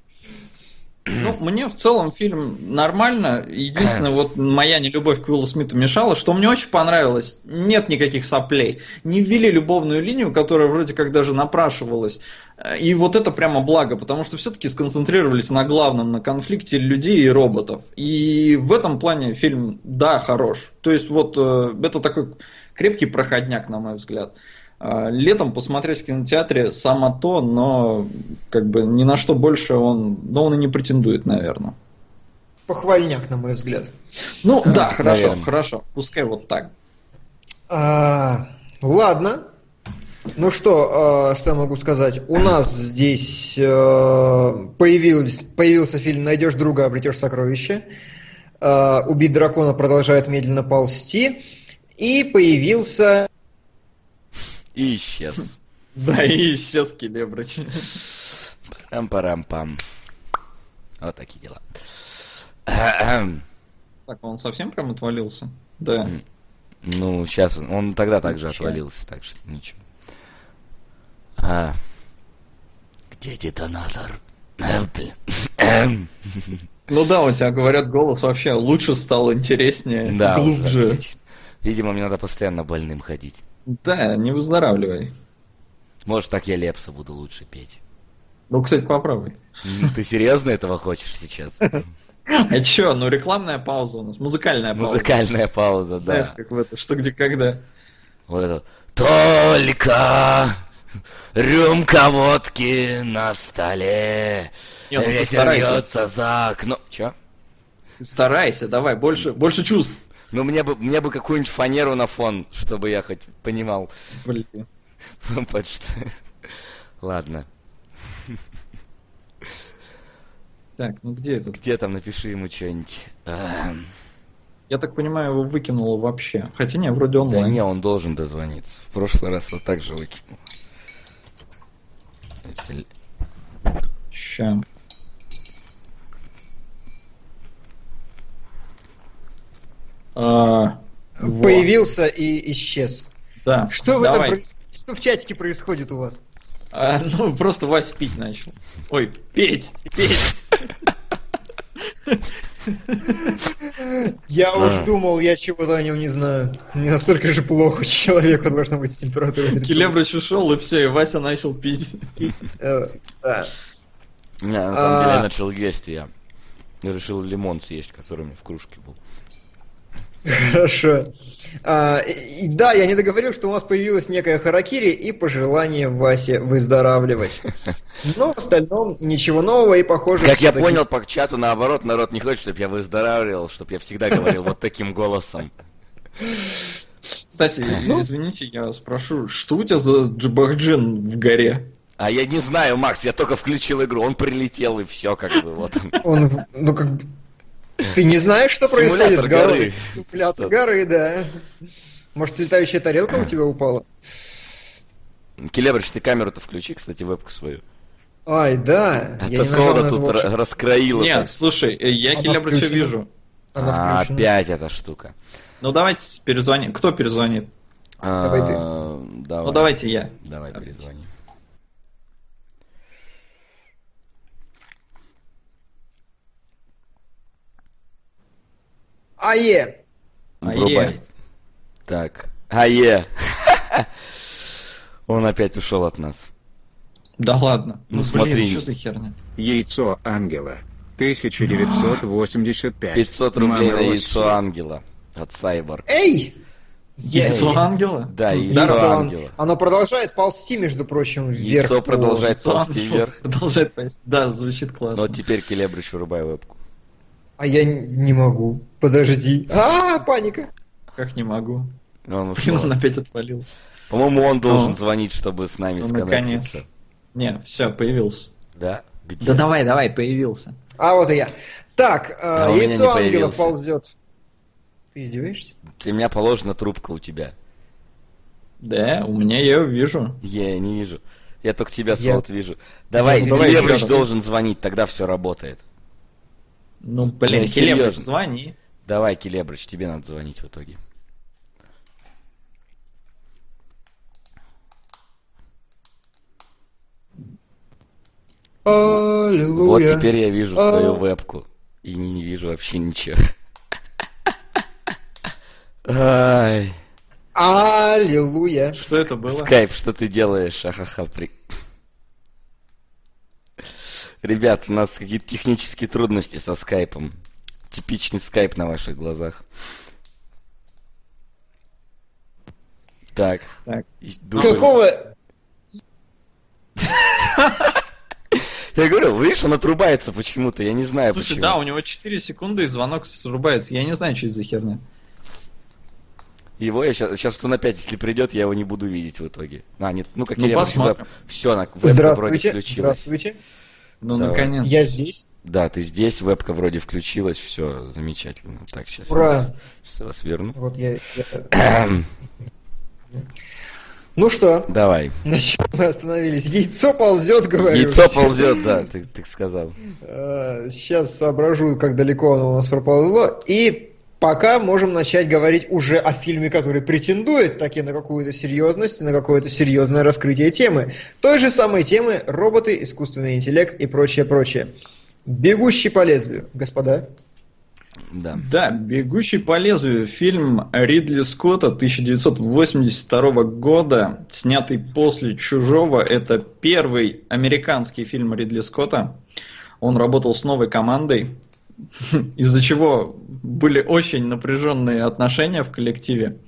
[SPEAKER 2] Ну, мне в целом фильм нормально. Единственное, вот моя нелюбовь к Уиллу Смиту мешала, что мне очень понравилось. Нет никаких соплей. Не ввели любовную линию, которая вроде как даже напрашивалась. И вот это прямо благо, потому что все-таки сконцентрировались на главном, на конфликте людей и роботов. И в этом плане фильм, да, хорош. То есть вот э, это такой крепкий проходняк, на мой взгляд. А, летом посмотреть в кинотеатре само то, но как бы ни на что больше он, но он и не претендует, наверное.
[SPEAKER 1] Похвальняк, на мой взгляд.
[SPEAKER 2] Ну а, да, хорошо, наверное. хорошо, пускай вот так.
[SPEAKER 1] А, ладно. Ну что, а, что я могу сказать? У нас здесь а, появился, появился фильм «Найдешь друга, обретешь сокровище». А, «Убить дракона» продолжает медленно ползти. И появился
[SPEAKER 3] и исчез.
[SPEAKER 2] Да, и исчез Келебрыч.
[SPEAKER 3] Парам-парам-пам. Вот такие дела.
[SPEAKER 2] Так, он совсем прям отвалился? Да.
[SPEAKER 3] Ну, сейчас он тогда также отвалился, так что ничего. А, где детонатор?
[SPEAKER 2] Ну да, у тебя говорят, голос вообще лучше стал, интереснее, да, глубже.
[SPEAKER 3] Видимо, мне надо постоянно больным ходить.
[SPEAKER 2] Да, не выздоравливай.
[SPEAKER 3] Может, так я Лепса буду лучше петь.
[SPEAKER 2] Ну, кстати, попробуй.
[SPEAKER 3] Ты серьезно этого хочешь сейчас?
[SPEAKER 2] А чё, ну рекламная пауза у нас, музыкальная
[SPEAKER 3] пауза. Музыкальная пауза, да.
[SPEAKER 2] Знаешь, как в это, что, где, когда.
[SPEAKER 3] Вот это. Только Рюмка водки на столе.
[SPEAKER 2] Не, ну
[SPEAKER 3] Ветер льется за окно. Чё?
[SPEAKER 2] Ты старайся, давай, больше, больше чувств.
[SPEAKER 3] Ну мне бы, мне бы какую-нибудь фанеру на фон, чтобы я хоть понимал,
[SPEAKER 2] Блин.
[SPEAKER 3] под что. Ладно.
[SPEAKER 2] Так, ну где этот?
[SPEAKER 3] Где там, напиши ему что-нибудь. Эм,
[SPEAKER 2] Я так понимаю, его выкинуло вообще. Хотя не, вроде
[SPEAKER 3] Да
[SPEAKER 2] онлайн.
[SPEAKER 3] не, он должен дозвониться. В прошлый раз вот так же выкинул.
[SPEAKER 2] Ща. А, во.
[SPEAKER 1] Появился и исчез.
[SPEAKER 2] Да.
[SPEAKER 1] Что в этом
[SPEAKER 2] давай.
[SPEAKER 1] Что в чатике происходит у вас?
[SPEAKER 2] А, ну, просто Вась пить начал. Ой, петь, петь.
[SPEAKER 1] Я
[SPEAKER 3] А.
[SPEAKER 1] уж думал, я чего-то о нем не знаю. Не настолько же плохо человеку должно быть с температурой.
[SPEAKER 2] Келебрыч ушел, и все, и Вася начал пить.
[SPEAKER 1] Э, да.
[SPEAKER 3] Не, на самом деле
[SPEAKER 1] А.
[SPEAKER 3] я начал есть, я решил лимон съесть, который у меня в кружке был.
[SPEAKER 1] Хорошо. А, и, да, я не договорил, что у нас появилась некая харакири и пожелание Васе выздоравливать. Но в остальном ничего нового и похоже...
[SPEAKER 3] Как я понял по чату, наоборот, народ не хочет, чтобы я выздоравливал, чтобы я всегда говорил вот таким голосом.
[SPEAKER 2] Кстати,
[SPEAKER 1] Ну.
[SPEAKER 2] извините, я спрошу, что у тебя за джабахджин в горе?
[SPEAKER 3] А я не знаю, Макс, я только включил игру, он прилетел и все как бы вот.
[SPEAKER 1] Он, ну как... Ты не знаешь, что
[SPEAKER 3] Симулятор
[SPEAKER 1] происходит с горой?
[SPEAKER 3] горы.
[SPEAKER 1] Симулятор горы, да. Может, летающая тарелка у тебя упала?
[SPEAKER 3] Келебрич, ты камеру-то включи, кстати, вебку свою.
[SPEAKER 1] Ай, да.
[SPEAKER 3] А
[SPEAKER 1] я
[SPEAKER 3] то
[SPEAKER 1] не нажал
[SPEAKER 3] Сода тут ра- раскроила.
[SPEAKER 2] Нет,
[SPEAKER 3] так.
[SPEAKER 2] слушай, э, я
[SPEAKER 1] Она
[SPEAKER 2] Келебрича
[SPEAKER 1] включена.
[SPEAKER 2] вижу.
[SPEAKER 1] Она
[SPEAKER 3] А,
[SPEAKER 1] включена.
[SPEAKER 3] опять эта штука.
[SPEAKER 2] Ну давайте перезвоним. Кто перезвонит?
[SPEAKER 1] Давай ты.
[SPEAKER 3] А, Давай.
[SPEAKER 2] Ну давайте я.
[SPEAKER 3] Давай,
[SPEAKER 2] Давайте.
[SPEAKER 1] Ае!
[SPEAKER 2] Ае.
[SPEAKER 3] Так. Ае. Он опять ушел от нас.
[SPEAKER 2] Да ладно.
[SPEAKER 3] Ну,
[SPEAKER 2] Ну,
[SPEAKER 3] смотри.
[SPEAKER 2] блин, что за херня?
[SPEAKER 4] Яйцо ангела. 1985.
[SPEAKER 3] 500 рублей
[SPEAKER 4] Мама
[SPEAKER 3] на
[SPEAKER 4] России.
[SPEAKER 3] яйцо ангела от Сайборг.
[SPEAKER 1] Эй!
[SPEAKER 2] Яйцо ангела?
[SPEAKER 3] Да,
[SPEAKER 2] Ну,
[SPEAKER 3] яйцо
[SPEAKER 1] он-
[SPEAKER 3] ангела.
[SPEAKER 1] Оно продолжает ползти, между прочим, вверх.
[SPEAKER 3] Яйцо продолжает
[SPEAKER 2] Яйцо
[SPEAKER 3] ползти вверх.
[SPEAKER 2] Продолжает ползти. Да, звучит классно.
[SPEAKER 3] Но теперь Келебрич вырубай вебку.
[SPEAKER 1] А я не могу. Подожди. А, паника.
[SPEAKER 2] Как не могу.
[SPEAKER 3] Он
[SPEAKER 2] Блин,
[SPEAKER 3] ушел.
[SPEAKER 2] он опять отвалился.
[SPEAKER 3] По-моему, он должен
[SPEAKER 2] Ну.
[SPEAKER 3] звонить, чтобы с нами
[SPEAKER 2] Ну,
[SPEAKER 3] сконнектиться.
[SPEAKER 2] наконец. Не, все, появился.
[SPEAKER 3] Да? Где?
[SPEAKER 2] Да давай, давай, появился.
[SPEAKER 1] А вот и я. Так, э,
[SPEAKER 3] А у меня
[SPEAKER 1] яйцо ангела
[SPEAKER 3] появился.
[SPEAKER 1] ползет. Ты издеваешься?
[SPEAKER 3] У меня положена трубка у тебя.
[SPEAKER 2] Да, у меня я его вижу.
[SPEAKER 3] Я не вижу. Я только тебя,
[SPEAKER 1] Я-
[SPEAKER 3] Солод, вижу. Давай,
[SPEAKER 2] Ну, давай
[SPEAKER 3] Келебрич
[SPEAKER 2] еще раз.
[SPEAKER 3] должен звонить, тогда все работает.
[SPEAKER 2] Ну, блин,
[SPEAKER 3] Не,
[SPEAKER 2] Келебрич,
[SPEAKER 3] серьезно.
[SPEAKER 2] звони.
[SPEAKER 3] Давай, Келебрич, тебе надо звонить в итоге.
[SPEAKER 1] Аллилуйя.
[SPEAKER 3] Вот теперь я вижу
[SPEAKER 1] А.
[SPEAKER 3] твою вебку. И не, не вижу вообще ничего. Ай.
[SPEAKER 1] Аллилуйя.
[SPEAKER 2] Что это было?
[SPEAKER 3] Скайп, что ты делаешь? Ахаха, при... Ребят, у нас какие-то технические трудности со скайпом. Типичный скайп на ваших глазах. Так.
[SPEAKER 2] Так.
[SPEAKER 3] Думаю-
[SPEAKER 1] Какого...
[SPEAKER 3] Я говорю, видишь, он отрубается почему-то, я не знаю
[SPEAKER 2] Слушай,
[SPEAKER 3] почему.
[SPEAKER 2] да, у него 4 секунды и звонок срубается. Я не знаю, что это за херня.
[SPEAKER 3] Его я сейчас, сейчас он опять, если придет, я его не буду видеть в итоге. А, нет, ну как
[SPEAKER 2] Ну,
[SPEAKER 3] я
[SPEAKER 2] посмотрим.
[SPEAKER 3] Все, на вебка вроде включилась.
[SPEAKER 1] Здравствуйте.
[SPEAKER 2] Ну,
[SPEAKER 3] Давай.
[SPEAKER 2] наконец.
[SPEAKER 1] Я здесь.
[SPEAKER 3] Да, ты здесь, вебка вроде включилась, все замечательно. Так, сейчас,
[SPEAKER 1] Ура.
[SPEAKER 3] сейчас я вас верну.
[SPEAKER 1] Вот я... я- Ну что,
[SPEAKER 3] Давай.
[SPEAKER 1] на чем мы остановились? Яйцо ползет, говорю.
[SPEAKER 3] Яйцо ползет, да, ты, ты сказал.
[SPEAKER 1] Сейчас соображу, как далеко оно у нас проползло. И пока можем начать говорить уже о фильме, который претендует таки на какую-то серьезность, на какое-то серьезное раскрытие темы. Той же самой темы роботы, искусственный интеллект и прочее, прочее. Бегущий по лезвию, господа.
[SPEAKER 3] Да.
[SPEAKER 2] Да, «Бегущий по лезвию» фильм Ридли Скотта 1982 года, снятый после «Чужого». Это первый американский фильм Ридли Скотта. Он работал с новой командой, из-за чего были очень напряженные отношения в коллективе.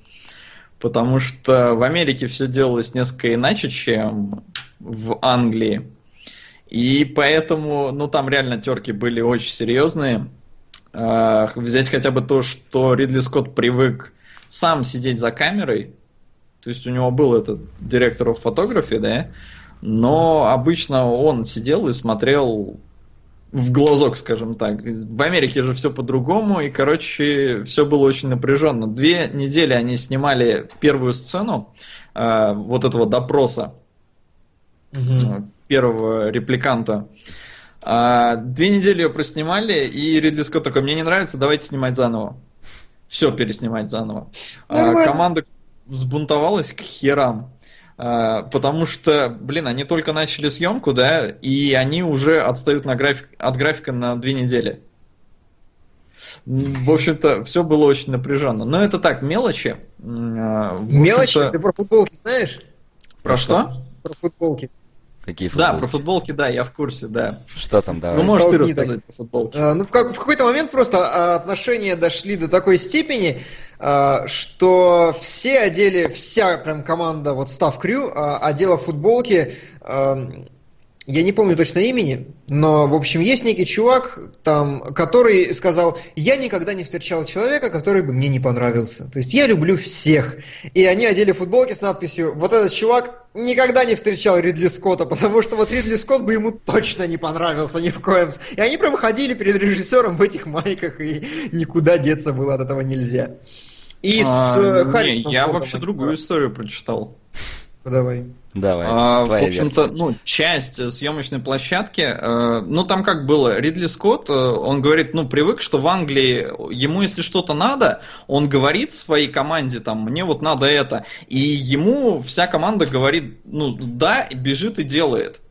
[SPEAKER 2] потому что в Америке все делалось несколько иначе, чем в Англии. И поэтому, ну, там реально терки были очень серьезные. Э, взять хотя бы то, что Ридли Скотт привык сам сидеть за камерой, то есть у него был этот директор фотографии, да, но обычно он сидел и смотрел в глазок, скажем так. В Америке же все по-другому, и, короче, все было очень напряженно. Две недели они снимали первую сцену э, вот этого допроса угу. первого репликанта. А, две недели ее проснимали, и Ридли Скотт такой, мне не нравится, давайте снимать заново. Все переснимать заново. А, команда взбунтовалась к херам. А, потому что, блин, они только начали съемку, да, и они уже отстают на график, от графика на две недели. В общем-то, все было очень напряженно. Но это так, мелочи.
[SPEAKER 1] Мелочи? Ты про футболки знаешь?
[SPEAKER 2] Про что?
[SPEAKER 1] Про футболки.
[SPEAKER 2] Какие футболки? Да, про футболки, да, я в курсе, да.
[SPEAKER 3] Что там, давай.
[SPEAKER 2] Ну, можешь ты рассказать про футболки.
[SPEAKER 1] А, ну, в, как, в какой-то момент просто а, отношения дошли до такой степени, а, что все одели, вся прям команда, вот став крю, а, одела футболки а, я не помню точно имени, но, в общем, есть некий чувак, там, который сказал, я никогда не встречал человека, который бы мне не понравился. То есть я люблю всех. И они одели футболки с надписью, вот этот чувак никогда не встречал Ридли Скотта, потому что вот Ридли Скотт бы ему точно не понравился ни в коем И они прям ходили перед режиссером в этих майках, и никуда деться было от этого нельзя.
[SPEAKER 2] И а, с э, не, я вообще другую историю прочитал.
[SPEAKER 1] Давай.
[SPEAKER 3] Давай.
[SPEAKER 2] А, в общем-то, ну, часть съемочной площадки, э, ну, там как было, Ридли Скотт, э, он говорит, ну, привык, что в Англии ему, если что-то надо, он говорит своей команде, там, мне вот надо это, и ему вся команда говорит, ну, да, бежит и делает.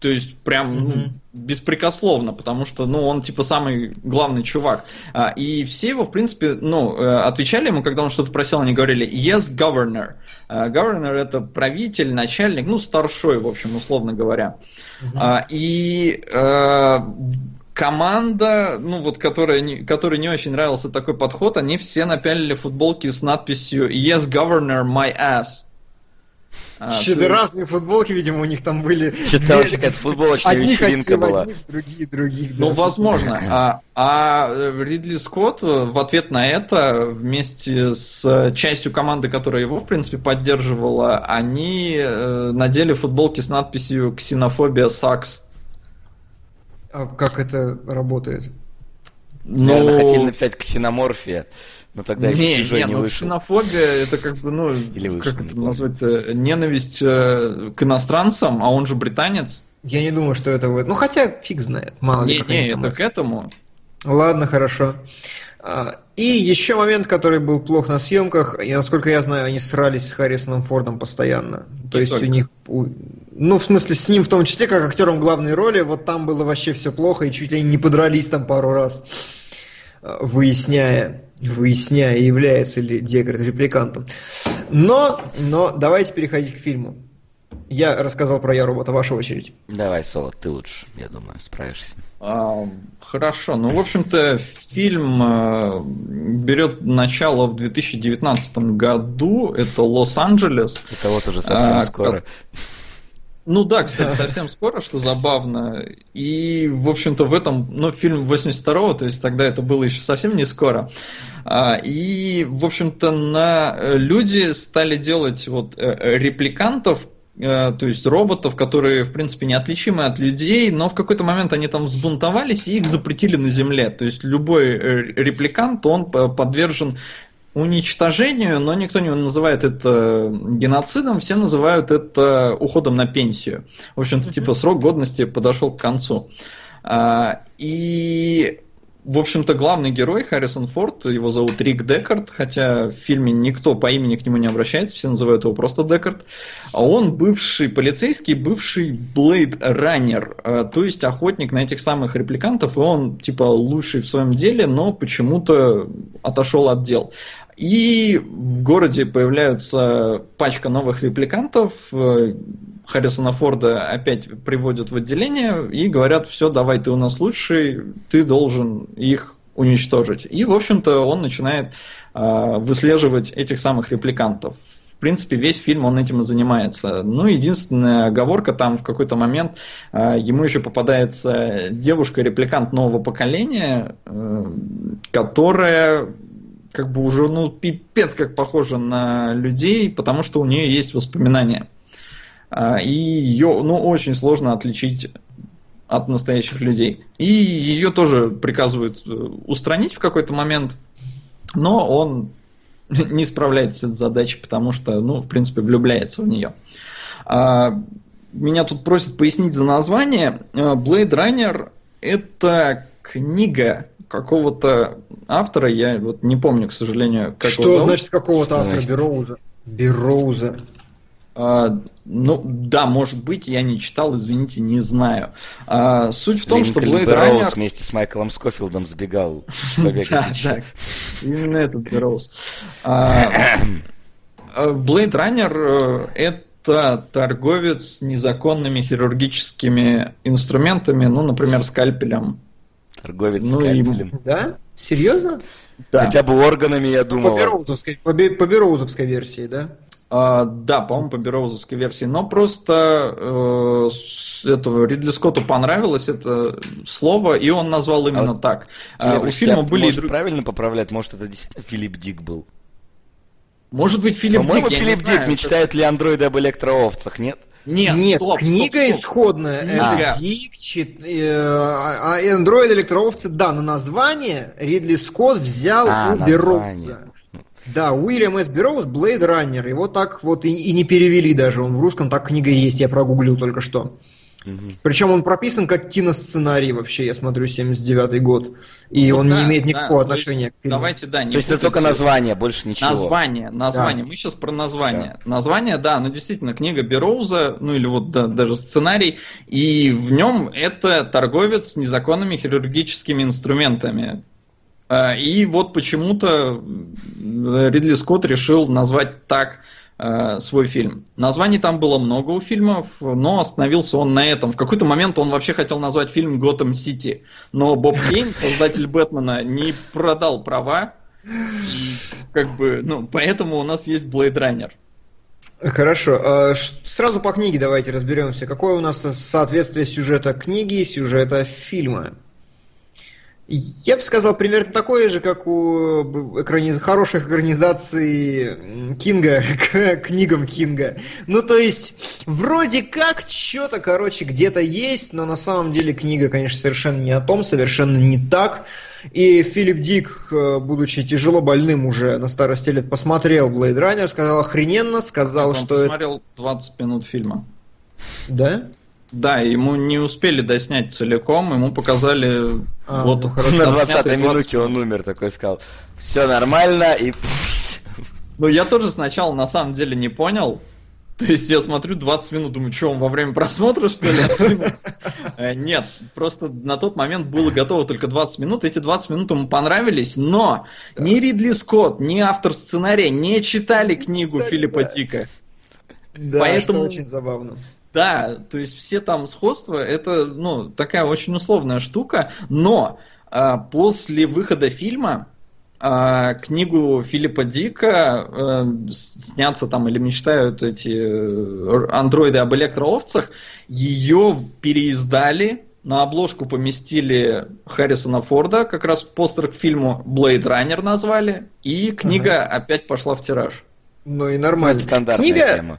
[SPEAKER 2] То есть прям mm-hmm. ну, беспрекословно, потому что ну, он типа самый главный чувак. А, и все его, в принципе, ну, э, отвечали ему, когда он что-то просил, они говорили Yes, governor. А, governor это правитель, начальник, ну, старшой, в общем, условно говоря. Mm-hmm. И а, команда, ну вот, которая не, которой не очень нравился такой подход, они все напялили футболки с надписью Yes, governor, my ass.
[SPEAKER 1] А, Что-то ты... разные футболки, видимо, у них там были.
[SPEAKER 3] Вообще какая-то футболочная одних вечеринка была. Одних,
[SPEAKER 1] других, других.
[SPEAKER 2] Ну, да, возможно. А, а Ридли Скотт в ответ на это, вместе с частью команды, которая его, в принципе, поддерживала, они э, надели футболки с надписью «Ксенофобия Сакс».
[SPEAKER 1] А как это работает?
[SPEAKER 3] Ну, Наверное, хотели написать «Ксеноморфия». Но тогда еще
[SPEAKER 2] не, чужой не, не ну, вышел. Ксенофобия это как бы, ну, Или вышел, как это назвать-то, ненависть э, к иностранцам, а он же британец.
[SPEAKER 1] Я не думаю, что это... Ну, хотя фиг знает, мало
[SPEAKER 2] ли. Не, не, это к этому.
[SPEAKER 1] Ладно, хорошо. А, и еще момент, который был плох на съемках, и насколько я знаю, они срались с Харрисоном Фордом постоянно. То есть только. у них, ну в смысле с ним в том числе, как актером главной роли, вот там было вообще все плохо, и чуть ли не подрались там пару раз, а, выясняя, выясняя, является ли Декард репликантом. Но, но давайте переходить к фильму. Я рассказал про Я робота, ваша очередь.
[SPEAKER 3] Давай, Соло, ты лучше, я думаю, справишься.
[SPEAKER 2] А, хорошо, ну, в общем-то, фильм э, берет начало в 2019 году, это Лос-Анджелес.
[SPEAKER 3] Это вот уже совсем а, скоро.
[SPEAKER 2] Ну да, кстати, совсем скоро, что забавно. И, в общем-то, в этом, ну, фильм 82-го, то есть тогда это было еще совсем не скоро. А, и, в общем-то, на э, люди стали делать вот э, репликантов, то есть роботов, которые, в принципе, неотличимы от людей, но в какой-то момент они там взбунтовались и их запретили на Земле. То есть любой репликант, он подвержен уничтожению, но никто не называет это геноцидом, все называют это уходом на пенсию. В общем-то, типа срок годности подошел к концу. А, и в общем-то, главный герой Харрисон Форд, его зовут Рик Декард, хотя в фильме никто по имени к нему не обращается, все называют его просто Декард. А он бывший полицейский, бывший Блейд Раннер, а, то есть охотник на этих самых репликантов, и он типа лучший в своем деле, но почему-то отошел от дел. И в городе появляются пачка новых репликантов. Э, Харрисона Форда опять приводят в отделение и говорят, все, давай, ты у нас лучший, ты должен их уничтожить. И, в общем-то, он начинает э, выслеживать этих самых репликантов. В принципе, весь фильм он этим и занимается. Ну, единственная оговорка там в какой-то момент э, ему еще попадается девушка-репликант нового поколения, э, которая как бы уже, ну, пипец как похожа на людей, потому что у нее есть воспоминания. И ее, ну, очень сложно отличить от настоящих людей. И ее тоже приказывают э, устранить в какой-то момент, но он не справляется с этой задачей, потому что, ну, в принципе, влюбляется в нее. А, меня тут просят пояснить за название. Э, Blade Runner это книга какого-то автора, я вот не помню, к сожалению,
[SPEAKER 1] как Что его зовут. значит какого-то автора? Бероуза. Бероуза.
[SPEAKER 2] А, ну, да, может быть, я не читал, извините, не знаю. А, суть в том, Линкольн что Blade Runner...
[SPEAKER 3] вместе с Майклом Скофилдом сбегал
[SPEAKER 2] Да, да, именно этот Берроуз. А, Blade Runner э, это торговец незаконными хирургическими инструментами, ну, например, скальпелем.
[SPEAKER 3] Торговец ну, скальпелем.
[SPEAKER 1] И... Да? Серьезно?
[SPEAKER 3] Да. Хотя бы органами, я думал. По
[SPEAKER 1] Бероузовской, по Бероузовской версии, да?
[SPEAKER 2] А, да, по-моему, по Бероузовской версии, но просто э, этого Ридли Скотту понравилось это слово, и он назвал именно а так.
[SPEAKER 3] А, у фильма были... Может, друг... правильно поправлять, может, это действительно Филипп Дик был?
[SPEAKER 2] Может быть, Филипп
[SPEAKER 3] По-моему, Дик, Филипп Дик знаю, мечтает это... ли андроиды об электроовцах, нет?
[SPEAKER 1] Нет, Нет стоп, книга стоп, стоп. исходная. А. Это Дик, чит, э, а Android электроовцы, да, но название Ридли Скотт взял а, у Бероуза. Да, Уильям С. Берроуз, Blade Runner. Его так вот и, и не перевели даже. Он в русском так книга есть, я прогуглил только что. Угу. Причем он прописан как киносценарий вообще, я смотрю, 79-й год. И ну, он да, не имеет никакого да, отношения есть, к
[SPEAKER 2] фильму. Давайте, да,
[SPEAKER 3] не То есть это только название, больше ничего.
[SPEAKER 2] Название, название. Да. Мы сейчас про название. Все. Название, да, ну действительно, книга Бероуза, ну или вот да, даже сценарий, и в нем это торговец незаконными хирургическими инструментами. А, и вот почему-то Ридли Скотт решил назвать так э, свой фильм. Названий там было много у фильмов, но остановился он на этом. В какой-то момент он вообще хотел назвать фильм «Готэм Сити», но Боб Кейн, создатель Бэтмена, не продал права, как бы, ну, поэтому у нас есть Blade Runner.
[SPEAKER 1] Хорошо. А, сразу по книге давайте разберемся. Какое у нас соответствие сюжета книги и сюжета фильма? Я бы сказал, примерно такое же, как у экраниз... хороших экранизаций Кинга к книгам Кинга. Ну, то есть, вроде как, что-то, короче, где-то есть, но на самом деле книга, конечно, совершенно не о том, совершенно не так. И Филипп Дик, э, будучи тяжело больным уже на старости лет, посмотрел Blade Runner, сказал охрененно, сказал, Он что...
[SPEAKER 2] посмотрел 20 минут фильма.
[SPEAKER 1] Да?
[SPEAKER 2] Да, ему не успели доснять целиком, ему показали
[SPEAKER 3] а, вот ну, хорошо. на 20-й минуте он умер, такой сказал, все нормально и...
[SPEAKER 2] Ну я тоже сначала на самом деле не понял, то есть я смотрю 20 минут, думаю, что он во время просмотра, что ли, э, Нет, просто на тот момент было готово только 20 минут. Эти 20 минут ему понравились, но ни Ридли Скотт, ни автор сценария не читали книгу Филиппа Дика.
[SPEAKER 1] Да, Поэтому... очень забавно.
[SPEAKER 2] Да, то есть все там сходства, это, ну, такая очень условная штука, но а, после выхода фильма а, книгу Филиппа Дика а, снятся там или мечтают эти э, андроиды об электроовцах, ее переиздали, на обложку поместили Харрисона Форда, как раз постер к фильму Blade Runner назвали, и книга ага. опять пошла в тираж.
[SPEAKER 1] Ну и нормально.
[SPEAKER 3] Это стандартная книга, тема.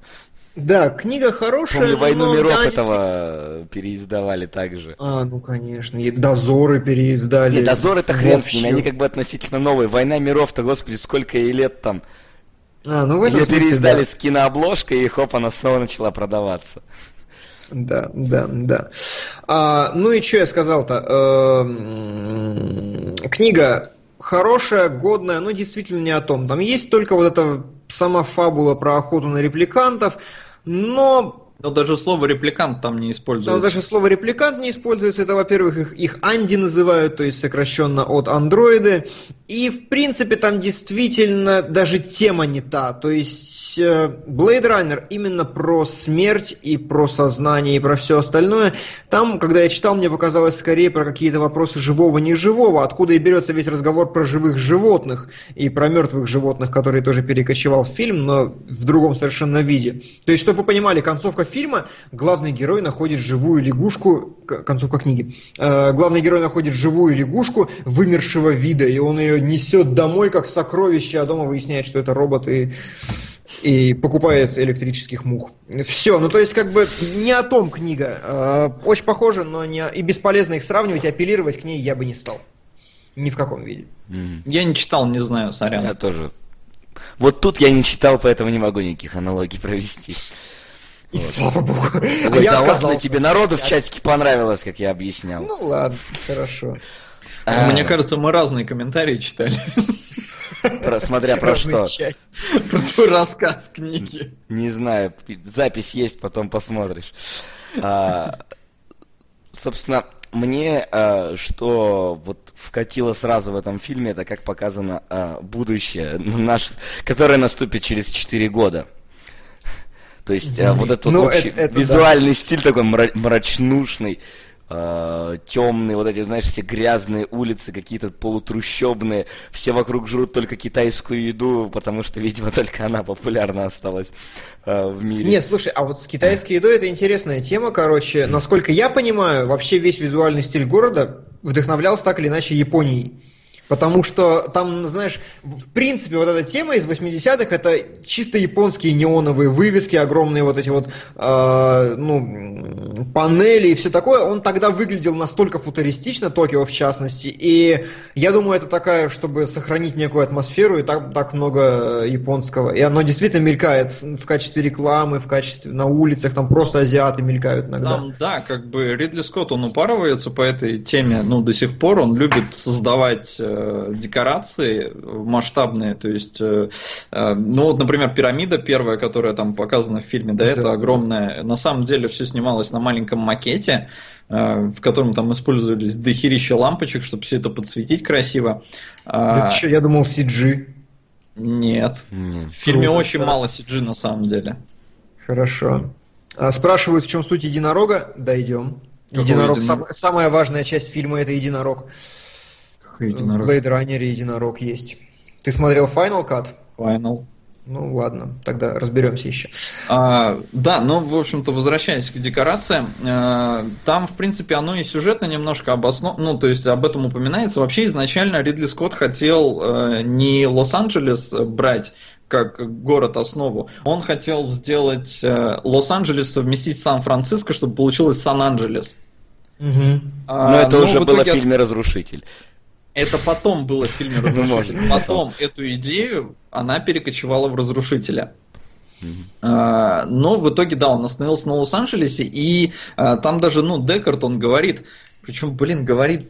[SPEAKER 1] Да, книга хорошая.
[SPEAKER 3] Помню, «Войну миров» да, этого переиздавали также.
[SPEAKER 1] А, ну конечно. И «Дозоры» переиздали.
[SPEAKER 3] Нет, «Дозоры» это хрен с ними, они как бы относительно новые. «Война миров»-то, господи, сколько ей лет там. А, ну в этом Ее смысле, переиздали да. с кинообложкой, и хоп, она снова начала продаваться.
[SPEAKER 1] Да, да, да. А, ну и что я сказал-то? Эм, книга хорошая, годная, но действительно не о том. Там есть только вот эта сама фабула про охоту на репликантов, но
[SPEAKER 2] Но даже слово репликант там не используется. Но
[SPEAKER 1] даже слово репликант не используется. Это, во-первых, их, их Анди называют, то есть сокращенно от андроиды. И, в принципе, там действительно даже тема не та. То есть э, Blade Runner именно про смерть и про сознание и про все остальное. Там, когда я читал, мне показалось скорее про какие-то вопросы живого-неживого, откуда и берется весь разговор про живых животных и про мертвых животных, которые тоже перекочевал в фильм, но в другом совершенно виде. То есть, чтобы вы понимали, концовка фильма главный герой находит живую лягушку, концовка книги, э, главный герой находит живую лягушку вымершего вида, и он ее несет домой как сокровище, а дома выясняет, что это робот и и покупает электрических мух. Все, ну то есть как бы не о том книга. Э, очень похоже, но не и бесполезно их сравнивать, апеллировать к ней я бы не стал. Ни в каком виде.
[SPEAKER 2] Mm. Я не читал, не знаю, сорян.
[SPEAKER 3] Я тоже. Вот тут я не читал, поэтому не могу никаких аналогий провести.
[SPEAKER 1] И вот. слава богу.
[SPEAKER 3] Ой, а я ладно тебе, народу в чатике понравилось, как я объяснял.
[SPEAKER 1] Ну ладно, хорошо.
[SPEAKER 2] А... Мне кажется, мы разные комментарии читали.
[SPEAKER 3] Про, смотря про что.
[SPEAKER 2] Про твой рассказ книги.
[SPEAKER 3] Не знаю, запись есть, потом посмотришь. А, собственно, мне а, что вот вкатило сразу в этом фильме, это как показано будущее, наш, которое наступит через 4 года. То есть mm-hmm. вот этот ну, вот это, это визуальный да. стиль такой мрачнушный, э, темные, вот эти, знаешь, все грязные улицы, какие-то полутрущобные, все вокруг жрут только китайскую еду, потому что, видимо, только она популярна осталась э, в мире.
[SPEAKER 1] Нет, слушай, а вот с китайской едой это интересная тема, короче, насколько я понимаю, вообще весь визуальный стиль города вдохновлялся так или иначе Японией. Потому что там, знаешь, в принципе, вот эта тема из 80-х это чисто японские неоновые вывески, огромные вот эти вот э, ну, панели и все такое. Он тогда выглядел настолько футуристично, Токио в частности. И я думаю, это такая, чтобы сохранить некую атмосферу, и так, так много японского. И оно действительно мелькает в, качестве рекламы, в качестве на улицах, там просто азиаты мелькают иногда.
[SPEAKER 2] Там, да, как бы Ридли Скотт, он упарывается по этой теме, ну, до сих пор. Он любит создавать э, декорации масштабные, то есть, э, э, ну вот, например, пирамида первая, которая там показана в фильме, да, да это огромная. На самом деле все снималось на маленьком макете, в котором там использовались дохерища лампочек, чтобы все это подсветить красиво.
[SPEAKER 1] Да ты что, я думал CG.
[SPEAKER 2] Нет. Нет. В фильме Круто, очень да. мало CG на самом деле.
[SPEAKER 1] Хорошо. А спрашивают, в чем суть единорога? Дойдем. Единорог, единорог? Сам, самая важная часть фильма это единорог единорог? В Blade Runner единорог есть. Ты смотрел Final Cut?
[SPEAKER 2] Final.
[SPEAKER 1] Ну ладно, тогда разберемся еще.
[SPEAKER 2] А, да, ну, в общем-то, возвращаясь к декорациям, э, там, в принципе, оно и сюжетно немножко обосновано, ну, то есть об этом упоминается. Вообще, изначально Ридли Скотт хотел э, не Лос-Анджелес брать как город основу. Он хотел сделать э, Лос-Анджелес совместить с Сан-Франциско, чтобы получилось Сан-Анджелес.
[SPEAKER 3] Угу. А, но это но уже было в фильме «Разрушитель».
[SPEAKER 2] Это потом было в фильме «Разрушитель». Потом эту идею она перекочевала в «Разрушителя». Uh, но в итоге, да, он остановился на Лос-Анджелесе, и uh, там даже, ну, Декарт, он говорит, причем, блин, говорит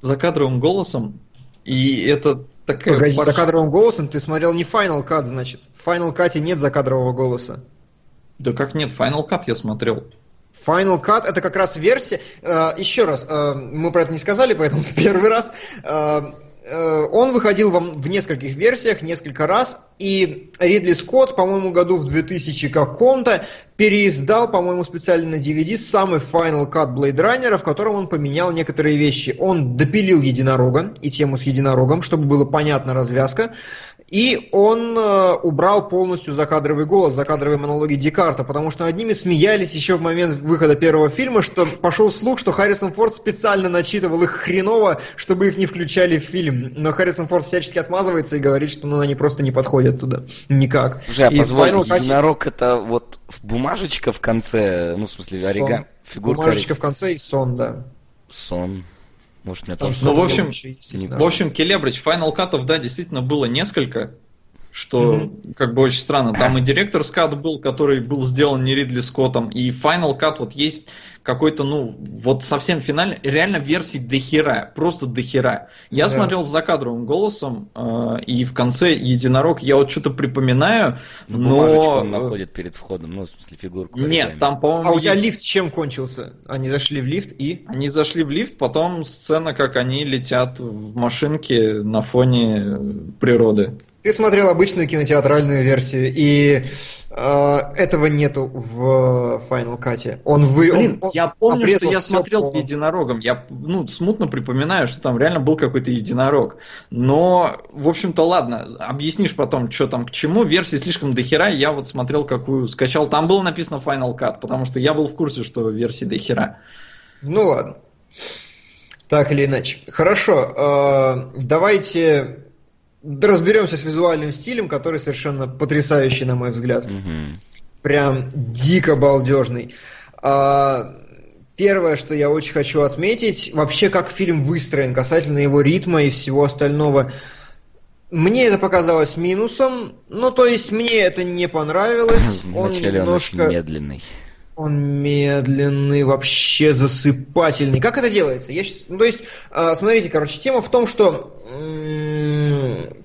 [SPEAKER 2] закадровым голосом, и это такая...
[SPEAKER 1] Погоди, парш... закадровым голосом? Ты смотрел не Final Cut, значит. В Final Cut нет закадрового голоса.
[SPEAKER 2] Да как нет, Final Cut я смотрел.
[SPEAKER 1] Final Cut это как раз версия. Э, еще раз, э, мы про это не сказали, поэтому первый раз. Э, он выходил в нескольких версиях, несколько раз, и Ридли Скотт, по-моему, году в 2000 каком-то переиздал, по-моему, специально на DVD самый Final Cut Blade Runner, в котором он поменял некоторые вещи. Он допилил единорога и тему с единорогом, чтобы было понятна развязка. И он э, убрал полностью закадровый голос, закадровые монологи Декарта, потому что над ними смеялись еще в момент выхода первого фильма, что пошел слух, что Харрисон Форд специально начитывал их хреново, чтобы их не включали в фильм. Но Харрисон Форд всячески отмазывается и говорит, что ну, они просто не подходят туда. Никак.
[SPEAKER 3] Слушай, а позволь, Final единорог это вот бумажечка в конце, ну, в смысле, оригами,
[SPEAKER 1] фигурка. Бумажечка в конце и сон, да.
[SPEAKER 3] Сон.
[SPEAKER 2] Может, мне тоже... Ну, в общем, в общем, Келебрич, Final Cut, да, действительно было несколько. Что mm-hmm. как бы очень странно. Там и директор скат был, который был сделан не Ридли Скоттом, и Final Cut вот есть какой-то, ну, вот совсем финальный, реально версий дохера, просто дохера. Я да. смотрел с закадровым голосом, э, и в конце единорог, я вот что-то припоминаю, ну, но...
[SPEAKER 3] он находит перед входом, ну, в смысле, фигурку.
[SPEAKER 1] Нет, там, по-моему... А у тебя есть... лифт чем кончился? Они зашли в лифт и...
[SPEAKER 2] Они зашли в лифт, потом сцена, как они летят в машинке на фоне природы.
[SPEAKER 1] Ты смотрел обычную кинотеатральную версию, и э, этого нету в Final Cut.
[SPEAKER 2] Он вы, Блин, он, я помню, что я смотрел по... с единорогом. Я ну, смутно припоминаю, что там реально был какой-то единорог. Но, в общем-то, ладно, объяснишь потом, что там к чему. Версии слишком дохера. Я вот смотрел, какую скачал. Там было написано Final Cut, потому что я был в курсе, что версии дохера.
[SPEAKER 1] Ну ладно. Так или иначе. Хорошо. Э, давайте разберемся с визуальным стилем, который совершенно потрясающий, на мой взгляд. Угу. Прям дико балдежный. А, первое, что я очень хочу отметить, вообще как фильм выстроен касательно его ритма и всего остального. Мне это показалось минусом, ну то есть мне это не понравилось.
[SPEAKER 3] Вначале он немножко... он медленный.
[SPEAKER 1] Он медленный, вообще засыпательный. Как это делается? Я сейчас... ну, то есть, э, смотрите, короче, тема в том, что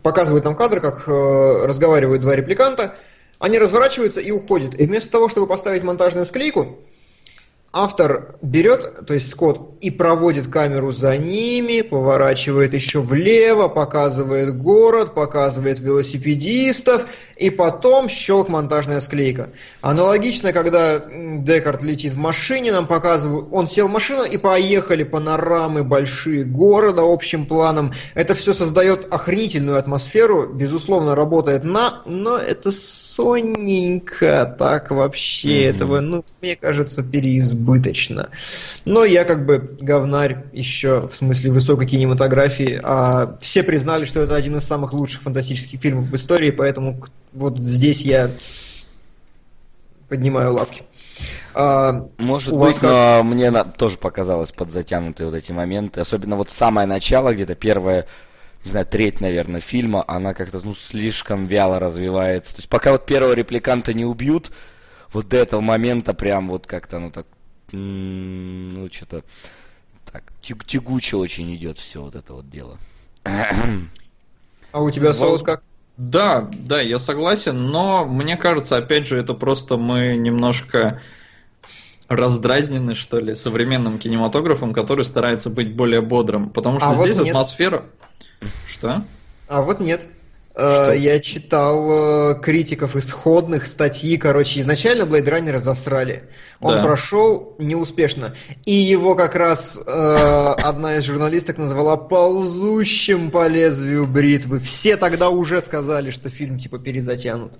[SPEAKER 1] показывают нам кадр, как э, разговаривают два репликанта, они разворачиваются и уходят. И вместо того, чтобы поставить монтажную склейку, автор берет, то есть Скотт, и проводит камеру за ними, поворачивает еще влево, показывает город, показывает велосипедистов, и потом щелк монтажная склейка. Аналогично, когда Декарт летит в машине, нам показывают, он сел в машину и поехали панорамы большие города общим планом. Это все создает охренительную атмосферу, безусловно, работает на, но это сонненько так вообще, mm-hmm. этого, ну, мне кажется, переизбыточно. Но я как бы говнарь еще в смысле высокой кинематографии, а все признали, что это один из самых лучших фантастических фильмов в истории, поэтому вот здесь я поднимаю лапки.
[SPEAKER 3] А, Может быть, как... но мне на... тоже показалось подзатянутые вот эти моменты. Особенно вот самое начало, где-то первая, не знаю, треть, наверное, фильма, она как-то ну, слишком вяло развивается. То есть пока вот первого репликанта не убьют, вот до этого момента прям вот как-то, ну так, ну что-то так, тягуче очень идет все вот это вот дело.
[SPEAKER 1] А у тебя соус как?
[SPEAKER 2] Да, да, я согласен, но мне кажется, опять же, это просто мы немножко раздразнены, что ли, современным кинематографом, который старается быть более бодрым. Потому что а здесь вот атмосфера... Что?
[SPEAKER 1] А вот нет. Что? Э, я читал э, критиков исходных статьи, короче, изначально Blade Runner засрали. Он да. прошел неуспешно. И его как раз э, одна из журналисток назвала ползущим по лезвию бритвы. Все тогда уже сказали, что фильм типа перезатянут.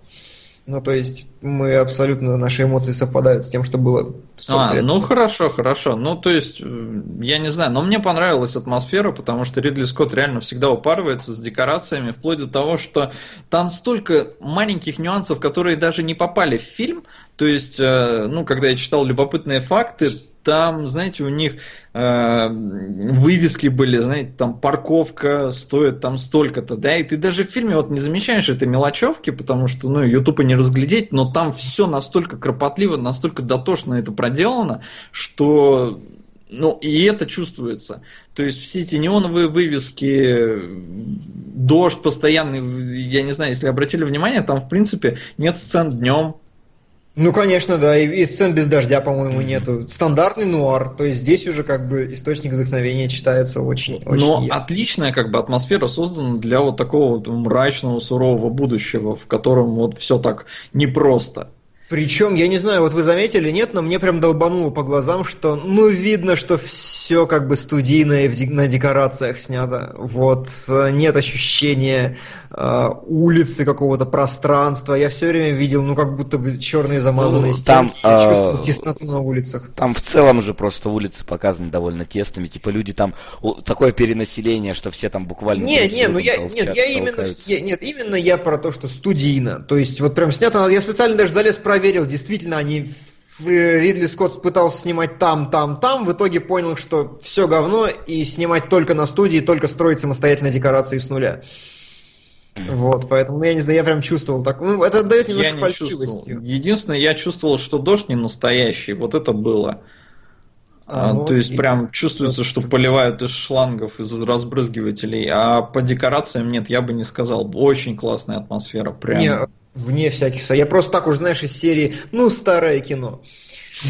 [SPEAKER 1] Ну, то есть, мы абсолютно, наши эмоции совпадают с тем, что было.
[SPEAKER 2] А, ну хорошо, хорошо. Ну, то есть, э, я не знаю, но мне понравилась атмосфера, потому что Ридли Скотт реально всегда упарывается с декорациями, вплоть до того, что там столько маленьких нюансов, которые даже не попали в фильм. То есть, э, ну, когда я читал любопытные факты, там, знаете, у них э, вывески были, знаете, там парковка стоит там столько-то, да, и ты даже в фильме вот не замечаешь этой мелочевки, потому что, ну, тупо не разглядеть, но там все настолько кропотливо, настолько дотошно это проделано, что ну, и это чувствуется. То есть все эти неоновые вывески, дождь постоянный, я не знаю, если обратили внимание, там, в принципе, нет сцен днем,
[SPEAKER 1] ну, конечно, да, и, и сцен без дождя, по-моему, mm-hmm. нету. Стандартный нуар, то есть здесь уже как бы источник вдохновения читается очень, очень.
[SPEAKER 2] Но ярко. отличная как бы атмосфера создана для вот такого вот мрачного, сурового будущего, в котором вот все так непросто.
[SPEAKER 1] Причем, я не знаю, вот вы заметили, нет, но мне прям долбануло по глазам, что, ну, видно, что все как бы студийное на декорациях снято. Вот, э, нет ощущения э, улицы, какого-то пространства. Я все время видел, ну, как будто бы черные замазанные ну,
[SPEAKER 3] стенки. Там,
[SPEAKER 1] я чувствовал э, тесноту на улицах.
[SPEAKER 3] Там в целом же просто улицы показаны довольно тесными. Типа люди там, такое перенаселение, что все там буквально...
[SPEAKER 1] Не, не, ну я, нет, я именно, я, нет, именно я про то, что студийно. То есть, вот прям снято, я специально даже залез проверить проверил, действительно они Ридли Скотт пытался снимать там, там, там, в итоге понял, что все говно, и снимать только на студии, только строить самостоятельно декорации с нуля. Вот, поэтому, ну, я не знаю, я прям чувствовал так. Ну, это дает немножко я фальшивости.
[SPEAKER 2] Единственное, я чувствовал, что дождь не настоящий. Вот это было. А, а, ну, то есть и... прям чувствуется, что поливают из шлангов, из разбрызгивателей, а по декорациям нет, я бы не сказал. Очень классная атмосфера, прям. Не,
[SPEAKER 1] вне всяких... Я просто так уже, знаешь, из серии, ну, старое кино.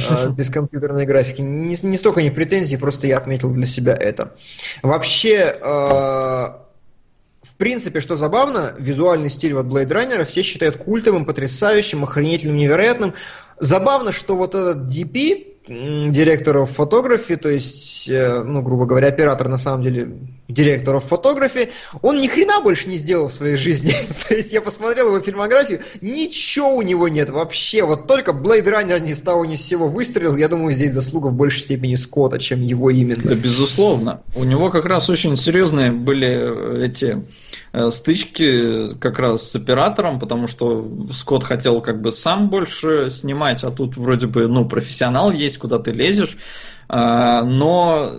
[SPEAKER 1] А, без компьютерной графики. Не, не столько не претензий, просто я отметил для себя это. Вообще, а, в принципе, что забавно, визуальный стиль вот Blade Runner все считают культовым, потрясающим, охренительным, невероятным. Забавно, что вот этот DP, директоров фотографии, то есть, э, ну, грубо говоря, оператор на самом деле директоров фотографии, он ни хрена больше не сделал в своей жизни. то есть я посмотрел его фильмографию, ничего у него нет вообще, вот только Blade Runner ни с того ни с сего выстрелил, я думаю, здесь заслуга в большей степени Скотта, чем его именно.
[SPEAKER 2] Да, безусловно. У него как раз очень серьезные были э, эти стычки как раз с оператором, потому что Скотт хотел как бы сам больше снимать, а тут вроде бы, ну, профессионал есть, куда ты лезешь. А, но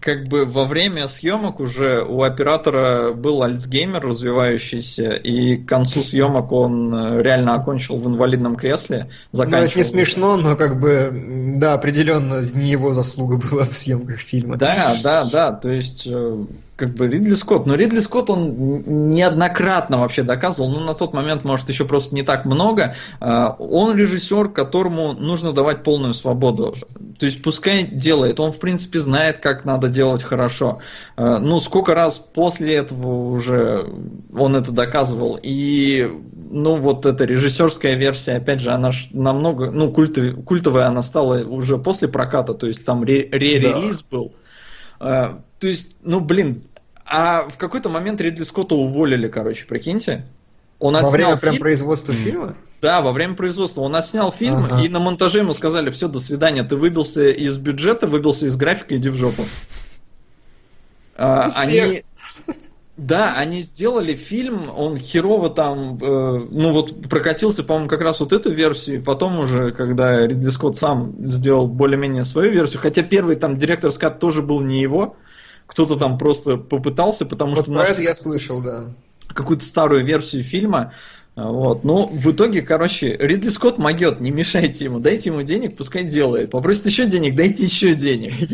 [SPEAKER 2] как бы во время съемок уже у оператора был альцгеймер развивающийся, и к концу съемок он э, реально окончил в инвалидном кресле.
[SPEAKER 1] Заканчивал... Ну, это не смешно, но как бы, да, определенно не его заслуга была в съемках фильма.
[SPEAKER 2] Да, да, да, то есть э, как бы Ридли Скотт. Но Ридли Скотт, он неоднократно вообще доказывал, ну, на тот момент, может, еще просто не так много. А, он режиссер, которому нужно давать полную свободу. То есть, пускай делает. Он, в принципе, знает, как надо делать хорошо. А, ну, сколько раз после этого уже он это доказывал. И, ну, вот эта режиссерская версия, опять же, она намного, ну, культовая, культовая она стала уже после проката, то есть там ре-релиз да. был. То есть, ну, блин, а в какой-то момент Ридли Скотта уволили, короче, прикиньте.
[SPEAKER 1] Он во время прям производства фильма?
[SPEAKER 2] Да, во время производства. Он отснял фильм, ага. и на монтаже ему сказали, все, до свидания, ты выбился из бюджета, выбился из графика, иди в жопу. А, они... Да, они сделали фильм, он херово там, э, ну вот прокатился, по-моему, как раз вот эту версию, потом уже, когда Ридли Скотт сам сделал более-менее свою версию, хотя первый там директор скат тоже был не его, кто-то там просто попытался, потому вот что...
[SPEAKER 1] Про это я слышал, да.
[SPEAKER 2] Какую-то старую версию фильма, вот. Ну, в итоге, короче, Ридли Скотт могет, не мешайте ему, дайте ему денег, пускай делает. Попросит еще денег, дайте еще денег.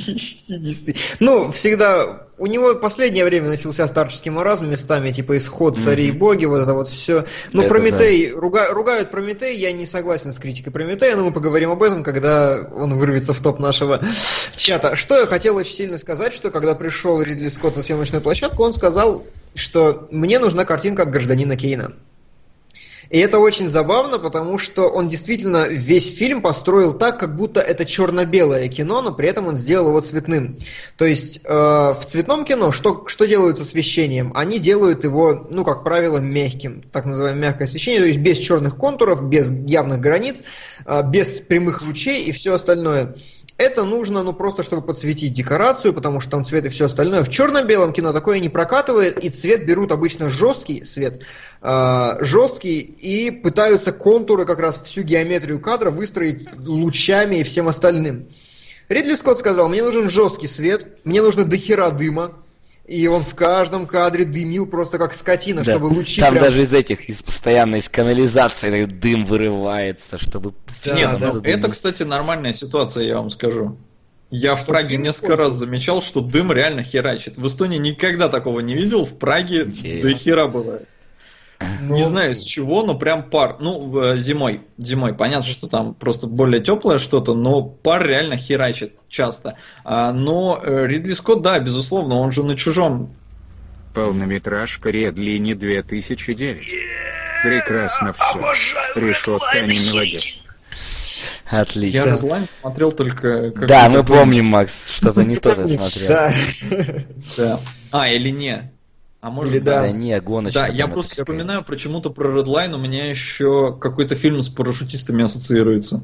[SPEAKER 1] Ну, всегда, у него последнее время начался старческий маразм местами, типа исход царей и боги, вот это вот все. Ну, Прометей, ругают Прометей, я не согласен с критикой Прометея, но мы поговорим об этом, когда он вырвется в топ нашего чата. Что я хотел очень сильно сказать, что когда пришел Ридли Скотт на съемочную площадку, он сказал, что мне нужна картинка от гражданина Кейна. И это очень забавно, потому что он действительно весь фильм построил так, как будто это черно-белое кино, но при этом он сделал его цветным. То есть э, в цветном кино что, что делают с освещением? Они делают его, ну, как правило, мягким, так называемое мягкое освещение, то есть без черных контуров, без явных границ, э, без прямых лучей и все остальное. Это нужно, ну, просто чтобы подсветить декорацию, потому что там цвет и все остальное. В черно-белом кино такое не прокатывает, и цвет берут обычно жесткий цвет, э, жесткий, и пытаются контуры, как раз всю геометрию кадра выстроить лучами и всем остальным. Ридли Скотт сказал, мне нужен жесткий свет, мне нужно дохера дыма, и он в каждом кадре дымил просто как скотина, да. чтобы лучи
[SPEAKER 3] Там прям... даже из этих, из постоянной из канализации дым вырывается, чтобы...
[SPEAKER 2] Да, Нет, да, ну, это, кстати, нормальная ситуация, я вам скажу. Я что в Праге несколько раз замечал, что дым реально херачит. В Эстонии никогда такого не видел, в Праге Интересно. до хера бывает. Ну, не знаю с чего, но прям пар. Ну, зимой. Зимой. Понятно, что там просто более теплое что-то, но пар реально херачит часто. А, но э, Ридли Скотт, да, безусловно, он же на чужом.
[SPEAKER 4] Полнометражка Редлини 2009. Прекрасно все. Решетка не мелодия.
[SPEAKER 3] Отлично.
[SPEAKER 2] Я Redline смотрел только...
[SPEAKER 3] Да, мы помним, Макс, что-то не то смотрел.
[SPEAKER 2] Да. А, или не?
[SPEAKER 3] А может Или да. да не, гоночка.
[SPEAKER 2] Да, я просто такая. вспоминаю почему-то про Redline, у меня еще какой-то фильм с парашютистами ассоциируется.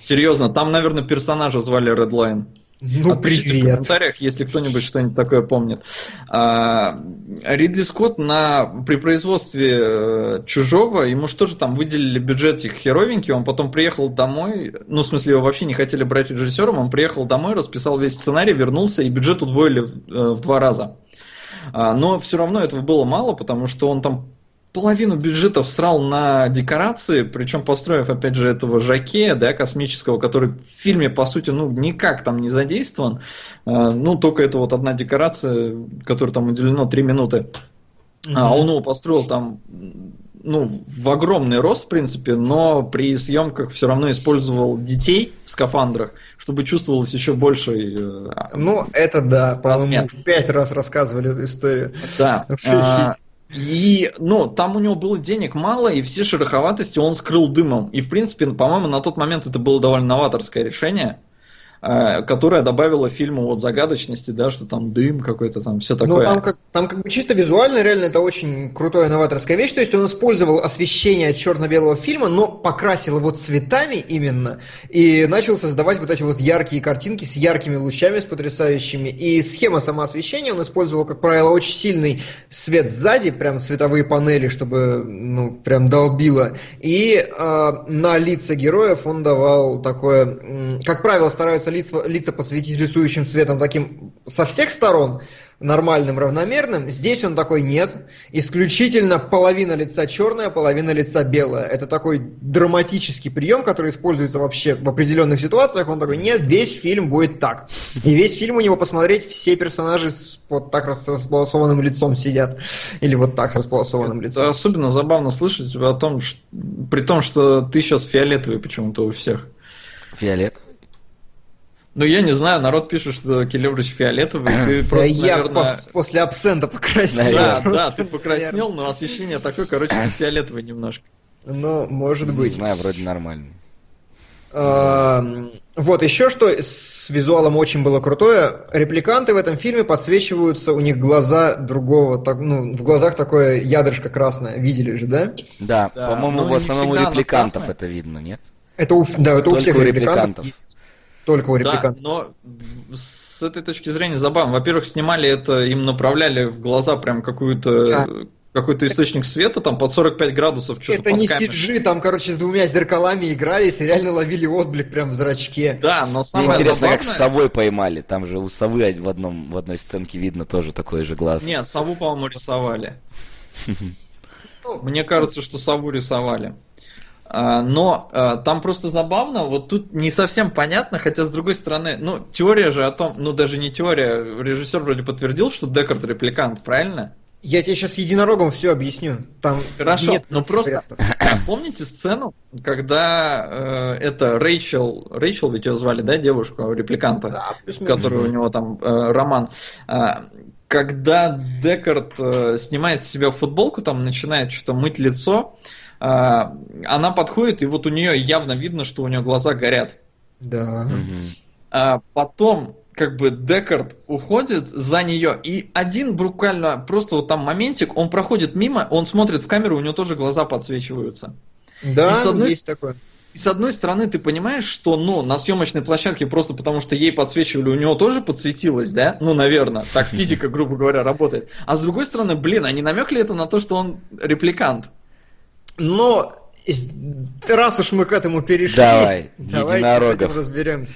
[SPEAKER 2] Серьезно, там, наверное, персонажа звали Redline. Ну, Отпишите привет. в комментариях, если кто-нибудь что-нибудь такое помнит. А, Ридли Скотт на, при производстве э, «Чужого», ему что же там выделили бюджетик херовенький, он потом приехал домой, ну, в смысле, его вообще не хотели брать режиссером, он приехал домой, расписал весь сценарий, вернулся, и бюджет удвоили в, э, в два раза. А, но все равно этого было мало, потому что он там половину бюджета всрал на декорации, причем построив, опять же, этого Жаке, да, космического, который в фильме, по сути, ну, никак там не задействован. А, ну, только это вот одна декорация, которая там уделено 3 минуты. А он его построил там ну, в огромный рост, в принципе, но при съемках все равно использовал детей в скафандрах, чтобы чувствовалось еще больше. Э,
[SPEAKER 1] ну, это да, по-моему, пять раз рассказывали эту историю.
[SPEAKER 2] Да. А, и, ну, там у него было денег мало, и все шероховатости он скрыл дымом. И, в принципе, по-моему, на тот момент это было довольно новаторское решение. Э, которая добавила фильму вот загадочности, да, что там дым какой-то, там все такое.
[SPEAKER 1] Ну, там как, там как бы чисто визуально, реально, это очень крутая новаторская вещь, то есть он использовал освещение черно-белого фильма, но покрасил его цветами именно, и начал создавать вот эти вот яркие картинки с яркими лучами, с потрясающими, и схема сама освещения он использовал, как правило, очень сильный свет сзади, прям световые панели, чтобы, ну, прям долбило, и э, на лица героев он давал такое, как правило, стараются стараются лица, лица посветить рисующим цветом таким со всех сторон, нормальным, равномерным. Здесь он такой нет. Исключительно половина лица черная, половина лица белая. Это такой драматический прием, который используется вообще в определенных ситуациях. Он такой, нет, весь фильм будет так. И весь фильм у него посмотреть, все персонажи с вот так с располосованным лицом сидят. Или вот так с располосованным лицом.
[SPEAKER 2] Это особенно забавно слышать о том, что, при том, что ты сейчас фиолетовый почему-то у всех.
[SPEAKER 3] Фиолет?
[SPEAKER 2] Ну, я не знаю, народ пишет, что Келебрич фиолетовый, ты просто,
[SPEAKER 1] Я наверное... пос- после абсента покраснел.
[SPEAKER 2] Да, да, ты покраснел, но освещение такое, короче, фиолетовый немножко.
[SPEAKER 1] Ну, может быть.
[SPEAKER 3] Не знаю, вроде нормально.
[SPEAKER 1] Вот, еще что с визуалом очень было крутое. Репликанты в этом фильме подсвечиваются, у них глаза другого, так, ну, в глазах такое ядрышко красное. Видели же, да?
[SPEAKER 3] Да, да по-моему, в основном у репликантов это видно, нет?
[SPEAKER 1] Это у, да, это Только у всех у репликантов. репликантов.
[SPEAKER 2] Только у репликантов. Да, но с этой точки зрения забавно. Во-первых, снимали это, им направляли в глаза прям какую-то да. какой-то источник света, там под 45 градусов
[SPEAKER 1] что-то Это не CG, там, короче, с двумя зеркалами игрались и реально ловили отблик прям в зрачке.
[SPEAKER 2] Да, но
[SPEAKER 3] самое Мне интересно, забавное... как совой поймали. Там же у совы в, одном, в одной сценке видно тоже такой же глаз.
[SPEAKER 2] Нет, сову, по-моему, рисовали. Мне кажется, что сову рисовали. А, но а, там просто забавно, вот тут не совсем понятно, хотя с другой стороны, ну, теория же о том, ну, даже не теория, режиссер вроде подтвердил, что Декард репликант, правильно?
[SPEAKER 1] Я тебе сейчас единорогом все объясню. Там
[SPEAKER 2] Хорошо, нет но просто помните сцену, когда э, это Рэйчел, Рэйчел ведь ее звали, да, девушку, репликанта, да, который у него там э, роман. Э, когда Декард э, снимает с себя футболку, там начинает что-то мыть лицо, а, она подходит, и вот у нее явно видно, что у нее глаза горят.
[SPEAKER 1] Да.
[SPEAKER 2] А потом как бы Декард уходит за нее, и один буквально просто вот там моментик, он проходит мимо, он смотрит в камеру, у него тоже глаза подсвечиваются.
[SPEAKER 1] Да, и с одной, есть такое.
[SPEAKER 2] И с одной стороны, ты понимаешь, что, ну, на съемочной площадке просто потому, что ей подсвечивали, у него тоже подсветилось, да? Ну, наверное, так физика, грубо говоря, работает. А с другой стороны, блин, они намекли это на то, что он репликант.
[SPEAKER 1] Но раз уж мы к этому перешли,
[SPEAKER 3] Давай,
[SPEAKER 1] давайте с этим разберемся.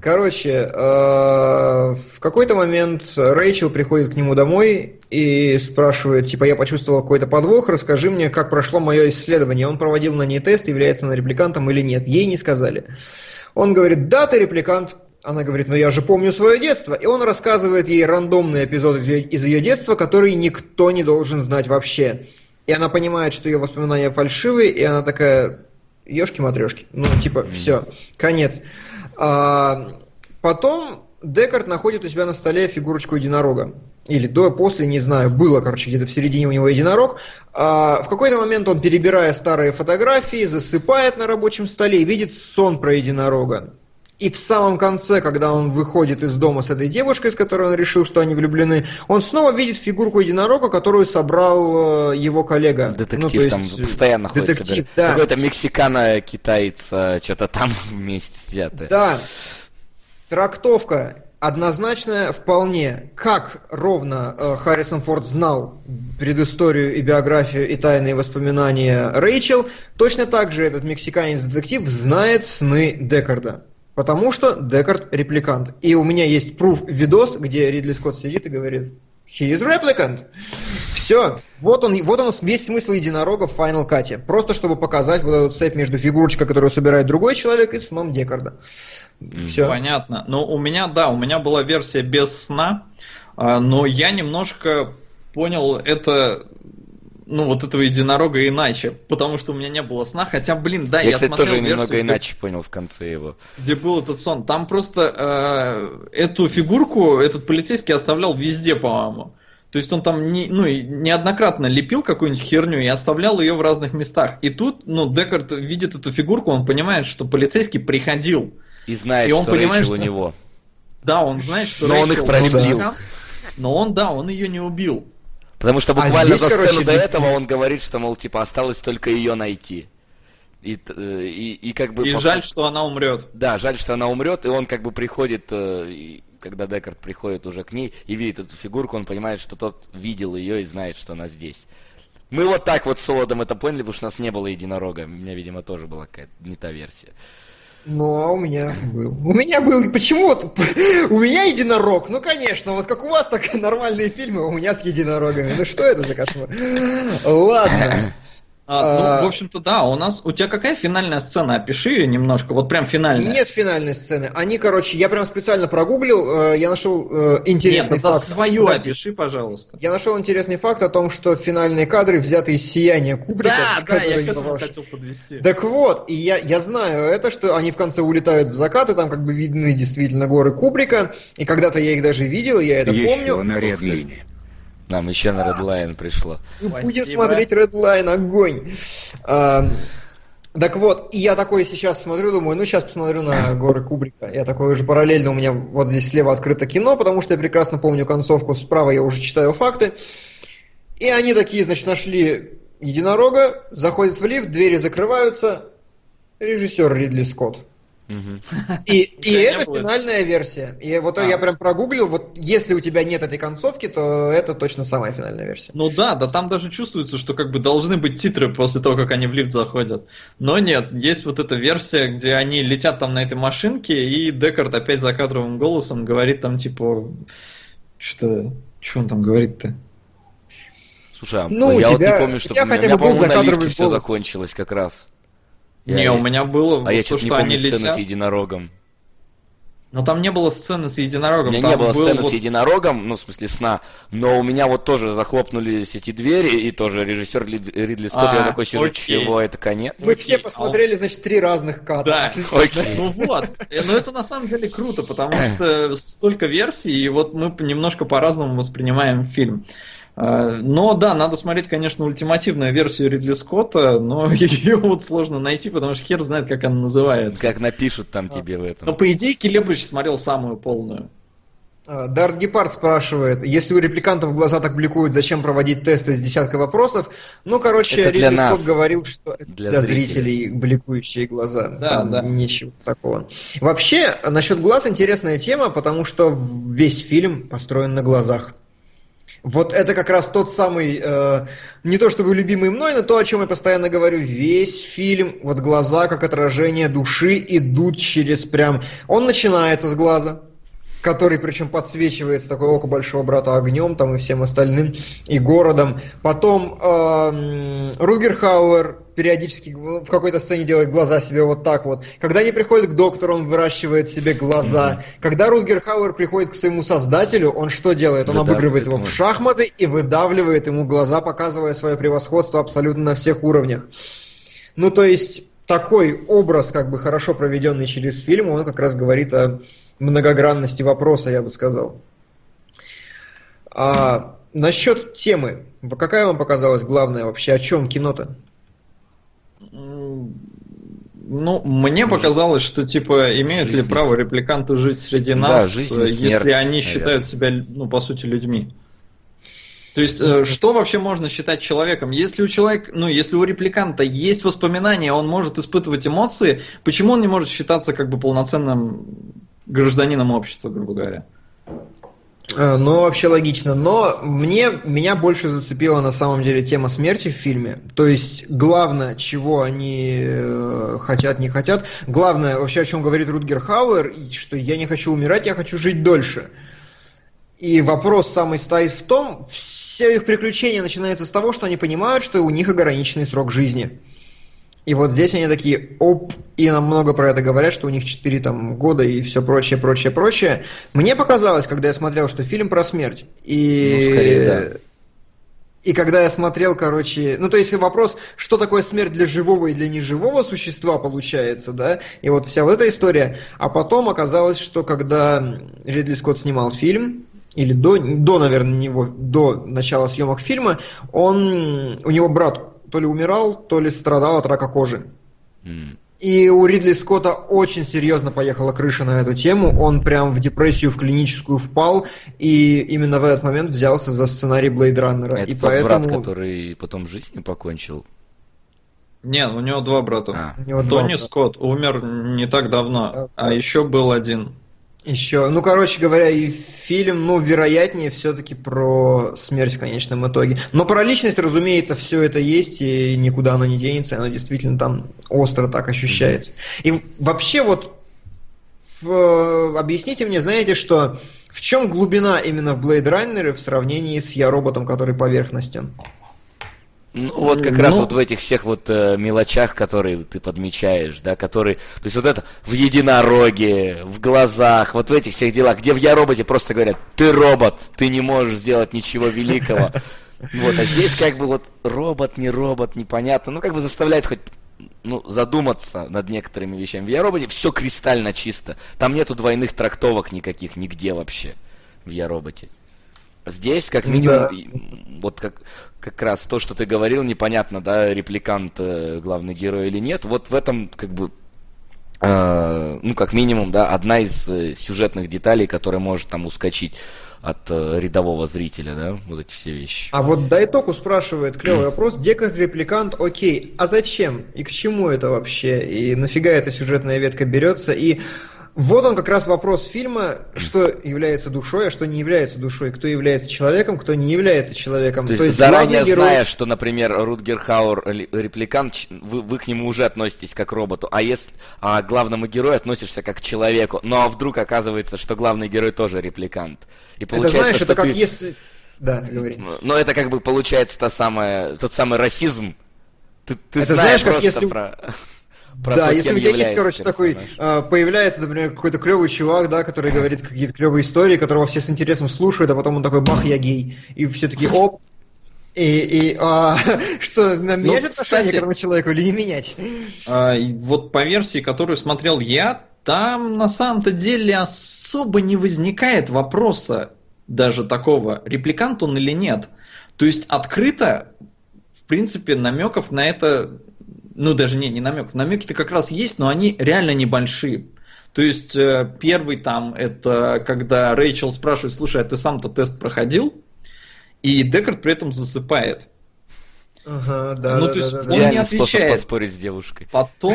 [SPEAKER 1] Короче, э, в какой-то момент Рэйчел приходит к нему домой и спрашивает, типа, я почувствовал какой-то подвох, расскажи мне, как прошло мое исследование. Он проводил на ней тест, является она репликантом или нет. Ей не сказали. Он говорит, да, ты репликант. Она говорит, ну я же помню свое детство. И он рассказывает ей рандомный эпизод из ее детства, который никто не должен знать вообще. И она понимает, что ее воспоминания фальшивые, и она такая, ешки-матрешки, ну, типа, все, конец. А, потом Декарт находит у себя на столе фигурочку единорога. Или до, после, не знаю, было, короче, где-то в середине у него единорог. А, в какой-то момент он, перебирая старые фотографии, засыпает на рабочем столе и видит сон про единорога. И в самом конце, когда он выходит из дома с этой девушкой, с которой он решил, что они влюблены, он снова видит фигурку единорога, которую собрал э, его коллега.
[SPEAKER 3] Детектив ну, там есть, постоянно ходит. Детектив, да. Какой-то мексикано, китаец, э, что-то там вместе взятое.
[SPEAKER 1] Да. Трактовка однозначная вполне. Как ровно э, Харрисон Форд знал предысторию и биографию и тайные воспоминания Рэйчел, точно так же этот мексиканец-детектив знает сны Декарда. Потому что Декард репликант. И у меня есть пруф видос, где Ридли Скотт сидит и говорит, He is replicant. Все. Вот он, вот он весь смысл единорога в Final Cut. Просто чтобы показать вот эту цепь между фигурочкой, которую собирает другой человек, и сном Декарда.
[SPEAKER 2] Все. Понятно. Ну, у меня, да, у меня была версия без сна, а, но я немножко понял это ну, вот этого единорога иначе, потому что у меня не было сна, хотя, блин, да,
[SPEAKER 3] я, я кстати, смотрел тоже версию, немного где, иначе понял в конце его.
[SPEAKER 2] Где был этот сон. Там просто э, эту фигурку этот полицейский оставлял везде, по-моему. То есть он там не, ну, неоднократно лепил какую-нибудь херню и оставлял ее в разных местах. И тут, ну, Декард видит эту фигурку, он понимает, что полицейский приходил.
[SPEAKER 3] И знает, и он что понимает, Рэйчел что... у него.
[SPEAKER 2] Да, он знает, что
[SPEAKER 3] Но Рэйчел он их простил.
[SPEAKER 2] Но он, да, он ее не убил.
[SPEAKER 3] Потому что а буквально а здесь, за сцену короче, до этого он говорит, что, мол, типа, осталось только ее найти. И, э, и, и как бы...
[SPEAKER 2] И по... жаль, что она умрет.
[SPEAKER 3] Да, жаль, что она умрет, и он как бы приходит, э, когда Декард приходит уже к ней и видит эту фигурку, он понимает, что тот видел ее и знает, что она здесь. Мы вот так вот с Солодом это поняли, потому что у нас не было единорога. У меня, видимо, тоже была какая-то не та версия.
[SPEAKER 1] Ну, а у меня был. У меня был. Почему вот у меня единорог? Ну, конечно, вот как у вас так нормальные фильмы, у меня с единорогами. Ну что это за кошмар? Ладно.
[SPEAKER 2] А, ну, в общем-то, да, у нас... У тебя какая финальная сцена? Опиши ее немножко, вот прям финальная.
[SPEAKER 1] Нет финальной сцены. Они, короче, я прям специально прогуглил, э, я нашел э, интересный Нет, факт.
[SPEAKER 2] свою Подожди. опиши, пожалуйста.
[SPEAKER 1] Я нашел интересный факт о том, что финальные кадры взяты из «Сияния Кубрика».
[SPEAKER 2] Да, да, я к этому хотел подвести.
[SPEAKER 1] Так вот, и я, я знаю это, что они в конце улетают в закат, и там как бы видны действительно горы Кубрика, и когда-то я их даже видел, я это
[SPEAKER 4] Еще
[SPEAKER 1] помню.
[SPEAKER 4] на Редлине.
[SPEAKER 3] Нам еще на Redline пришло.
[SPEAKER 1] Будем смотреть Redline, огонь. А, так вот, и я такой сейчас смотрю, думаю, ну сейчас посмотрю на горы Кубрика. Я такой уже параллельно, у меня вот здесь слева открыто кино, потому что я прекрасно помню концовку, справа я уже читаю факты. И они такие, значит, нашли единорога, заходят в лифт, двери закрываются. Режиссер Ридли Скотт. И, и это финальная версия. И вот а. я прям прогуглил, вот если у тебя нет этой концовки, то это точно самая финальная версия.
[SPEAKER 2] Ну да, да там даже чувствуется, что как бы должны быть титры после того, как они в лифт заходят. Но нет, есть вот эта версия, где они летят там на этой машинке, и Декард опять за кадровым голосом говорит там типа... Что-то... Что он там говорит-то?
[SPEAKER 3] Слушай, а ну, я тебя, вот не помню, что у меня, меня по-моему, на лифте все закончилось как раз.
[SPEAKER 2] Я, не, у меня было
[SPEAKER 3] а я то, что не помню они сцену летят. с единорогом.
[SPEAKER 2] Но там не было сцены с единорогом. У
[SPEAKER 3] меня
[SPEAKER 2] там
[SPEAKER 3] не было сцены вот... с единорогом, ну, в смысле сна, но у меня вот тоже захлопнулись эти двери, и тоже режиссер Ридли Скотт, а, я такой сижу, окей. чего, это конец?
[SPEAKER 1] Мы все посмотрели, значит, три разных кадра.
[SPEAKER 2] Да, ну вот. Э, но это на самом деле круто, потому что столько версий, и вот мы немножко по-разному воспринимаем фильм. А, но да, надо смотреть, конечно, ультимативную версию Ридли Скотта, но ее вот сложно найти, потому что хер знает, как она называется.
[SPEAKER 3] Как напишут там тебе в этом.
[SPEAKER 2] Но по идее Келебрич смотрел самую полную.
[SPEAKER 1] А, Дарт Гепард спрашивает, если у репликантов глаза так бликуют, зачем проводить тесты из десятка вопросов? Ну, короче, это Ридли Скотт говорил, что это для, для зрителей. зрителей бликующие глаза. Да, Там да. Ничего такого. Вообще, насчет глаз интересная тема, потому что весь фильм построен на глазах. Вот это как раз тот самый, э, не то чтобы любимый мной, но то, о чем я постоянно говорю, весь фильм, вот глаза как отражение души идут через прям... Он начинается с глаза, который причем подсвечивается такое око большого брата огнем там и всем остальным, и городом. Потом э, Ругерхауэр периодически в какой-то сцене делает глаза себе вот так вот. Когда они приходят к доктору, он выращивает себе глаза. Mm-hmm. Когда Ругерхауэр приходит к своему создателю, он что делает? Он обыгрывает его в шахматы и выдавливает ему глаза, показывая свое превосходство абсолютно на всех уровнях. Ну, то есть, такой образ, как бы хорошо проведенный через фильм, он как раз говорит о многогранности вопроса, я бы сказал. А насчет темы, какая вам показалась главная вообще? О чем кино-то?
[SPEAKER 2] Ну, мне показалось, что типа имеют жизнь ли право репликанты жить среди нас, да, жизнь смерть, если они наверное. считают себя, ну, по сути, людьми. То есть, э, что вообще можно считать человеком? Если у человека, ну, если у репликанта есть воспоминания, он может испытывать эмоции, почему он не может считаться как бы полноценным гражданином общества, грубо говоря.
[SPEAKER 1] Э, ну, вообще логично. Но мне, меня больше зацепила на самом деле тема смерти в фильме. То есть, главное, чего они э, хотят, не хотят. Главное, вообще, о чем говорит Рутгер Хауэр, что я не хочу умирать, я хочу жить дольше. И вопрос самый стоит в том, все их приключения начинаются с того, что они понимают, что у них ограниченный срок жизни. И вот здесь они такие, оп, и нам много про это говорят, что у них 4 там, года и все прочее, прочее, прочее. Мне показалось, когда я смотрел, что фильм про смерть. И...
[SPEAKER 3] Ну, скорее, да.
[SPEAKER 1] И когда я смотрел, короче, ну то есть вопрос, что такое смерть для живого и для неживого существа получается, да, и вот вся вот эта история. А потом оказалось, что когда Ридли Скотт снимал фильм, или до, до, наверное, него, до начала съемок фильма, он, у него брат то ли умирал, то ли страдал от рака кожи. Mm. И у Ридли Скотта очень серьезно поехала крыша на эту тему. Он прям в депрессию, в клиническую впал, и именно в этот момент взялся за сценарий Блейд Раннера.
[SPEAKER 3] Это
[SPEAKER 1] и
[SPEAKER 3] тот
[SPEAKER 1] поэтому...
[SPEAKER 3] брат, который потом жизнью покончил?
[SPEAKER 2] Нет, у него два брата.
[SPEAKER 3] А.
[SPEAKER 1] У него два
[SPEAKER 2] Тони
[SPEAKER 1] брата.
[SPEAKER 2] Скотт умер не так давно,
[SPEAKER 1] Да,
[SPEAKER 2] а
[SPEAKER 1] да.
[SPEAKER 2] еще был один.
[SPEAKER 1] Еще, ну, короче говоря, и фильм, ну, вероятнее, все-таки про смерть в конечном итоге. Но про личность, разумеется, все это есть, и никуда оно не денется, оно действительно там остро так ощущается. И вообще вот, в- объясните мне, знаете, что в чем глубина именно в Blade Runner в сравнении с Я роботом, который поверхностен?
[SPEAKER 3] Ну, вот как раз
[SPEAKER 2] Ну.
[SPEAKER 3] вот в этих всех вот э, мелочах, которые ты подмечаешь, да, которые, то есть вот это в единороге, в глазах, вот в этих всех делах, где в я роботе просто говорят, ты робот, ты не можешь сделать ничего великого. Вот, а здесь как бы вот робот, не робот, непонятно, ну как бы заставляет хоть ну, задуматься над некоторыми вещами. В я роботе все кристально чисто. Там нету двойных трактовок никаких нигде вообще в я роботе. Здесь, как минимум,
[SPEAKER 1] Да.
[SPEAKER 3] вот как, как раз то, что ты говорил, непонятно, да, репликант э, главный герой или нет. Вот в этом, как бы, э, ну, как минимум, да, одна из э, сюжетных деталей, которая может там ускочить от э, рядового зрителя, да, вот эти все вещи.
[SPEAKER 1] А вот Дайтоку спрашивает, клевый вопрос, декорепликант, окей, а зачем и к чему это вообще, и нафига эта сюжетная ветка берется, и вот он как раз вопрос фильма, что является душой, а что не является душой, кто является человеком, кто не является человеком.
[SPEAKER 3] То есть, заранее
[SPEAKER 1] герой-
[SPEAKER 3] зная, что, например, Рутгер Хауэр ли- репликант, вы, вы к нему уже относитесь как к роботу, а если а к главному герою относишься как к человеку, ну а вдруг оказывается, что главный герой тоже репликант. И
[SPEAKER 1] Это
[SPEAKER 3] получается,
[SPEAKER 1] знаешь,
[SPEAKER 3] что
[SPEAKER 1] это как
[SPEAKER 3] ты...
[SPEAKER 1] если... Да, говори.
[SPEAKER 3] Но это как бы получается та самая, тот самый расизм. Ты, ты
[SPEAKER 1] Это
[SPEAKER 3] знаешь
[SPEAKER 1] знаешь, как
[SPEAKER 3] просто
[SPEAKER 1] если-
[SPEAKER 3] про, про
[SPEAKER 1] да, если у тебя есть, короче, такой, э, появляется, например, какой-то клевый чувак, да, который говорит какие-то клевые истории, которого все с интересом слушают, а потом он такой, бах, я гей. И все такие, оп, и, и а, что, менять
[SPEAKER 2] Ну,
[SPEAKER 1] отношение
[SPEAKER 2] кстати-
[SPEAKER 1] к этому человеку или не менять?
[SPEAKER 2] А, вот по версии, которую смотрел я, там на самом-то деле особо не возникает вопроса даже такого, репликант он или нет. То есть открыто, в принципе, намеков на это, ну даже не, не намеков, намеки-то как раз есть, но они реально небольшие. То есть э, первый там это когда Рэйчел спрашивает, слушай, а ты сам-то тест проходил? И Декард при этом засыпает.
[SPEAKER 1] Ага, да,
[SPEAKER 2] Ну,
[SPEAKER 1] да,
[SPEAKER 2] то есть
[SPEAKER 1] да, да,
[SPEAKER 2] он не отвечает.
[SPEAKER 3] поспорить с девушкой.
[SPEAKER 2] Потом,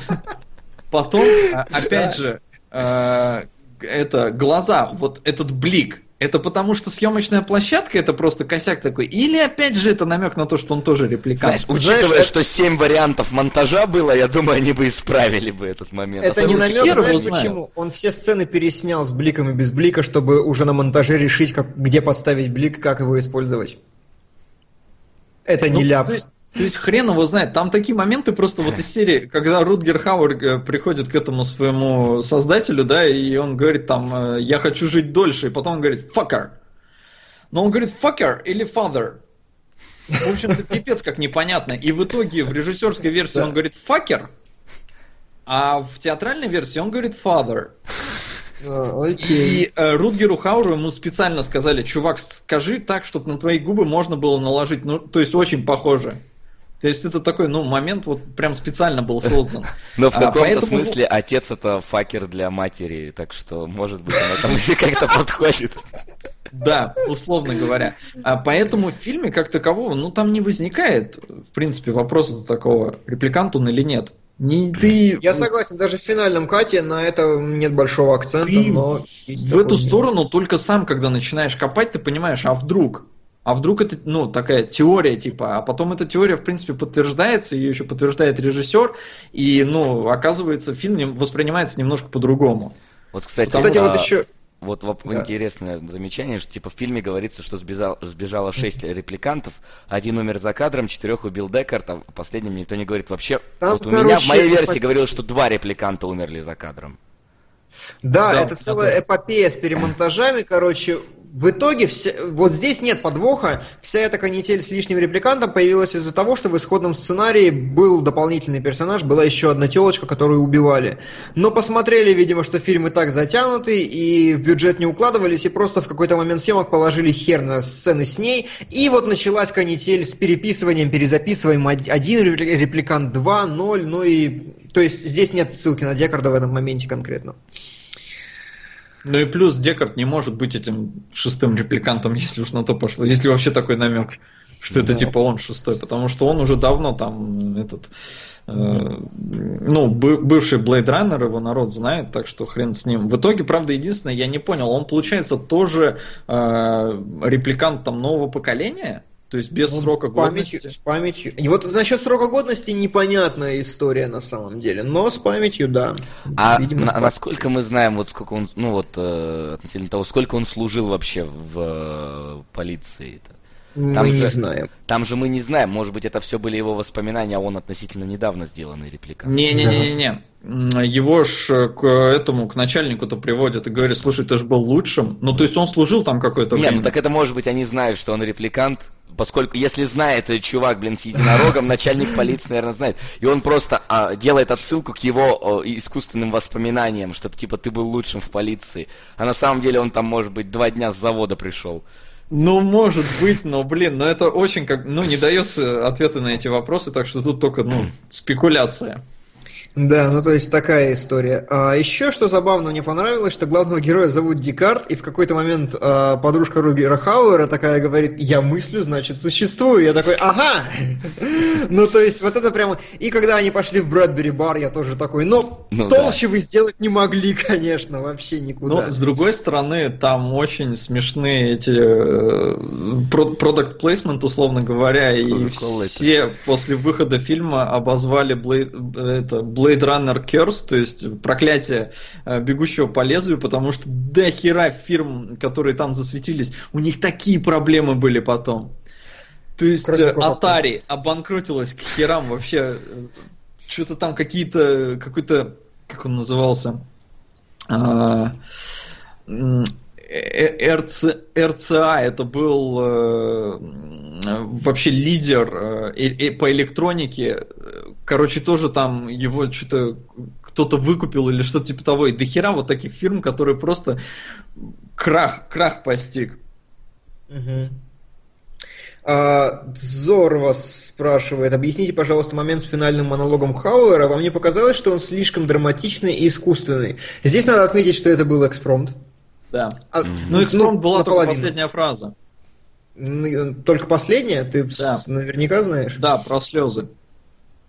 [SPEAKER 2] потом, а, опять же, э, это глаза, вот этот блик. Это потому, что съемочная площадка это просто косяк такой, или опять же это намек на то, что он тоже репликант.
[SPEAKER 3] Знаешь, учитывая,
[SPEAKER 1] это-
[SPEAKER 3] что 7 вариантов монтажа было, я думаю, они бы исправили бы этот момент.
[SPEAKER 1] Это не
[SPEAKER 3] Особенно
[SPEAKER 1] намек,
[SPEAKER 2] хер
[SPEAKER 1] знаешь
[SPEAKER 2] знает.
[SPEAKER 1] почему? Он все сцены переснял с бликом и без блика, чтобы уже на монтаже решить, как, где подставить блик, как его использовать. Это
[SPEAKER 2] Ну,
[SPEAKER 1] не ляп.
[SPEAKER 2] То есть, то есть хрен его знает. Там такие моменты просто вот из серии, когда Рутгер Хауэр э, приходит к этому своему создателю, да, и он говорит там, э, я хочу жить дольше, и потом он говорит, fucker. Но он говорит, fucker или father. В общем-то, пипец как непонятно. И в итоге в режиссерской версии он говорит fucker, а в театральной версии он говорит father.
[SPEAKER 1] А, окей.
[SPEAKER 2] И э, Рутгеру Хауру ему специально сказали, чувак, скажи так, чтобы на твои губы можно было наложить, ну, то есть очень похоже. То есть это такой, ну, момент вот прям специально был создан.
[SPEAKER 3] Но в
[SPEAKER 2] А,
[SPEAKER 3] каком-то
[SPEAKER 2] поэтому-
[SPEAKER 3] смысле отец это факер для матери, так что, может быть, оно там как-то подходит.
[SPEAKER 2] Да, условно говоря. А поэтому в фильме как такового, ну, там не возникает, в принципе, вопроса такого, репликант он или нет. Не ты
[SPEAKER 1] Я согласен, даже в финальном кате на это нет большого акцента,
[SPEAKER 2] Ты
[SPEAKER 1] но...
[SPEAKER 2] в эту
[SPEAKER 1] момент.
[SPEAKER 2] сторону только сам, когда начинаешь копать, ты понимаешь, а вдруг? А вдруг это, ну, такая теория, типа, а потом эта теория, в принципе, подтверждается, ее еще подтверждает режиссер, и, ну, оказывается, фильм воспринимается немножко по-другому.
[SPEAKER 3] Вот, кстати,
[SPEAKER 1] Кстати,
[SPEAKER 3] а,
[SPEAKER 1] вот еще...
[SPEAKER 3] Вот да. интересное замечание, что типа в фильме говорится, что сбежал, сбежало шесть репликантов, один умер за кадром, четырех убил Декарт, а последнем никто не говорит. Вообще, Там, вот у короче, меня в моей версии говорилось, что два репликанта умерли за кадром.
[SPEAKER 1] Да, да это целая эпопея с перемонтажами, короче, в итоге, все, вот здесь нет подвоха, вся эта канитель с лишним репликантом появилась из-за того, что в исходном сценарии был дополнительный персонаж, была еще одна телочка, которую убивали. Но посмотрели, видимо, что фильм и так затянутый, и в бюджет не укладывались, и просто в какой-то момент съемок положили хер на сцены с ней, и вот началась канитель с переписыванием, перезаписываем один репликант, два, ноль, ну и... То есть здесь нет ссылки на Декарда в этом моменте конкретно.
[SPEAKER 2] Ну и плюс Декард не может быть этим шестым репликантом, если уж на то пошло. Если вообще такой намек, что это да. типа он шестой, потому что он уже давно там этот э, ну, бывший Blade Runner, его народ знает, так что хрен с ним. В итоге, правда, единственное, я не понял, он, получается, тоже э, репликант там нового поколения? То есть без ну, срока
[SPEAKER 1] годности. С памятью. И вот насчет срока годности непонятная история на самом деле, но с памятью, да.
[SPEAKER 3] А Видимо, на, насколько мы знаем, вот сколько он, ну вот э, относительно того, сколько он служил вообще в э, полиции? -то?
[SPEAKER 1] Там мы же, не знаем.
[SPEAKER 3] Там же мы не знаем, может быть, это все были его воспоминания, а он относительно недавно сделанный реплика.
[SPEAKER 2] Не-не-не-не. Да. Его ж к этому, к начальнику-то приводят и говорят, слушай, ты же был лучшим. Ну, то есть он служил там какое-то время.
[SPEAKER 3] Не, ну так это может быть, они знают, что он репликант, поскольку если знает чувак, блин, с единорогом, начальник полиции, наверное, знает. И он просто а, делает отсылку к его а, искусственным воспоминаниям, что типа ты был лучшим в полиции. А на самом деле он там, может быть, два дня с завода пришел.
[SPEAKER 2] Ну, может быть, но, блин, но это очень как, ну, не дается ответы на эти вопросы, так что тут только, ну, спекуляция.
[SPEAKER 1] Да, ну то есть такая история. А еще что забавно мне понравилось, что главного героя зовут Декарт, и в какой-то момент а, подружка Рутгера Хауэра такая говорит, я мыслю, значит существую. Я такой, ага! Ну то есть вот это прямо... И когда они пошли в Брэдбери бар, я тоже такой, но ну, толще да. вы сделать не могли, конечно, вообще никуда.
[SPEAKER 2] Но с другой стороны, там очень смешные эти продукт плейсмент, условно говоря, и все после выхода фильма обозвали Blade, это, Blade Runner Curse, то есть проклятие э, бегущего по лезвию, потому что до хера фирм, которые там засветились, у них такие проблемы были потом. То есть Кроме э, Atari обанкротилась к херам вообще. Э, что-то там какие-то, какой-то, как он назывался, а, РЦ, РЦА это был э, вообще лидер э, по электронике. Короче, тоже там его что-то кто-то выкупил или что-то типа того. И до хера вот таких фирм, которые просто крах, крах постиг.
[SPEAKER 1] Угу. А, Зор вас спрашивает, объясните, пожалуйста, момент с финальным монологом Хауэра. Вам не показалось, что он слишком драматичный и искусственный? Здесь надо отметить, что это был экспромт.
[SPEAKER 2] Да. А, Ну, экспромт ну, была только последняя фраза.
[SPEAKER 1] Только последняя? Ты да. наверняка знаешь?
[SPEAKER 2] Да, про слезы.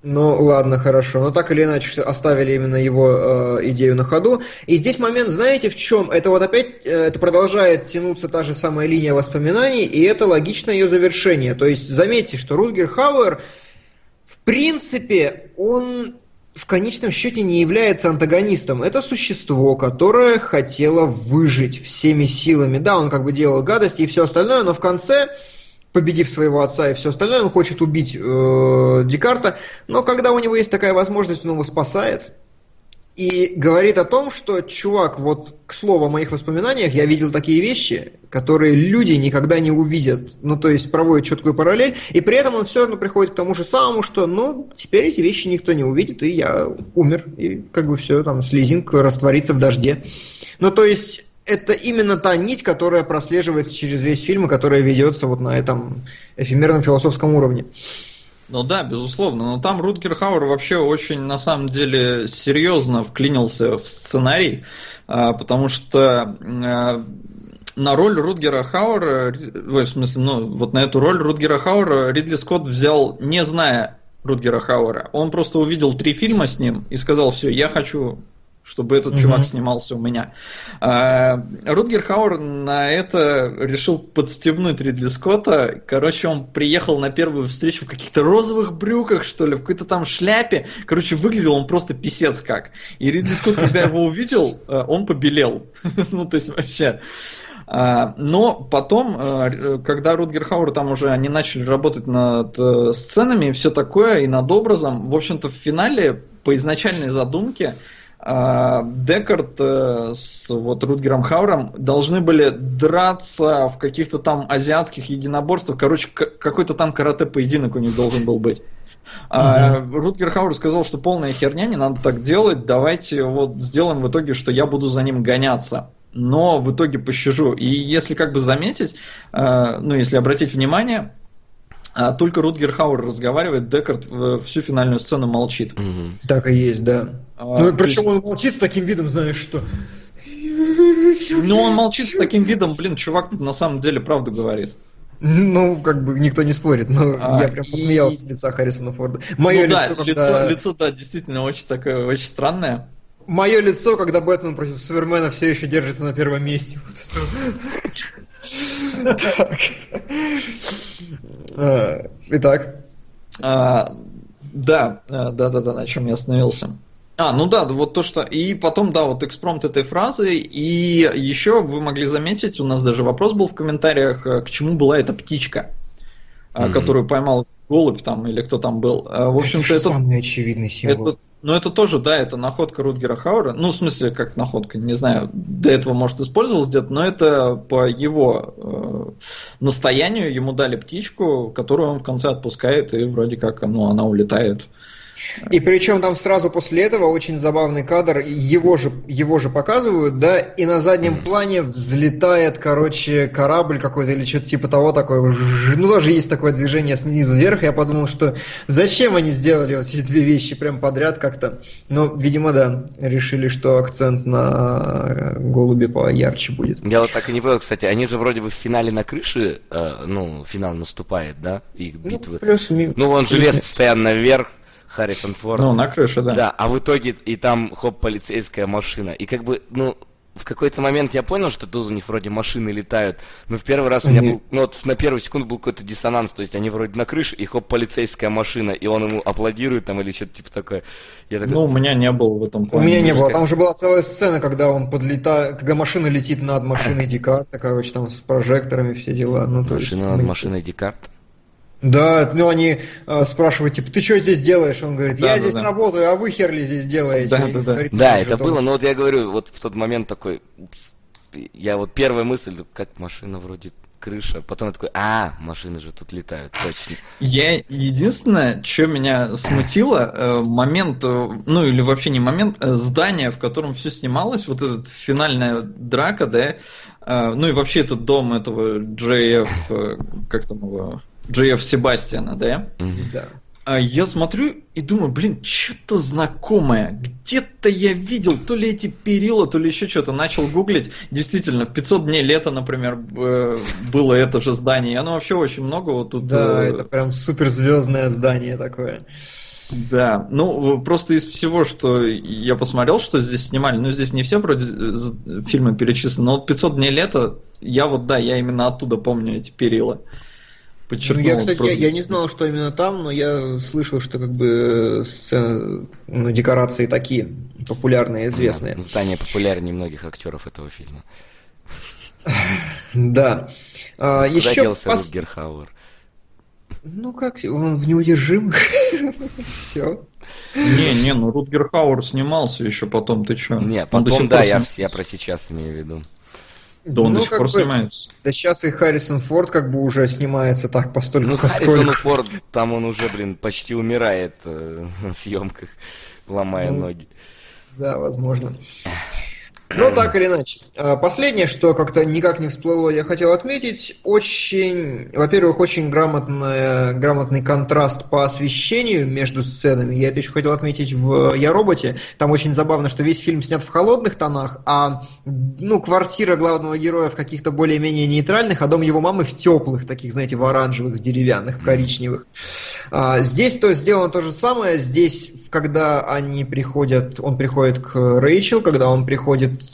[SPEAKER 1] Ну ладно, хорошо. Но так или иначе оставили именно его э, идею на ходу. И здесь момент, знаете, в чем? Это вот опять, э, это продолжает тянуться та же самая линия воспоминаний, и это логичное ее завершение. То есть заметьте, что Рутгер Хауэр, в принципе, он в конечном счете не является антагонистом. Это существо, которое хотело выжить всеми силами. Да, он как бы делал гадости и все остальное, но в конце победив своего отца и все остальное, он хочет убить э, Декарта, но когда у него есть такая возможность, он его спасает и говорит о том, что, чувак, вот к слову о моих воспоминаниях, я видел такие вещи, которые люди никогда не увидят. Ну, то есть проводит четкую параллель, и при этом он все равно приходит к тому же самому, что, ну, теперь эти вещи никто не увидит, и я умер, и как бы все, там, слезинг растворится в дожде. Ну, то есть это именно та нить, которая прослеживается через весь фильм и которая ведется вот на этом эфемерном философском уровне.
[SPEAKER 2] Ну да, безусловно, но там Рутгер Хауэр вообще очень, на самом деле, серьезно вклинился в сценарий, а, потому что а, на роль Рутгера Хауэра, в смысле, ну, вот на эту роль Рутгера Хауэра Ридли Скотт взял, не зная Рутгера Хауэра. Он просто увидел три фильма с ним и сказал, все, я хочу чтобы этот mm-hmm. чувак снимался у меня. А, Рутгер Хауэр на это решил подстебнуть Ридли Скотта. Короче, он приехал на первую встречу в каких-то розовых брюках, что ли, в какой-то там шляпе. Короче, выглядел он просто писец как. И Ридли Скотт, когда его увидел, э, он побелел. ну, то есть вообще... А, но потом, э, когда Рутгер Хауэр там уже они начали работать над э, сценами и все такое, и над образом, в общем-то, в финале по изначальной задумке Декард э, с вот Рутгером Хауэром должны были драться в каких-то там азиатских единоборствах. Короче, какой-то там карате-поединок у них должен был быть. Uh-huh. Рутгер Хауэр сказал, что полная херня, не надо так делать, давайте вот сделаем в итоге, что я буду за ним гоняться но в итоге пощажу. И если как бы заметить, э, ну если обратить внимание, э, только Рутгер Хауэр разговаривает, Декард всю финальную сцену молчит.
[SPEAKER 1] Угу. Так и есть, да. А, ну, причем есть... он молчит с таким видом, знаешь, что...
[SPEAKER 2] Ну, он молчит с таким видом, блин, чувак на самом деле правду говорит.
[SPEAKER 1] Ну, как бы никто не спорит, но а, я прям посмеялся и... с лица Харрисона Форда.
[SPEAKER 2] Мое ну, лицо, да, когда... лицо, лицо, да, действительно очень такое, очень странное.
[SPEAKER 1] Мое лицо, когда Бэтмен против Супермена все еще держится на первом месте. А, итак.
[SPEAKER 2] А, да, да, да, да, на чем я остановился. А, ну да, вот то, что... И потом, да, вот экспромт этой фразы. И еще вы могли заметить, у нас даже вопрос был в комментариях, э, к чему была эта птичка, mm-hmm. которую поймал голубь там или кто там был. В общем-то, это...
[SPEAKER 1] Самый очевидный символ. Это
[SPEAKER 2] но это тоже, да, это находка Рутгера Хауэра. Ну, в смысле, как находка, не знаю, до этого, может, использовалась где-то, но это по его э, настоянию ему дали птичку, которую он в конце отпускает, и вроде как ну, она улетает
[SPEAKER 1] и причем там сразу после этого очень забавный кадр, его же, его же показывают, да, и на заднем плане взлетает, короче, корабль какой-то или что-то типа того такое. Ну, тоже есть такое движение снизу вверх. Я подумал, что зачем они сделали вот эти две вещи прям подряд как-то. Но, видимо, да, решили, что акцент на голубе поярче будет.
[SPEAKER 3] Я вот так и не понял, кстати, они же вроде бы в финале на крыше, э, ну, финал наступает, да, их ну, битвы. Ну, плюс, ну он же лез постоянно вверх, Харрисон Форд.
[SPEAKER 2] Ну, на крыше, да.
[SPEAKER 3] Да, а в итоге и там, хоп, полицейская машина. И как бы, ну, в какой-то момент я понял, что тут у них вроде машины летают, но в первый раз у меня был, ну вот на первую секунду был какой-то диссонанс, то есть они вроде на крыше, и хоп, полицейская машина, и он ему аплодирует там или что-то типа такое.
[SPEAKER 2] Я такой... Ну, у меня не было в этом
[SPEAKER 1] плане. У меня не было, там же была целая сцена, когда он подлетает, когда машина летит над машиной Декарта, короче, там с прожекторами все дела. Ну,
[SPEAKER 3] машина над машиной Декарта?
[SPEAKER 1] Да, ну они э, спрашивают, типа, ты что здесь делаешь? Он говорит, я да, здесь да. работаю, а вы хер ли здесь делаете?
[SPEAKER 3] Да, да, да. Говорит, да это было, но вот я говорю, вот в тот момент такой, я вот первая мысль, как машина вроде крыша, потом я такой, а, машины же тут летают, точно.
[SPEAKER 2] Я единственное, что меня смутило, э, момент, э, ну или вообще не момент, э, здание, в котором все снималось, вот эта финальная драка, да, ну и вообще этот дом этого JF, как там его, Джеев Себастьяна, да? Да. А я смотрю и думаю, блин, что-то знакомое. Где-то я видел то ли эти перила, то ли еще что-то. Начал гуглить. Действительно, в 500 дней лета, например, было это же здание. И оно вообще очень много вот тут...
[SPEAKER 1] Да, э, это прям суперзвездное здание такое.
[SPEAKER 2] Да, ну просто из всего, что я посмотрел, что здесь снимали, ну здесь не все вроде э, фильмы перечислены, но вот 500 дней лета, я вот, да, я именно оттуда помню эти перила
[SPEAKER 1] подчеркнул. Ну, я, кстати, просто... я, я не знал, что именно там, но я слышал, что как бы сцены, ну, декорации такие популярные, известные. Да,
[SPEAKER 3] здание популярнее многих актеров этого фильма.
[SPEAKER 1] Да.
[SPEAKER 3] А, Куда еще делся пос... Рутгер Хауэр?
[SPEAKER 1] Ну как, он в неудержимых. Все.
[SPEAKER 2] Не, не, ну Рутгер Хауэр снимался еще потом, ты что?
[SPEAKER 3] Не, потом, да, я, я про сейчас имею в виду.
[SPEAKER 2] Да он ну, до сих пор бы, снимается.
[SPEAKER 1] Да сейчас и Харрисон Форд как бы уже снимается так постольку,
[SPEAKER 3] Ну, Харрисон Форд, там он уже, блин, почти умирает э, на съемках, ломая ну, ноги.
[SPEAKER 1] Да, возможно. Ну, так или иначе. А, последнее, что как-то никак не всплыло, я хотел отметить, очень, во-первых, очень грамотный, грамотный контраст по освещению между сценами. Я это еще хотел отметить в «Я роботе». Там очень забавно, что весь фильм снят в холодных тонах, а ну, квартира главного героя в каких-то более-менее нейтральных, а дом его мамы в теплых, таких, знаете, в оранжевых, деревянных, коричневых. А, здесь то сделано то же самое. Здесь, когда они приходят, он приходит к Рэйчел, когда он приходит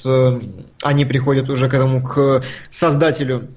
[SPEAKER 1] они приходят уже к этому, к создателю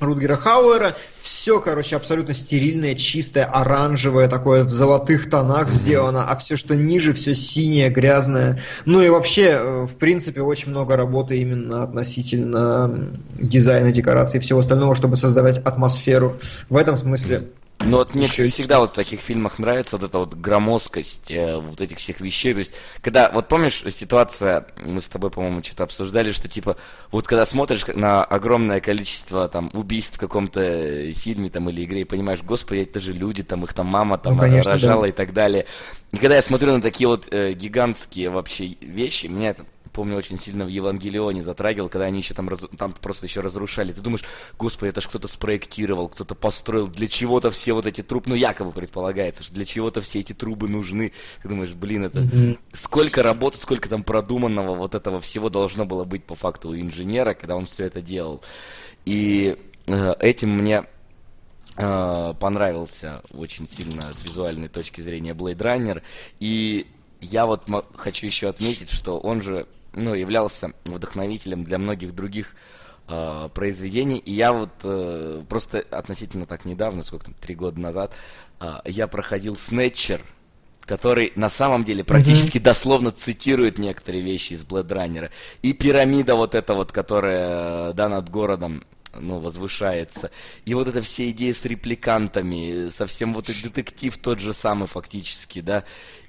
[SPEAKER 1] Рутгера Хауэра. Все, короче, абсолютно стерильное, чистое, оранжевое, такое в золотых тонах сделано, а все, что ниже, все синее, грязное. Ну и вообще, э, в принципе, очень много работы именно относительно дизайна, декорации и всего остального, чтобы создавать атмосферу. В этом смысле
[SPEAKER 3] ну вот мне Еще всегда вот в таких фильмах нравится вот эта вот громоздкость э, вот этих всех вещей. То есть, когда, вот помнишь ситуация, мы с тобой, по-моему, что-то обсуждали, что типа, вот когда смотришь на огромное количество там убийств в каком-то фильме там или игре, и понимаешь, господи, это же люди, там их там мама там ну, конечно, рожала да. и так далее. И когда я смотрю на такие вот э, гигантские вообще вещи, меня это помню, очень сильно в Евангелионе затрагивал, когда они еще там, раз, там просто еще разрушали. Ты думаешь, господи, это ж кто-то спроектировал, кто-то построил, для чего-то все вот эти трубы, ну, якобы предполагается, что для чего-то все эти трубы нужны. Ты думаешь, блин, это mm-hmm. сколько работы, сколько там продуманного вот этого всего должно было быть по факту у инженера, когда он все это делал. И э, этим мне э, понравился очень сильно с визуальной точки зрения Blade Runner. И я вот хочу еще отметить, что он же ну, являлся вдохновителем для многих других э, произведений. И я вот э, просто относительно так недавно, сколько там, три года назад, э, я проходил Снетчер, который на самом деле практически mm-hmm. дословно цитирует некоторые вещи из Блэдраннера. И пирамида вот эта вот, которая, да, над городом, ну, возвышается. И вот эта все идеи с репликантами, совсем вот и детектив тот же самый фактически, да.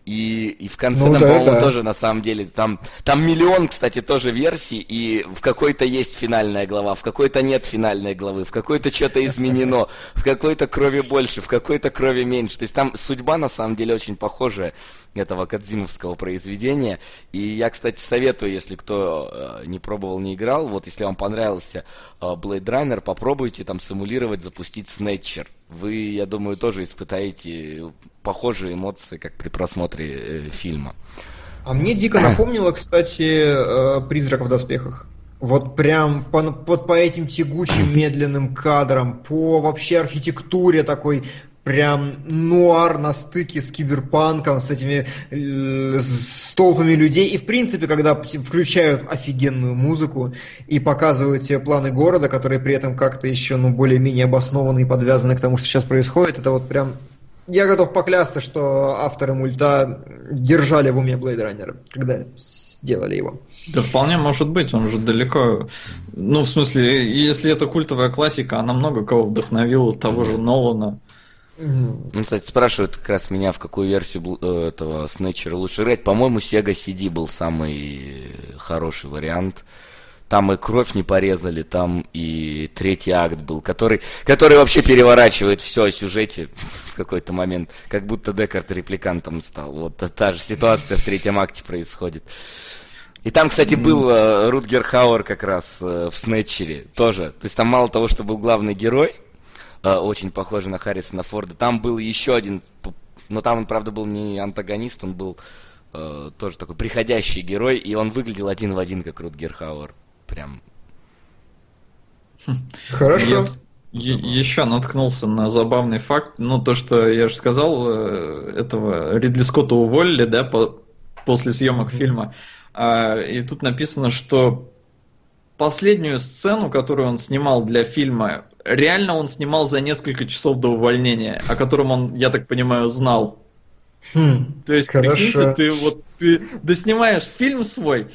[SPEAKER 3] И, и в конце, ну, там, да, по-моему, да. тоже на самом деле, там, там миллион, кстати, тоже версий, и в какой-то есть финальная глава, в какой-то нет финальной главы, в какой-то что-то изменено, в какой-то крови больше, в какой-то крови меньше. То есть там судьба, на самом деле, очень похожая этого Кадзимовского произведения. И я, кстати, советую, если кто э, не пробовал, не играл, вот если вам понравился э, Blade Runner, попробуйте там симулировать, запустить Snatcher. Вы, я думаю, тоже испытаете похожие эмоции, как при просмотре э, фильма.
[SPEAKER 1] А мне дико напомнило, кстати, «Призрак в доспехах». Вот прям по, вот по этим тягучим медленным кадрам, по вообще архитектуре такой прям нуар на стыке с киберпанком, с этими э, с толпами людей. И в принципе, когда включают офигенную музыку и показывают тебе планы города, которые при этом как-то еще ну, более-менее обоснованы и подвязаны к тому, что сейчас происходит, это вот прям я готов поклясться, что авторы мульта держали в уме Blade Runner, когда сделали его.
[SPEAKER 2] Да вполне может быть, он уже далеко. Ну, в смысле, если это культовая классика, она много кого вдохновила, того же Нолана.
[SPEAKER 3] Ну, кстати, спрашивают как раз меня, в какую версию э, этого Снэчера лучше играть. По-моему, Sega CD был самый хороший вариант. Там и кровь не порезали, там и третий акт был, который, который вообще переворачивает все о сюжете в какой-то момент, как будто Декарт репликантом стал. Вот та же ситуация в третьем акте происходит. И там, кстати, был э, Рутгер Хауэр как раз э, в Снетчере тоже. То есть там мало того, что был главный герой, Э, очень похожий на Харрисона Форда. Там был еще один, но там он, правда, был не антагонист, он был э, тоже такой приходящий герой, и он выглядел один в один, как Рутгер Хауэр. Прям.
[SPEAKER 1] Хорошо.
[SPEAKER 2] Я, еще наткнулся на забавный факт. Ну, то, что я же сказал, э, этого Ридли Скотта уволили, да, по, после съемок фильма. А, и тут написано, что последнюю сцену, которую он снимал для фильма, реально он снимал за несколько часов до увольнения, о котором он, я так понимаю, знал. Хм, То есть, хорошо. прикиньте, ты вот ты доснимаешь фильм свой,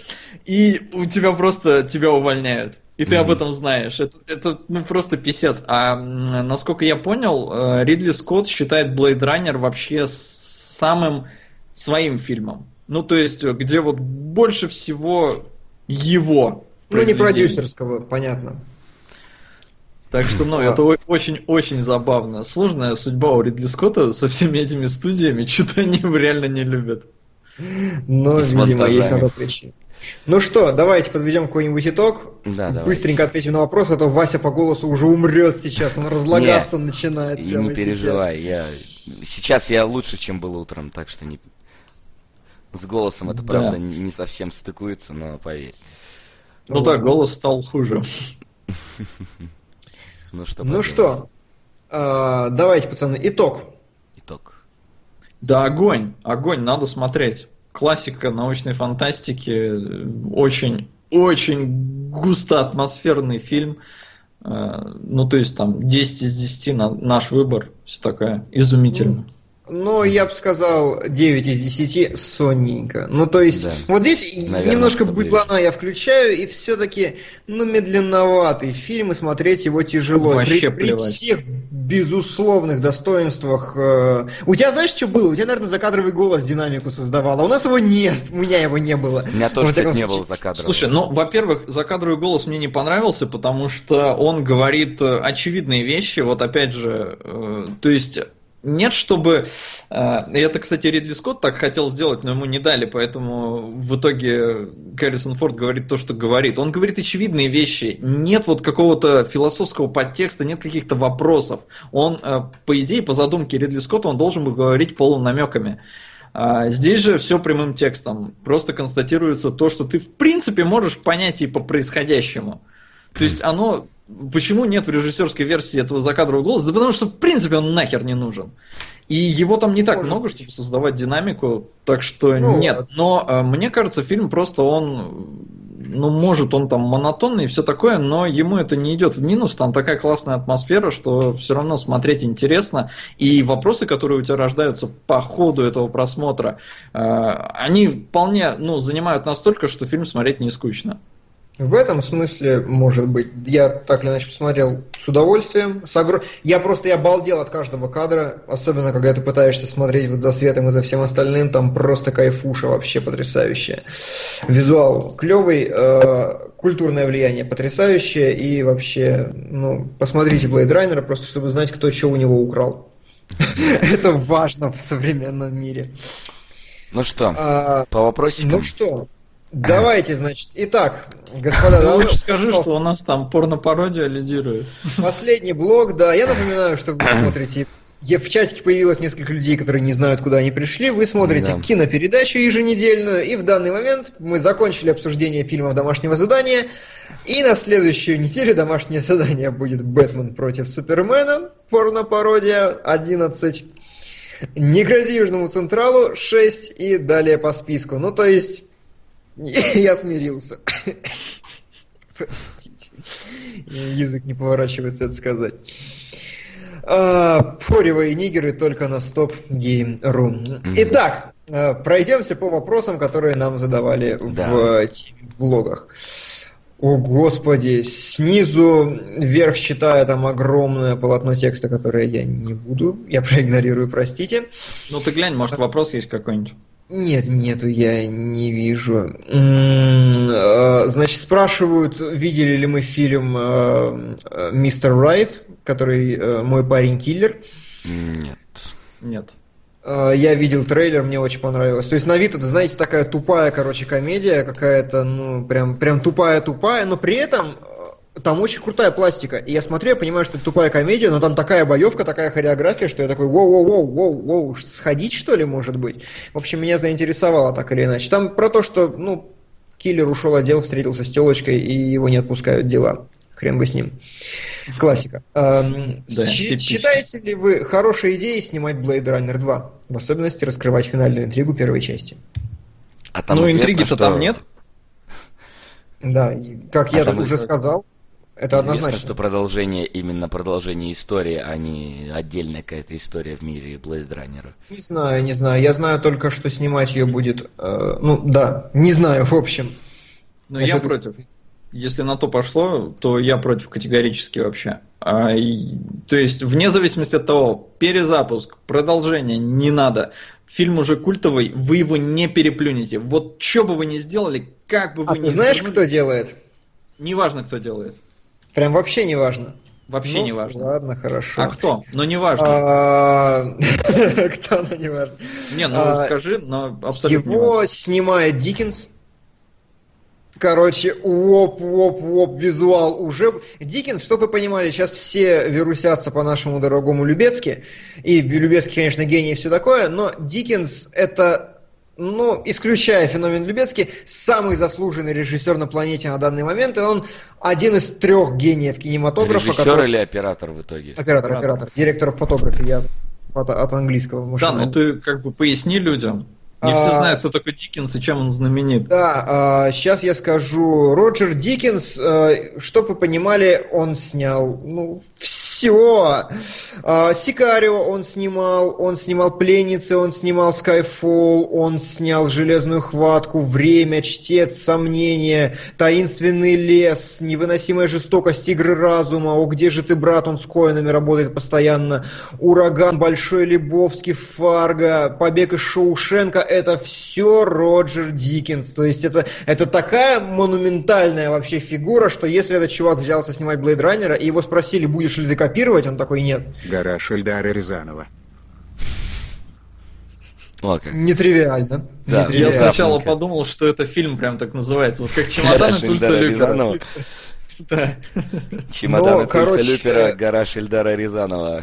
[SPEAKER 2] и у тебя просто тебя увольняют. И ты mm-hmm. об этом знаешь. Это, это ну, просто писец. А насколько я понял, э, Ридли Скотт считает Blade Runner вообще самым своим фильмом. Ну, то есть, где вот больше всего его
[SPEAKER 1] ну, не продюсерского, понятно.
[SPEAKER 2] Так что, ну, это очень-очень забавно. Сложная судьба у Ридли Скотта со всеми этими студиями, что-то они его реально не любят.
[SPEAKER 1] Но, видимо, есть на то причина. Ну что, давайте подведем какой-нибудь итог.
[SPEAKER 3] Да,
[SPEAKER 1] Быстренько ответим на вопрос, а то Вася по голосу уже умрет сейчас, он разлагаться не, начинает.
[SPEAKER 3] И не переживай, сейчас. я сейчас я лучше, чем был утром, так что не с голосом это да. правда не совсем стыкуется, но поверь.
[SPEAKER 2] Ну да, голос стал хуже.
[SPEAKER 1] Ну что? Ну что? А, давайте, пацаны, итог.
[SPEAKER 3] Итог.
[SPEAKER 2] Да, огонь, огонь, надо смотреть классика научной фантастики, очень, очень густо атмосферный фильм. Э, ну, то есть там 10 из 10 на наш выбор, все такое изумительно.
[SPEAKER 1] Ну, я бы сказал 9 из 10 сонненько. Ну, то есть, да. вот здесь Наверное, немножко быдлана я включаю, и все-таки, ну, медленноватый фильм, и смотреть его тяжело.
[SPEAKER 2] Вообще
[SPEAKER 1] при, при всех безусловных достоинствах. Э... У тебя знаешь, что было? У тебя, наверное, закадровый голос динамику создавал, а у нас его нет, у меня его не было.
[SPEAKER 3] У меня тоже, кстати, не было закадрового.
[SPEAKER 2] Слушай, ну, во-первых, закадровый голос мне не понравился, потому что он говорит э, очевидные вещи, вот опять же, э, то есть нет, чтобы... Э, это, кстати, Ридли Скотт так хотел сделать, но ему не дали, поэтому в итоге Гаррисон Форд говорит то, что говорит. Он говорит очевидные вещи. Нет вот какого-то философского подтекста, нет каких-то вопросов. Он, э, по идее, по задумке Ридли Скотта, он должен был говорить полунамеками. А здесь же все прямым текстом. Просто констатируется то, что ты в принципе можешь понять и по происходящему. То есть оно Почему нет в режиссерской версии этого закадрового голоса? Да потому что, в принципе, он нахер не нужен. И его там не так Может много, чтобы создавать динамику, так что ну, нет. Но э, мне кажется, фильм просто он, ну, может, он там монотонный и все такое, но ему это не идет в минус. Там такая классная атмосфера, что все равно смотреть интересно. И вопросы, которые у тебя рождаются по ходу этого просмотра, э, они вполне, ну, занимают настолько, что фильм смотреть не скучно.
[SPEAKER 1] В этом смысле, может быть, я так или иначе посмотрел с удовольствием. С огр... Я просто я обалдел от каждого кадра, особенно когда ты пытаешься смотреть вот за светом и за всем остальным, там просто кайфуша вообще потрясающая. Визуал клевый, э, культурное влияние потрясающее и вообще, ну, посмотрите Blade Runner, просто чтобы знать, кто что у него украл. Это важно в современном мире.
[SPEAKER 3] Ну что, а, по вопросикам?
[SPEAKER 1] Ну что, Давайте, значит. Итак, господа,
[SPEAKER 2] ну, лучше скажи, что у нас там порно-пародия лидирует.
[SPEAKER 1] Последний блок, да. Я напоминаю, что вы смотрите в чатике появилось несколько людей, которые не знают, куда они пришли. Вы смотрите да. кинопередачу еженедельную, и в данный момент мы закончили обсуждение фильмов домашнего задания. И на следующую неделю домашнее задание будет Бэтмен против Супермена, порно-пародия 11. Не грози Южному Централу 6 и далее по списку. Ну, то есть Я смирился. Простите. Язык не поворачивается это сказать. А, Форевые нигеры только на стоп гейм.ру. Итак, а, пройдемся по вопросам, которые нам задавали да. в, в блогах. О, Господи, снизу вверх читая там огромное полотно текста, которое я не буду, я проигнорирую, простите.
[SPEAKER 2] Ну ты глянь, может вопрос есть какой-нибудь.
[SPEAKER 1] Нет, нету, я не вижу. А, значит, спрашивают, видели ли мы фильм а, «Мистер Райт», который э, «Мой парень киллер».
[SPEAKER 3] Нет.
[SPEAKER 2] Нет.
[SPEAKER 1] Я видел трейлер, мне очень понравилось. То есть на вид это, знаете, такая тупая, короче, комедия какая-то, ну, прям, прям тупая-тупая, но при этом там очень крутая пластика. И я смотрю, я понимаю, что это тупая комедия, но там такая боевка, такая хореография, что я такой, воу-воу-воу-воу-воу, сходить что ли, может быть? В общем, меня заинтересовало так или иначе. Там про то, что, ну, киллер ушел отдел, встретился с телочкой, и его не отпускают дела. Хрен бы с ним. Классика. Эм, да, считаете ли вы хорошей идеей снимать Blade Runner 2? В особенности раскрывать финальную интригу первой части.
[SPEAKER 2] А там ну, интриги-то что... там нет.
[SPEAKER 1] Да, как а я уже сказал, это
[SPEAKER 3] Известно,
[SPEAKER 1] однозначно.
[SPEAKER 3] что продолжение, именно продолжение истории, а не отдельная какая-то история в мире Blade Runner.
[SPEAKER 1] Не знаю, не знаю. Я знаю только, что снимать ее будет... Э, ну, да, не знаю, в общем.
[SPEAKER 2] Но я это... против. Если на то пошло, то я против категорически вообще. А, и, то есть, вне зависимости от того, перезапуск, продолжение, не надо. Фильм уже культовый, вы его не переплюнете. Вот что бы вы ни сделали, как бы вы
[SPEAKER 1] а
[SPEAKER 2] ни
[SPEAKER 1] ты знаешь, кто делает?
[SPEAKER 2] Неважно, кто делает.
[SPEAKER 1] Прям вообще не важно.
[SPEAKER 2] Вообще ну, не важно.
[SPEAKER 1] Ладно, хорошо.
[SPEAKER 2] А кто? Ну, не важно.
[SPEAKER 1] А, кто, но не важно.
[SPEAKER 2] Не, ну а, скажи, но абсолютно
[SPEAKER 1] Его снимает Диккенс. Короче, воп, воп, воп, визуал уже. Диккенс, чтобы вы понимали, сейчас все вирусятся по нашему дорогому Любецке. И Любецкий, конечно, гений и все такое, но Диккенс это ну, исключая феномен Любецкий, самый заслуженный режиссер на планете на данный момент, и он один из трех гениев кинематографа.
[SPEAKER 3] Режиссер который... или оператор в итоге?
[SPEAKER 1] Оператор, оператор. Директор фотографии, я от, от английского.
[SPEAKER 2] Да, ну ты как бы поясни людям. Не все а, знают, кто такой Диккенс и чем он знаменит.
[SPEAKER 1] Да, а, сейчас я скажу. Роджер Диккенс, а, чтобы вы понимали, он снял ну, все. Сикарио он снимал, он снимал Пленницы, он снимал Skyfall, он снял Железную хватку, Время, Чтец, Сомнение, Таинственный лес, Невыносимая жестокость, Игры разума, О, где же ты, брат, он с Коинами работает постоянно, Ураган, Большой Лебовский, Фарго, Побег из Шоушенка, это все Роджер Диккенс. То есть это, это такая монументальная вообще фигура, что если этот чувак взялся снимать Блейд Раннера, и его спросили, будешь ли ты копировать, он такой, нет.
[SPEAKER 4] Гора Шельдара Рязанова.
[SPEAKER 1] О, как. Нетривиально.
[SPEAKER 2] Да, Нетривиально. Я сначала подумал, что это фильм прям так называется. Вот как чемоданы Тульса Люпера.
[SPEAKER 3] Да. Чемоданы Тульса Люпера, гора Шельдара Рязанова.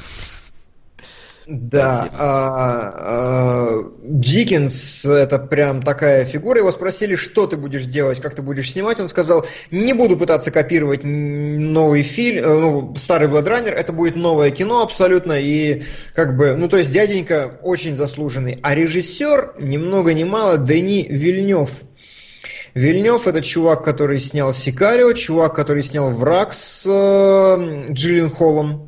[SPEAKER 1] Да, а, а, Диккенс это прям такая фигура. Его спросили, что ты будешь делать, как ты будешь снимать. Он сказал, не буду пытаться копировать новый фильм, ну, старый Бладранер, это будет новое кино абсолютно. И как бы, ну то есть дяденька очень заслуженный. А режиссер, ни много ни мало, Дени Вильнев. Вильнев это чувак, который снял Сикарио, чувак, который снял Враг с э, Джиллин Холлом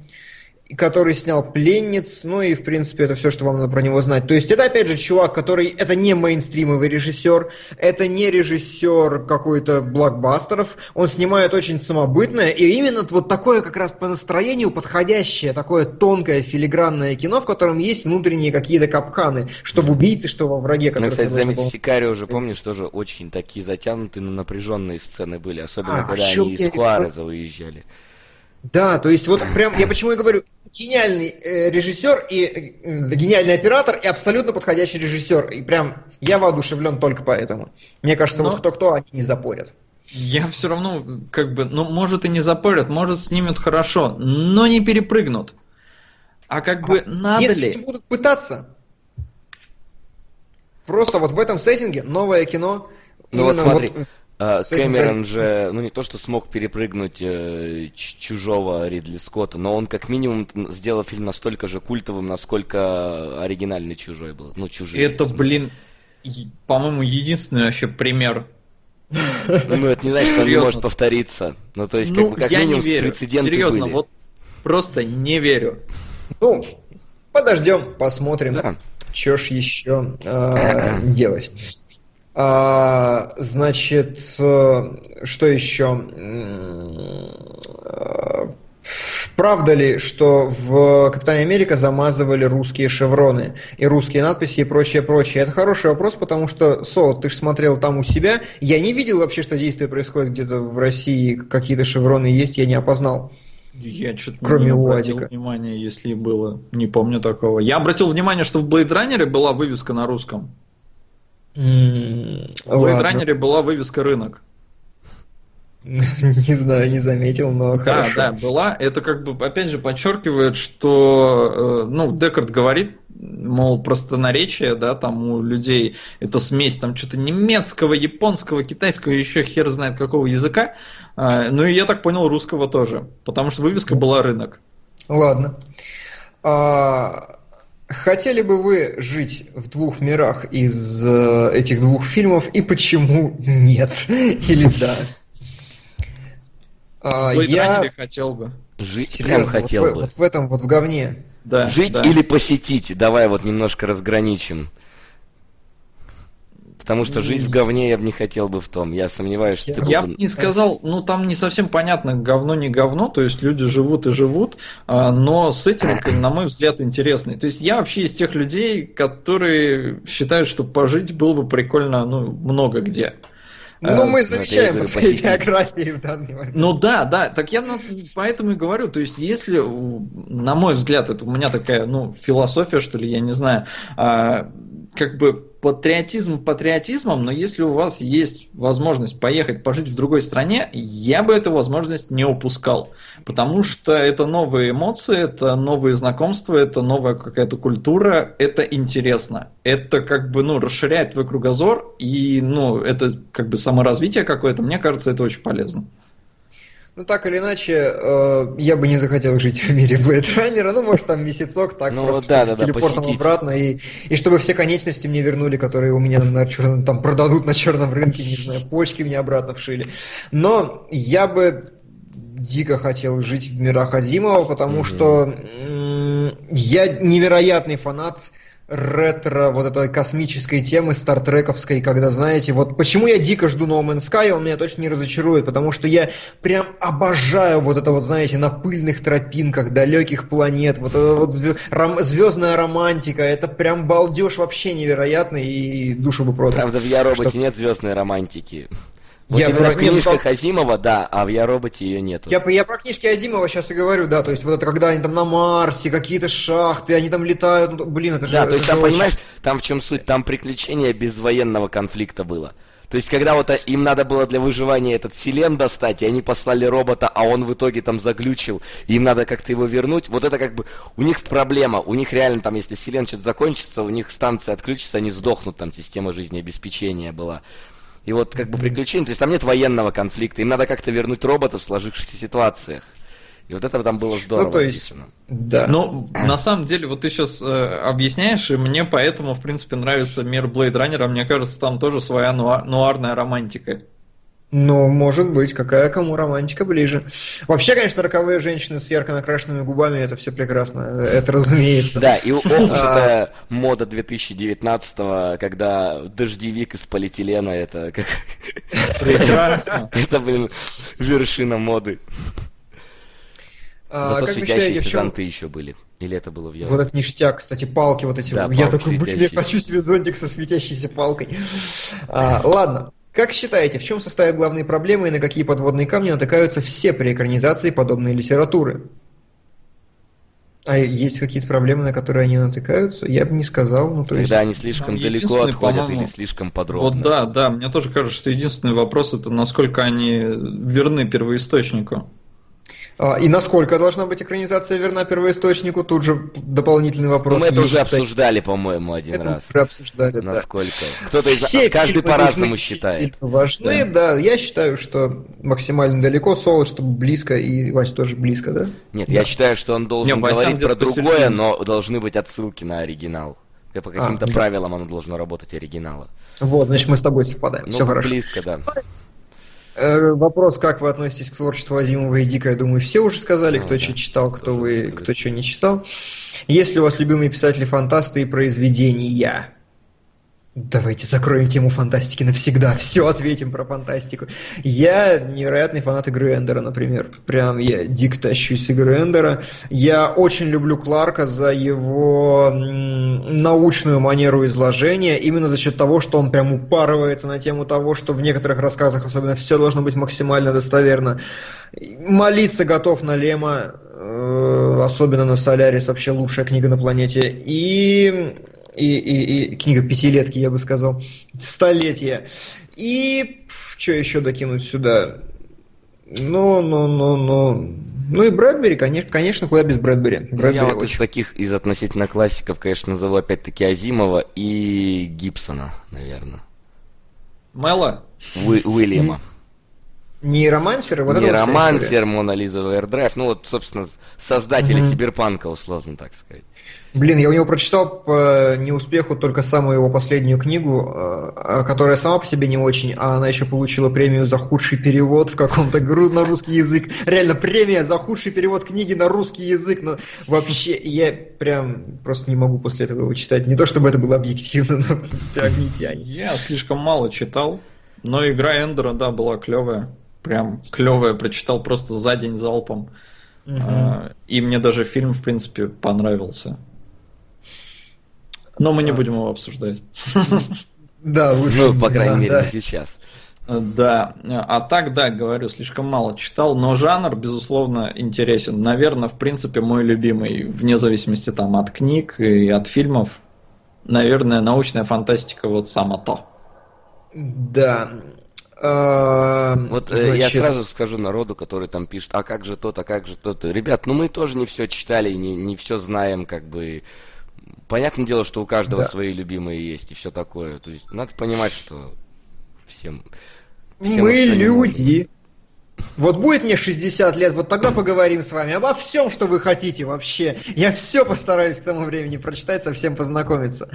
[SPEAKER 1] который снял «Пленниц», ну и, в принципе, это все, что вам надо про него знать. То есть это, опять же, чувак, который... Это не мейнстримовый режиссер, это не режиссер какой-то блокбастеров, он снимает очень самобытное, и именно вот такое как раз по настроению подходящее, такое тонкое филигранное кино, в котором есть внутренние какие-то капканы, чтобы убийцы, что во враге.
[SPEAKER 3] Ну, кстати, заметьте, Сикарио уже, помнишь, тоже очень такие затянутые, но напряженные сцены были, особенно а, когда они из Хуареза уезжали.
[SPEAKER 1] Да, то есть вот прям, я почему и говорю, гениальный э, режиссер и э, гениальный оператор и абсолютно подходящий режиссер. И прям я воодушевлен только поэтому. Мне кажется, Но... вот кто-кто, они не запорят.
[SPEAKER 2] Я все равно, как бы, ну, может и не запорят, может снимут хорошо, но не перепрыгнут. А как бы а надо
[SPEAKER 1] если
[SPEAKER 2] ли?
[SPEAKER 1] Если будут пытаться, просто вот в этом сеттинге новое кино.
[SPEAKER 3] Ну вот смотри, вот Кэмерон же, ну не то, что смог перепрыгнуть э, чужого Ридли Скотта, но он как минимум сделал фильм настолько же культовым, насколько оригинальный чужой был. Ну, чужие.
[SPEAKER 2] Это, блин, по-моему, единственный вообще пример.
[SPEAKER 3] Ну, это не значит, что он не может повториться. Ну, то есть, как ну, бы, как минимум, прецеденты
[SPEAKER 2] Серьезно, вот просто не верю.
[SPEAKER 1] Ну, подождем, посмотрим, да. что ж еще э, делать. А, значит, э, что еще? Правда ли, что в Капитане Америка замазывали русские шевроны и русские надписи и прочее, прочее? Это хороший вопрос, потому что, Со, ты же смотрел там у себя. Я не видел вообще, что действие происходит где-то в России, какие-то шевроны есть, я не опознал.
[SPEAKER 2] Я что-то Кроме не обратил Уадика. внимания, если было. Не помню такого. Я обратил внимание, что в Blade Runner была вывеска на русском. В Runner была вывеска рынок.
[SPEAKER 1] Не знаю, не заметил, но хорошо.
[SPEAKER 2] Да, да, была. Это как бы, опять же, подчеркивает, что, э, ну, Декард говорит, мол, простонаречие, да, там у людей это смесь там что-то немецкого, японского, китайского, еще хер знает какого языка. А, ну и я так понял, русского тоже, потому что вывеска была рынок.
[SPEAKER 1] Ладно. А, Хотели бы вы жить в двух мирах из э, этих двух фильмов, и почему нет? Или да?
[SPEAKER 2] А, я хотел бы.
[SPEAKER 3] Жить Серьезно, прям хотел
[SPEAKER 1] вот,
[SPEAKER 3] бы.
[SPEAKER 1] Вот в этом вот в говне.
[SPEAKER 3] Да, Жить да. или посетить? Давай вот немножко разграничим. Потому что жить в говне я бы не хотел бы в том. Я сомневаюсь, что
[SPEAKER 2] я, ты... Я бы не сказал, ну там не совсем понятно, говно не говно, то есть люди живут и живут, а, но сеттинг, на мой взгляд, интересный. То есть я вообще из тех людей, которые считают, что пожить было бы прикольно, ну, много где.
[SPEAKER 1] Ну, мы замечаем по биографии в данный
[SPEAKER 2] момент. Ну да, да, так я поэтому и говорю, то есть если, на мой взгляд, это у меня такая, ну, философия, что ли, я не знаю, а, как бы патриотизм патриотизмом, но если у вас есть возможность поехать пожить в другой стране, я бы эту возможность не упускал. Потому что это новые эмоции, это новые знакомства, это новая какая-то культура, это интересно. Это как бы, ну, расширяет твой кругозор, и, ну, это как бы саморазвитие какое-то, мне кажется, это очень полезно.
[SPEAKER 1] Ну, так или иначе, э, я бы не захотел жить в мире Blade Runner, ну, может, там месяцок, так
[SPEAKER 3] ну, просто да,
[SPEAKER 1] с
[SPEAKER 3] да,
[SPEAKER 1] телепортом да, обратно, и, и чтобы все конечности мне вернули, которые у меня на черном, там продадут на черном рынке, не знаю, почки мне обратно вшили. Но я бы дико хотел жить в мирах Азимова, потому mm-hmm. что м- я невероятный фанат ретро вот этой космической темы стартрековской, когда, знаете, вот почему я дико жду No Man's Sky, он меня точно не разочарует, потому что я прям обожаю вот это вот, знаете, на пыльных тропинках далеких планет, вот эта вот звездная романтика, это прям балдеж вообще невероятный и душу бы продал.
[SPEAKER 3] Правда, в Я Роботе что... нет звездной романтики. Вот я про... в книжках нет, Азимова, да, а в Я роботе ее нету.
[SPEAKER 1] Я, я про книжки Азимова сейчас и говорю, да, то есть вот это когда они там на Марсе, какие-то шахты, они там летают, ну, блин, это же...
[SPEAKER 3] Да, то есть там, очень... понимаешь, там в чем суть, там приключение без военного конфликта было. То есть, когда вот им надо было для выживания этот селен достать, и они послали робота, а он в итоге там заглючил, и им надо как-то его вернуть, вот это как бы у них проблема. У них реально там, если селен что-то закончится, у них станция отключится, они сдохнут, там система жизнеобеспечения была. И вот как бы приключения, то есть там нет военного конфликта, им надо как-то вернуть робота в сложившихся ситуациях. И вот это там было здорово ну, то есть, написано.
[SPEAKER 2] Да. Ну, на самом деле, вот ты сейчас э, объясняешь, и мне поэтому, в принципе, нравится мир Blade Runner. Мне кажется, там тоже своя нуар, нуарная романтика.
[SPEAKER 1] Ну, может быть, какая кому романтика ближе. Вообще, конечно, роковые женщины с ярко накрашенными губами, это все прекрасно, это разумеется.
[SPEAKER 3] Да, и ох это мода 2019-го, когда дождевик из полиэтилена, это как... Прекрасно. Это, блин, вершина моды. А, Зато светящиеся зонты еще были. Или это было в Европе?
[SPEAKER 1] Вот этот ништяк, кстати, палки вот эти. Да, я такой, блин, я хочу себе зонтик со светящейся палкой. А, ладно, как считаете, в чем состоят главные проблемы и на какие подводные камни натыкаются все при экранизации подобной литературы? А есть какие-то проблемы, на которые они натыкаются? Я бы не сказал. Ну, то
[SPEAKER 3] Когда
[SPEAKER 1] есть...
[SPEAKER 3] они слишком ну, далеко отходят или слишком подробно.
[SPEAKER 2] Вот да, да, мне тоже кажется, что единственный вопрос это насколько они верны первоисточнику.
[SPEAKER 1] А, и насколько должна быть экранизация верна первоисточнику? Тут же дополнительный вопрос.
[SPEAKER 3] Ну, мы это уже обсуждали, по-моему, один это раз.
[SPEAKER 1] Мы обсуждали,
[SPEAKER 3] Насколько. Да. Кто-то из... Все Каждый по-разному считает.
[SPEAKER 1] Важны, да. да. Я считаю, что максимально далеко, Соло, чтобы близко, и Вася тоже близко, да?
[SPEAKER 3] Нет, да. я считаю, что он должен Нет, говорить про другое, но должны быть отсылки на оригинал. По каким-то а, правилам да. оно должно работать оригинала.
[SPEAKER 1] Вот, значит, мы с тобой совпадаем. Ну, Все хорошо.
[SPEAKER 3] Близко, да.
[SPEAKER 1] Э, вопрос, как вы относитесь к творчеству Азимова и Дика, я думаю, все уже сказали, ну, кто что читал, кто вы, кто что не читал. Есть ли у вас любимые писатели-фантасты и произведения? Давайте закроем тему фантастики навсегда. Все ответим про фантастику. Я невероятный фанат игры Эндера, например. Прям я дик тащусь игры Эндера. Я очень люблю Кларка за его научную манеру изложения, именно за счет того, что он прям упарывается на тему того, что в некоторых рассказах особенно все должно быть максимально достоверно. Молиться готов на Лема, э, особенно на Солярис, вообще лучшая книга на планете. И и, и, и книга пятилетки, я бы сказал, столетия. И что еще докинуть сюда? Ну, ну, ну, ну. Ну и Брэдбери, конечно, конечно, куда без Брэдбери. Брэдбери
[SPEAKER 3] я вот очень... из таких, из относительно классиков, конечно, назову опять-таки Азимова и Гибсона, наверное.
[SPEAKER 2] Мэла?
[SPEAKER 3] Уи- Уильяма.
[SPEAKER 1] Нейромансер,
[SPEAKER 3] вот Нейромансер, Мона Лиза Драйв, ну вот, собственно, создатели mm-hmm. киберпанка, условно так сказать.
[SPEAKER 1] Блин, я у него прочитал по неуспеху только самую его последнюю книгу, э, которая сама по себе не очень, а она еще получила премию за худший перевод в каком-то на русский язык. Реально премия за худший перевод книги на русский язык, но вообще я прям просто не могу после этого его читать. Не то чтобы это было объективно, но тягни тянь.
[SPEAKER 2] Я слишком мало читал, но игра Эндера, да, была клевая. Прям клевая, прочитал просто за день залпом. Угу. И мне даже фильм, в принципе, понравился. Но мы не будем его обсуждать.
[SPEAKER 1] Да, лучше.
[SPEAKER 3] Ну, по крайней мере, сейчас.
[SPEAKER 2] Да, а так, да, говорю, слишком мало читал, но жанр, безусловно, интересен. Наверное, в принципе, мой любимый, вне зависимости там от книг и от фильмов. Наверное, научная фантастика вот само то.
[SPEAKER 1] Да.
[SPEAKER 3] А, вот Значит... я сразу скажу народу, который там пишет, а как же тот, а как же тот. Ребят, ну мы тоже не все читали, не, не все знаем, как бы. Понятное дело, что у каждого да. свои любимые есть и все такое. То есть надо понимать, что всем
[SPEAKER 1] Всем Мы люди. Вот будет мне 60 лет, вот тогда поговорим с вами обо всем, что вы хотите вообще. Я все постараюсь к тому времени прочитать, со всем познакомиться.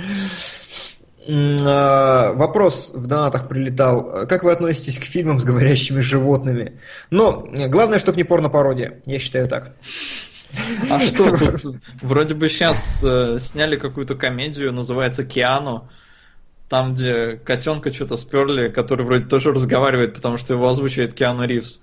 [SPEAKER 1] А, вопрос в донатах прилетал. Как вы относитесь к фильмам с говорящими животными? Но главное, чтобы не порно-пародия. Я считаю так.
[SPEAKER 2] А что тут? Вроде бы сейчас э, сняли какую-то комедию, называется «Киану» там, где котенка что-то сперли, который вроде тоже разговаривает, потому что его озвучивает Киану Ривз.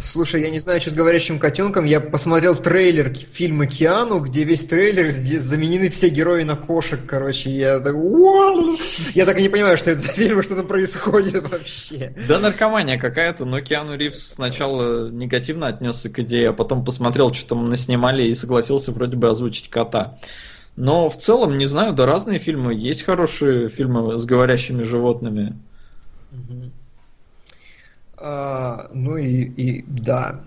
[SPEAKER 1] Слушай, я не знаю, что с говорящим котенком. Я посмотрел трейлер фильма Киану, где весь трейлер здесь заменены все герои на кошек, короче. Я так, я так и не понимаю, что это за фильм, что там происходит вообще.
[SPEAKER 2] Да, наркомания какая-то, но Киану Ривз сначала негативно отнесся к идее, а потом посмотрел, что там наснимали и согласился вроде бы озвучить кота. Но в целом, не знаю, да разные фильмы. Есть хорошие фильмы с говорящими животными.
[SPEAKER 1] А, ну и, и да.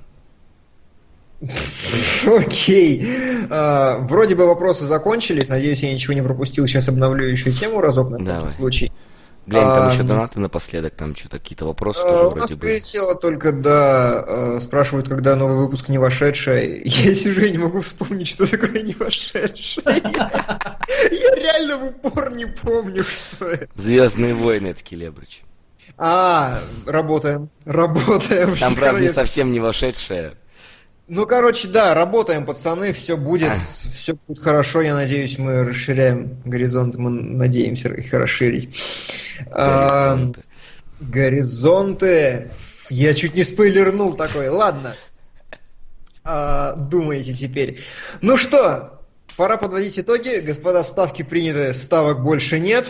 [SPEAKER 1] Окей. А, вроде бы вопросы закончились. Надеюсь, я ничего не пропустил. Сейчас обновлю еще тему разок на всякий случай.
[SPEAKER 3] Глянь, там а, еще донаты напоследок, там что-то какие-то вопросы тоже
[SPEAKER 1] у вроде нас прилетело только, да, э, спрашивают, когда новый выпуск не вошедший. Я сижу и не могу вспомнить, что такое не вошедший. Я реально в упор не помню, что это.
[SPEAKER 3] Звездные войны, это Келебрич.
[SPEAKER 1] А, работаем, работаем.
[SPEAKER 3] Там, правда, не совсем не вошедшая.
[SPEAKER 1] Ну, короче, да, работаем, пацаны, все будет, все будет хорошо, я надеюсь, мы расширяем горизонт, мы надеемся их расширить. Горизонты. А, горизонты. Я чуть не спойлернул такой, ладно. А, думаете теперь. Ну что, пора подводить итоги. Господа, ставки приняты, ставок больше нет.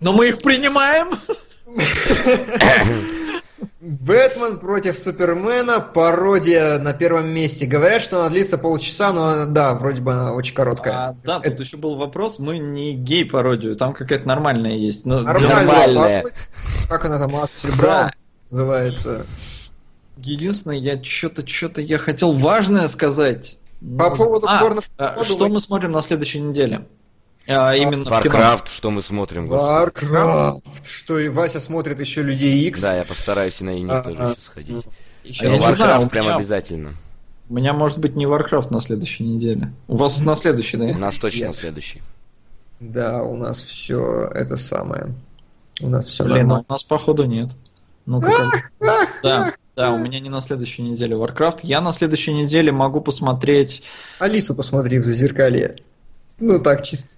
[SPEAKER 2] Но мы их принимаем.
[SPEAKER 1] Бэтмен против Супермена, пародия на первом месте. Говорят, что она длится полчаса, но да, вроде бы она очень короткая. А,
[SPEAKER 2] да, Это... тут еще был вопрос, мы не гей-пародию, там какая-то нормальная есть.
[SPEAKER 1] Но... Нормальная. Как она там, Аксель Браун называется?
[SPEAKER 2] Единственное, я что-то, что-то я хотел важное сказать.
[SPEAKER 1] По поводу а, порно...
[SPEAKER 2] А, что мы смотрим на следующей неделе? А,
[SPEAKER 3] именно Warcraft, что мы смотрим.
[SPEAKER 1] Warcraft, что и Вася смотрит еще Людей X.
[SPEAKER 3] Да, я постараюсь и на Иник а, тоже а, сходить. Еще а Warcraft знаю, прям меня, обязательно.
[SPEAKER 2] У меня может быть не Warcraft на следующей неделе. У вас на следующей, да?
[SPEAKER 3] У нас точно на следующей.
[SPEAKER 1] Да, у нас все это самое. У нас все
[SPEAKER 2] Блин, нормально. у нас походу нет. Ну как? Да, да, у меня не на следующей неделе Warcraft. Я на следующей неделе могу посмотреть.
[SPEAKER 1] Алису посмотри в зазеркалье. Ну так, чисто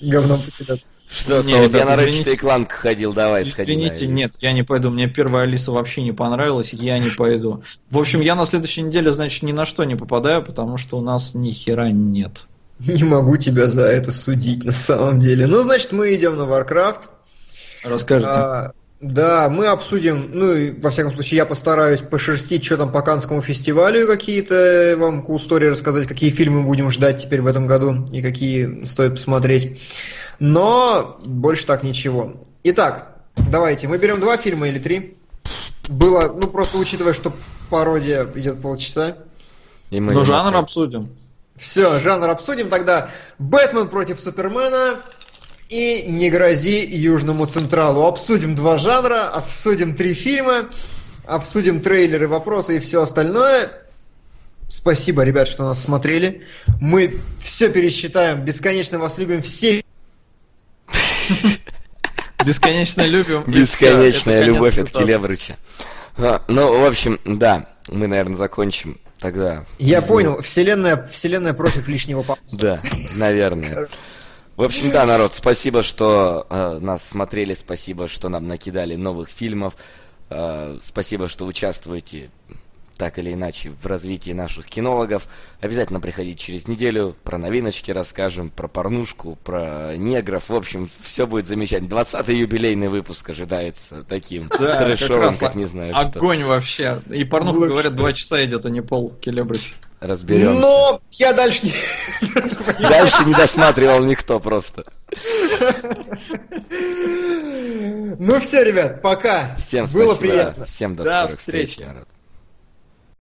[SPEAKER 1] говном покидаться.
[SPEAKER 3] Что, нет, я на Ratchet Clank ходил, давай
[SPEAKER 2] Извините, сходи нет, я не пойду. Мне первая Алиса вообще не понравилась, я не пойду. В общем, я на следующей неделе, значит, ни на что не попадаю, потому что у нас ни хера нет.
[SPEAKER 1] Не могу тебя за это судить на самом деле. Ну, значит, мы идем на Warcraft.
[SPEAKER 2] Расскажите. А,
[SPEAKER 1] да, мы обсудим, ну, и, во всяком случае, я постараюсь пошерстить, что там по Канскому фестивалю, какие-то вам cool story рассказать, какие фильмы будем ждать теперь в этом году и какие стоит посмотреть. Но больше так ничего. Итак, давайте, мы берем два фильма или три. Было, ну, просто учитывая, что пародия идет полчаса.
[SPEAKER 2] И мы Но жанр обсудим.
[SPEAKER 1] Все, жанр обсудим тогда. Бэтмен против Супермена, и «Не грози Южному Централу». Обсудим два жанра, обсудим три фильма, обсудим трейлеры, вопросы и все остальное. Спасибо, ребят, что нас смотрели. Мы все пересчитаем. Бесконечно вас любим. Все
[SPEAKER 2] Бесконечно любим.
[SPEAKER 3] Бесконечная любовь от Келебрыча. А, ну, в общем, да, мы, наверное, закончим тогда.
[SPEAKER 1] Я понял. Вселенная, вселенная против лишнего пафоса.
[SPEAKER 3] Да, наверное. В общем, да, народ, спасибо, что э, нас смотрели, спасибо, что нам накидали новых фильмов, э, спасибо, что участвуете так или иначе в развитии наших кинологов. Обязательно приходите через неделю, про новиночки расскажем, про порнушку, про негров. В общем, все будет замечательно. 20-й юбилейный выпуск ожидается таким да, трэшовым, как, как не знаю
[SPEAKER 2] Огонь что. вообще. И порнуха, Лучше. говорят, два часа идет, а не пол, Келебрич.
[SPEAKER 3] Разберемся.
[SPEAKER 1] Но я дальше не...
[SPEAKER 3] Дальше не досматривал никто просто.
[SPEAKER 1] Ну все, ребят, пока.
[SPEAKER 3] Всем спасибо. Было приятно. Всем до, до скорых встреч. встреч.